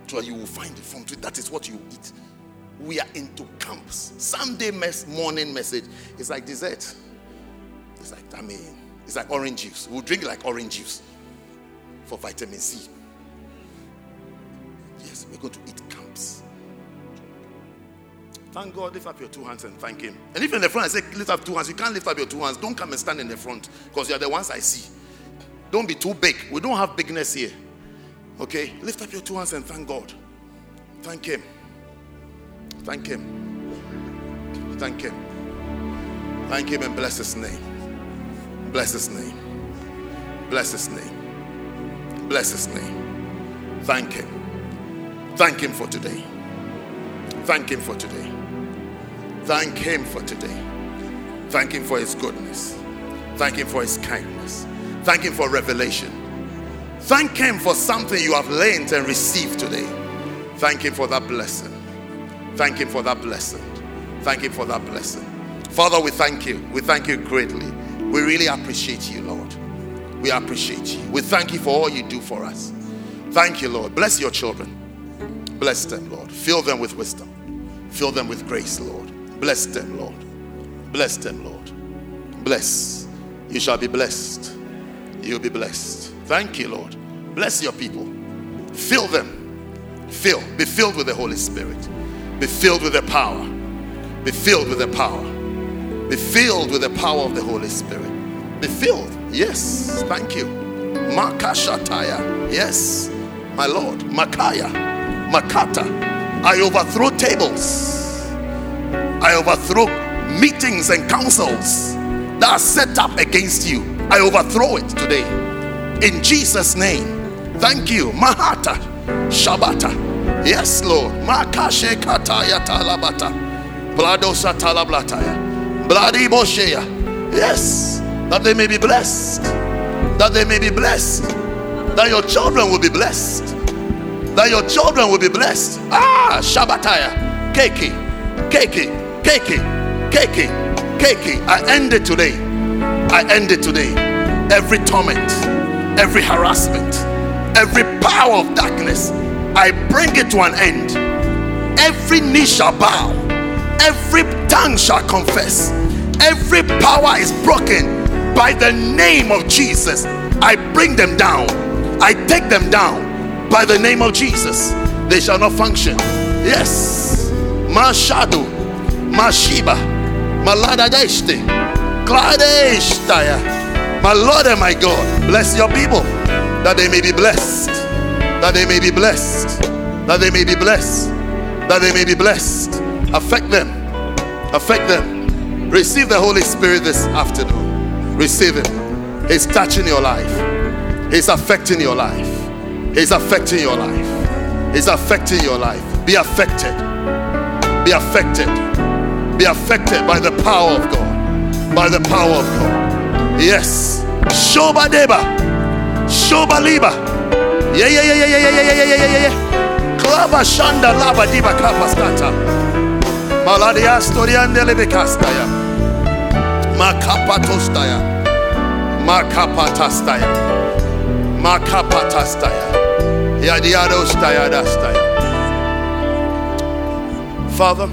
So you will find it from that is what you eat. We are into camps. Sunday mess, morning message is like dessert. It's like I mean, it's like orange juice. We'll drink like orange juice for vitamin C. Yes, we're going to eat camps. Thank God, lift up your two hands and thank Him. And if in the front I say lift up two hands, you can't lift up your two hands. Don't come and stand in the front because you're the ones I see. Don't be too big. We don't have bigness here. Okay? Lift up your two hands and thank God. Thank Him. Thank Him. Thank Him. Thank Him and bless His name. Bless His name. Bless His name. Bless His name. Thank Him. Thank Him for today. Thank Him for today. Thank Him for today. Thank Him for His goodness. Thank Him for His kindness. Thank Him for revelation. Thank Him for something you have learned and received today. Thank Him for that blessing. Thank Him for that blessing. Thank Him for that blessing. Father, we thank you. We thank you greatly. We really appreciate you, Lord. We appreciate you. We thank you for all you do for us. Thank you, Lord. Bless your children. Bless them, Lord. Fill them with wisdom. Fill them with grace, Lord. Bless them, Lord. Bless them, Lord. Bless. You shall be blessed. You'll be blessed. Thank you, Lord. Bless your people. Fill them. Fill. Be filled with the Holy Spirit. Be filled with the power. Be filled with the power. Be filled with the power of the Holy Spirit. Be filled. Yes. Thank you. Makashataya. Yes. My Lord. Makaya. Makata. I overthrow tables. I overthrow meetings and councils that are set up against you. I overthrow it today. In Jesus' name. Thank you. Mahata. Shabata. Yes, Lord. Makashe kataya talabata. Bladosa talablataya. Bladi boshea. Yes. That they may be blessed. That they may be blessed. That your children will be blessed. That your children will be blessed. Ah, Shabbataya. Keke. Keke. Keke. Keke. Keke. I end it today. I end it today. Every torment, every harassment, every power of darkness, I bring it to an end. Every knee shall bow, every tongue shall confess, every power is broken by the name of Jesus. I bring them down, I take them down by the name of Jesus. They shall not function. Yes, my shadow, my Sheba, my Ladadeshte, Gladeshtaya. My Lord and my God, bless your people that they may be blessed, that they may be blessed, that they may be blessed, that they may be blessed. Affect them, affect them. Receive the Holy Spirit this afternoon. Receive Him. He's touching your life, He's affecting your life, He's affecting your life, He's affecting your life. Be affected, be affected, be affected by the power of God, by the power of God. Yes. Shoba deba. Shoba liba. Yeah, yeah, yeah, yeah, yeah, yeah, yeah, yeah, yeah, yeah. Klaba shanda laba diba kapaskata. Maladia storiande lebekastaya. Makapatostaya. Makapatastaya. Makapatastaya. Yadiadostaya dastaya. Father,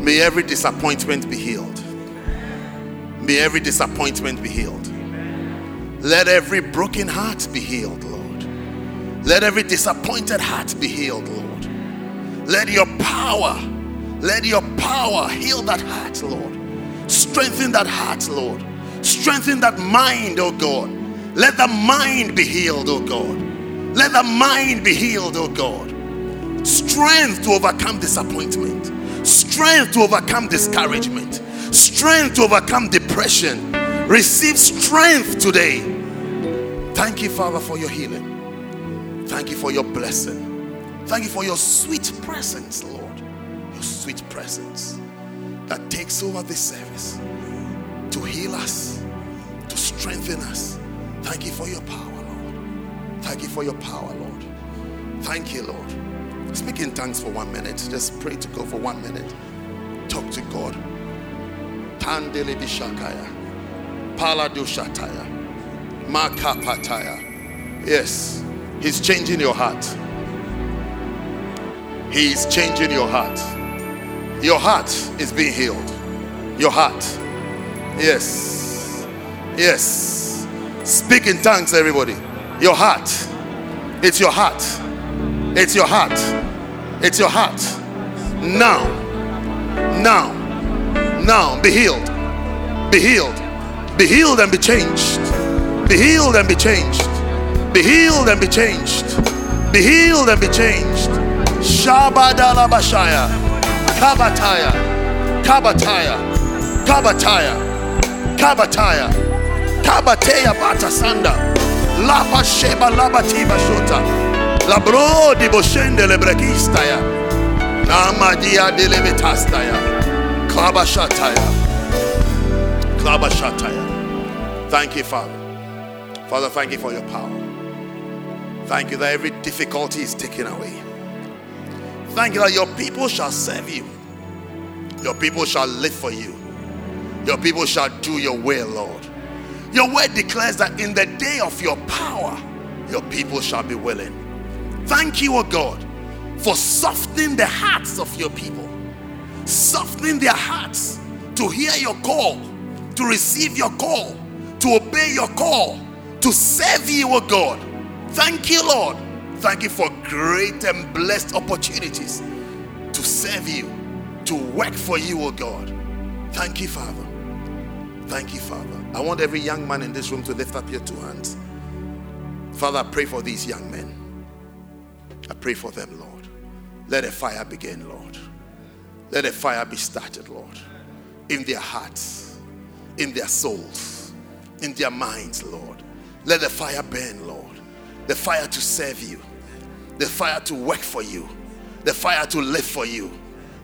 may every disappointment be healed. May every disappointment be healed. Let every broken heart be healed, Lord. Let every disappointed heart be healed, Lord. Let your power, let your power heal that heart, Lord. Strengthen that heart, Lord. Strengthen that mind, oh God. Let the mind be healed, oh God. Let the mind be healed, oh God. Strength to overcome disappointment, strength to overcome discouragement, strength to overcome depression. Receive strength today. Thank you, Father, for your healing. Thank you for your blessing. Thank you for your sweet presence, Lord. Your sweet presence that takes over this service to heal us, to strengthen us. Thank you for your power, Lord. Thank you for your power, Lord. Thank you, Lord. Speak in tongues for one minute. Just pray to God for one minute. Talk to God. Tandele bishakaya. Paladu shataya. Makapataya. Yes, He's changing your heart. He's changing your heart. Your heart is being healed. Your heart. Yes. Yes. Speak in tongues, everybody. Your heart. It's your heart. It's your heart. It's your heart. Now. Now. Now. Be healed. Be healed. Be healed and be changed. Be healed and be changed. Be healed and be changed. Be healed and be changed. Shabadala Bashaya. Kabataya. Kabataya. Kabataya. Kabataya. Kabateya Batasanda. Lapa Sheba Labatiba Shota. Labro di Boshende Lebrekistaya. Namadia de Levetastaya. Klabashataya. Klabashataya. Thank you, Father. Father, thank you for your power. Thank you that every difficulty is taken away. Thank you that your people shall serve you. Your people shall live for you. Your people shall do your will, Lord. Your word declares that in the day of your power, your people shall be willing. Thank you, O God, for softening the hearts of your people, softening their hearts to hear your call, to receive your call, to obey your call, to serve you, O God. Thank you, Lord. Thank you for great and blessed opportunities to serve you, to work for you, O God. Thank you, Father. Thank you, Father. I want every young man in this room to lift up your two hands. Father, I pray for these young men. I pray for them, Lord. Let a fire begin, Lord. Let a fire be started, Lord, in their hearts, in their souls, in their minds, Lord. Let the fire burn, Lord. The fire to serve you, the fire to work for you, the fire to live for you,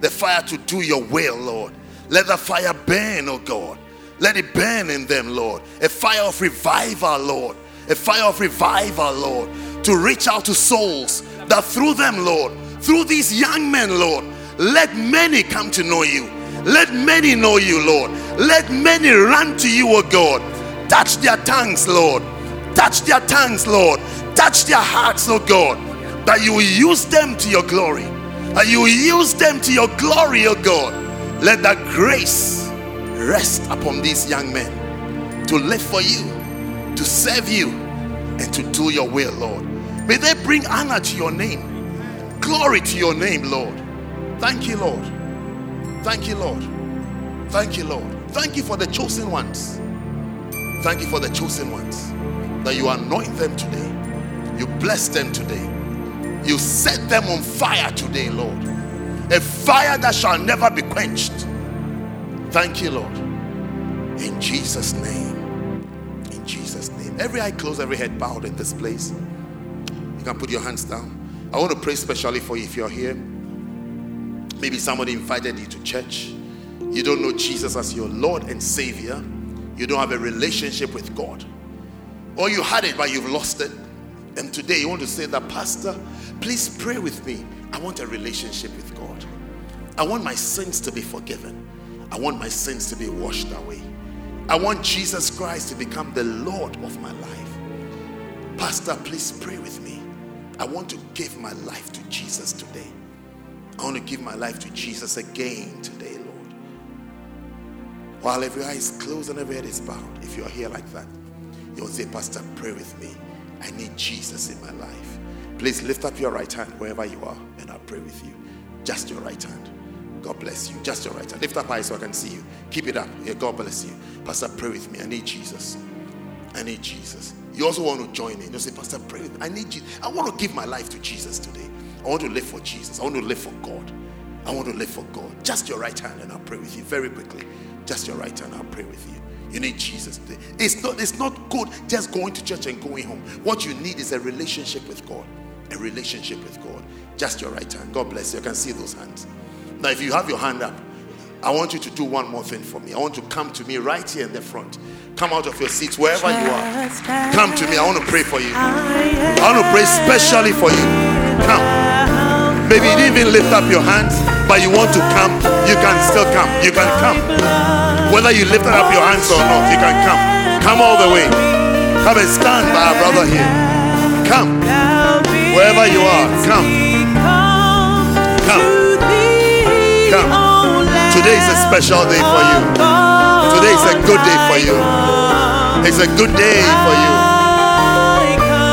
the fire to do your will, Lord. Let the fire burn, oh God. Let it burn in them, Lord. A fire of revival, Lord. A fire of revival, Lord. To reach out to souls that through them, Lord, through these young men, Lord, let many come to know you. Let many know you, Lord. Let many run to you, oh God. Touch their tongues, Lord. Touch their tongues, Lord. Touch their hearts, oh God. That you will use them to your glory. That you will use them to your glory, oh God. Let that grace rest upon these young men to live for you, to serve you, and to do your will, Lord. May they bring honor to your name, glory to your name, Lord. Thank you, Lord. Thank you, Lord. Thank you, Lord. Thank you for the chosen ones. Thank you for the chosen ones. That you anoint them today. You bless them today. You set them on fire today, Lord. A fire that shall never be quenched. Thank you, Lord. In Jesus' name. In Jesus' name. Every eye closed, every head bowed in this place. You can put your hands down. I want to pray specially for you if you're here. Maybe somebody invited you to church. You don't know Jesus as your Lord and Savior. You don't have a relationship with God. Or you had it, but you've lost it. And today you want to say that, Pastor, please pray with me. I want a relationship with God. I want my sins to be forgiven. I want my sins to be washed away. I want Jesus Christ to become the Lord of my life. Pastor, please pray with me. I want to give my life to Jesus today. I want to give my life to Jesus again today, Lord. While every eye is closed and every head is bowed, if you're here like that, you'll say, Pastor, pray with me. I need Jesus in my life. Please lift up your right hand wherever you are, and I'll pray with you. Just your right hand. God bless you. Just your right hand. Lift up high so I can see you. Keep it up. Yeah, God bless you. Pastor, pray with me. I need Jesus. I need Jesus. You also want to join in. You say, Pastor, pray with me. I need you. I want to give my life to Jesus today. I want to live for Jesus. I want to live for God. I want to live for God. Just your right hand and I'll pray with you very quickly. Just your right hand, I'll pray with you. You need Jesus. It's not, it's not good just going to church and going home. What you need is a relationship with God. A relationship with God. Just your right hand. God bless you. I can see those hands. Now, if you have your hand up, I want you to do one more thing for me. I want you to come to me right here in the front. Come out of your seats wherever you are. Come to me. I want to pray for you. I want to pray specially for you. Come. Maybe you didn't even lift up your hands, but you want to come. You can still come. You can come. Whether you lifted up your hands or not, you can come. Come all the way. Come and stand by our brother here. Come. Wherever you are. Come. Today is a special day for you. Today is a good day for you. It's a good day for you.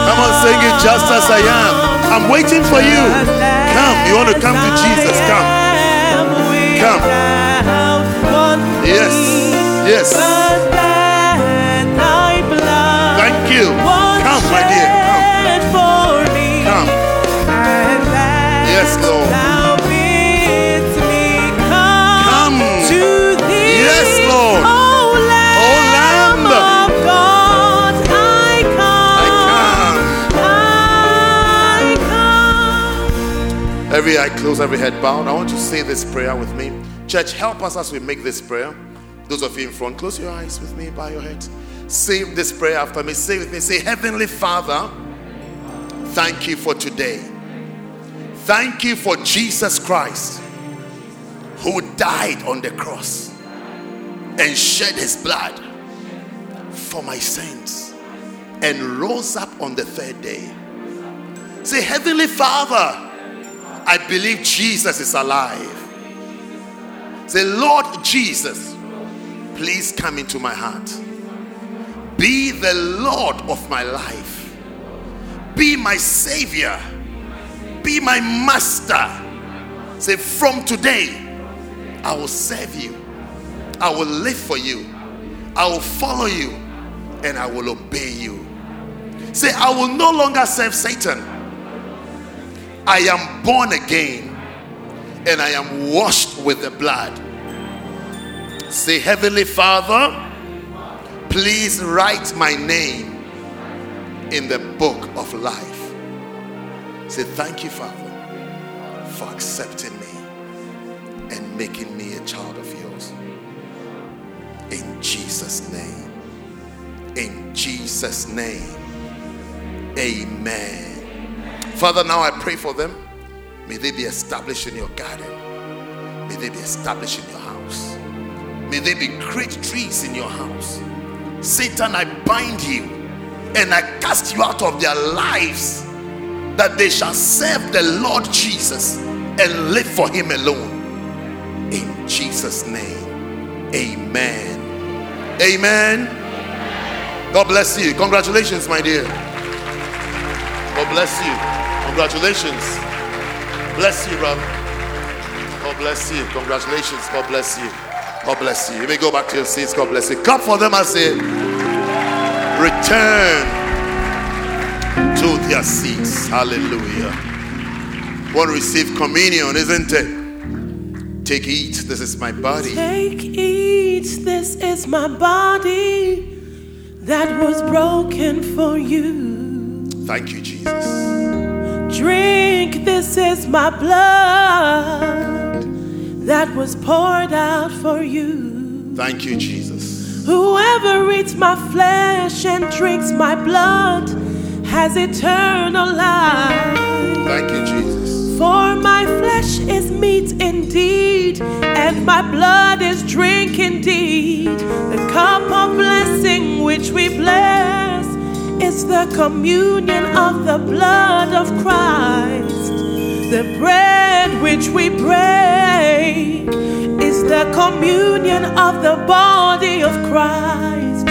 Come on, sing it just as I am. I'm waiting for you. Come. You want to come to Jesus? Come. Come. Yes. Yes. Thank you. Every eye closed, every head bowed. I want you to say this prayer with me. Church, help us as we make this prayer. Those of you in front, close your eyes with me, bow your head. Say this prayer after me. Say with me. Say, Heavenly Father, thank you for today. Thank you for Jesus Christ who died on the cross and shed his blood for my sins and rose up on the third day. Say, Heavenly Father, I believe Jesus is alive. Say, Lord Jesus, please come into my heart. Be the Lord of my life. Be my Savior. Be my Master. Say, from today, I will serve you. I will live for you. I will follow you. And I will obey you. Say, I will no longer serve Satan. I am born again and I am washed with the blood. Say, Heavenly Father, please write my name in the book of life. Say, Thank you, Father, for accepting me and making me a child of yours. In Jesus' name. In Jesus' name. Amen. Father, now I pray for them. May they be established in your garden. May they be established in your house. May they be great trees in your house. Satan, I bind you and I cast you out of their lives that they shall serve the Lord Jesus and live for him alone. In Jesus' name, amen. Amen. God bless you. Congratulations, my dear. God bless you. Congratulations. Bless you, brother. God bless you. Congratulations. God bless you. God bless you. You may go back to your seats. God bless you. Clap for them and say, return to their seats. Hallelujah. To receive communion, isn't it? Take, eat. This is my body. Take, eat, this is my body that was broken for you. Thank you, Jesus. Drink, this is my blood that was poured out for you. Thank you, Jesus. Whoever eats my flesh and drinks my blood has eternal life. Thank you, Jesus. For my flesh is meat indeed, and my blood is drink indeed. The cup of blessing which we bless is the communion of the blood of Christ. The bread which we break is the communion of the body of Christ.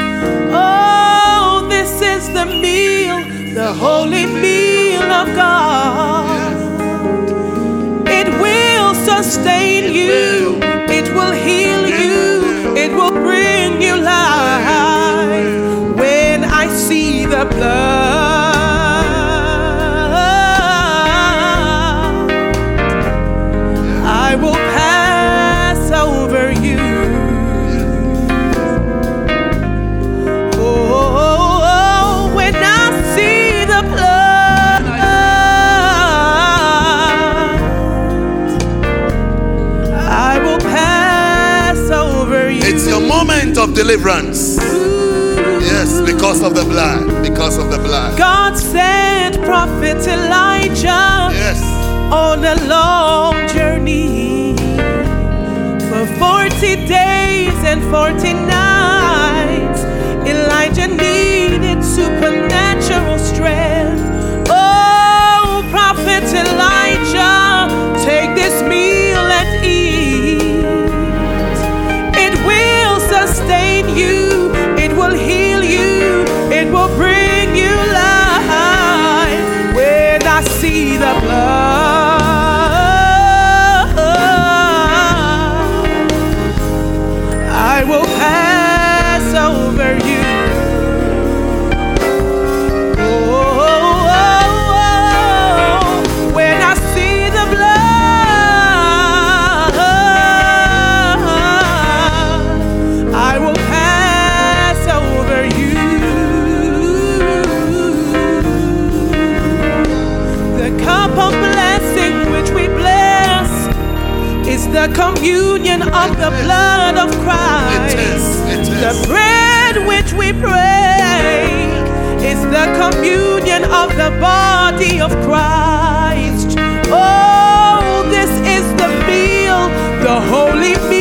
Oh, this is the meal, the holy meal of God. It will sustain you. It will heal you. It will bring you life. The blood, I will pass over you. Oh, when I see the blood, I will pass over you. It's your moment of deliverance. Because of the blood. Because of the blood. God sent Prophet Elijah Yes. on a long journey for 40 days and 40 nights. Elijah needed supernatural strength. Oh, Prophet Elijah, take this meal and eat. It will sustain you, it will heal you, it will bring you life. When I see the blood, communion of the blood of Christ. It is, it is. The bread which we break is the communion of the body of Christ. Oh, this is the meal, the holy meal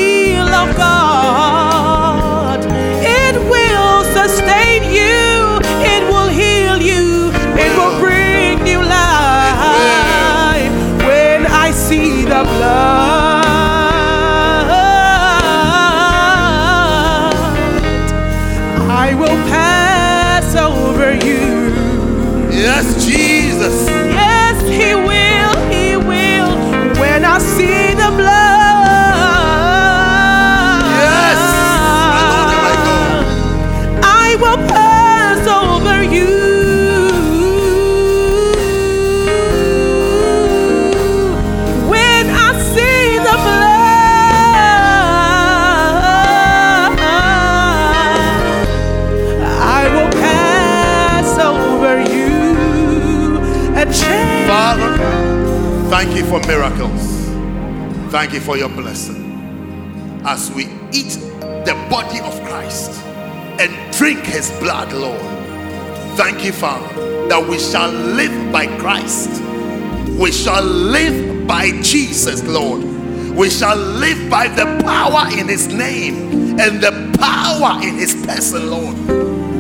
thank you for miracles. Thank you for your blessing. As we eat the body of Christ and drink his blood, Lord. Thank you, Father, that we shall live by Christ. We shall live by Jesus, Lord. We shall live by the power in his name and the power in his person, Lord.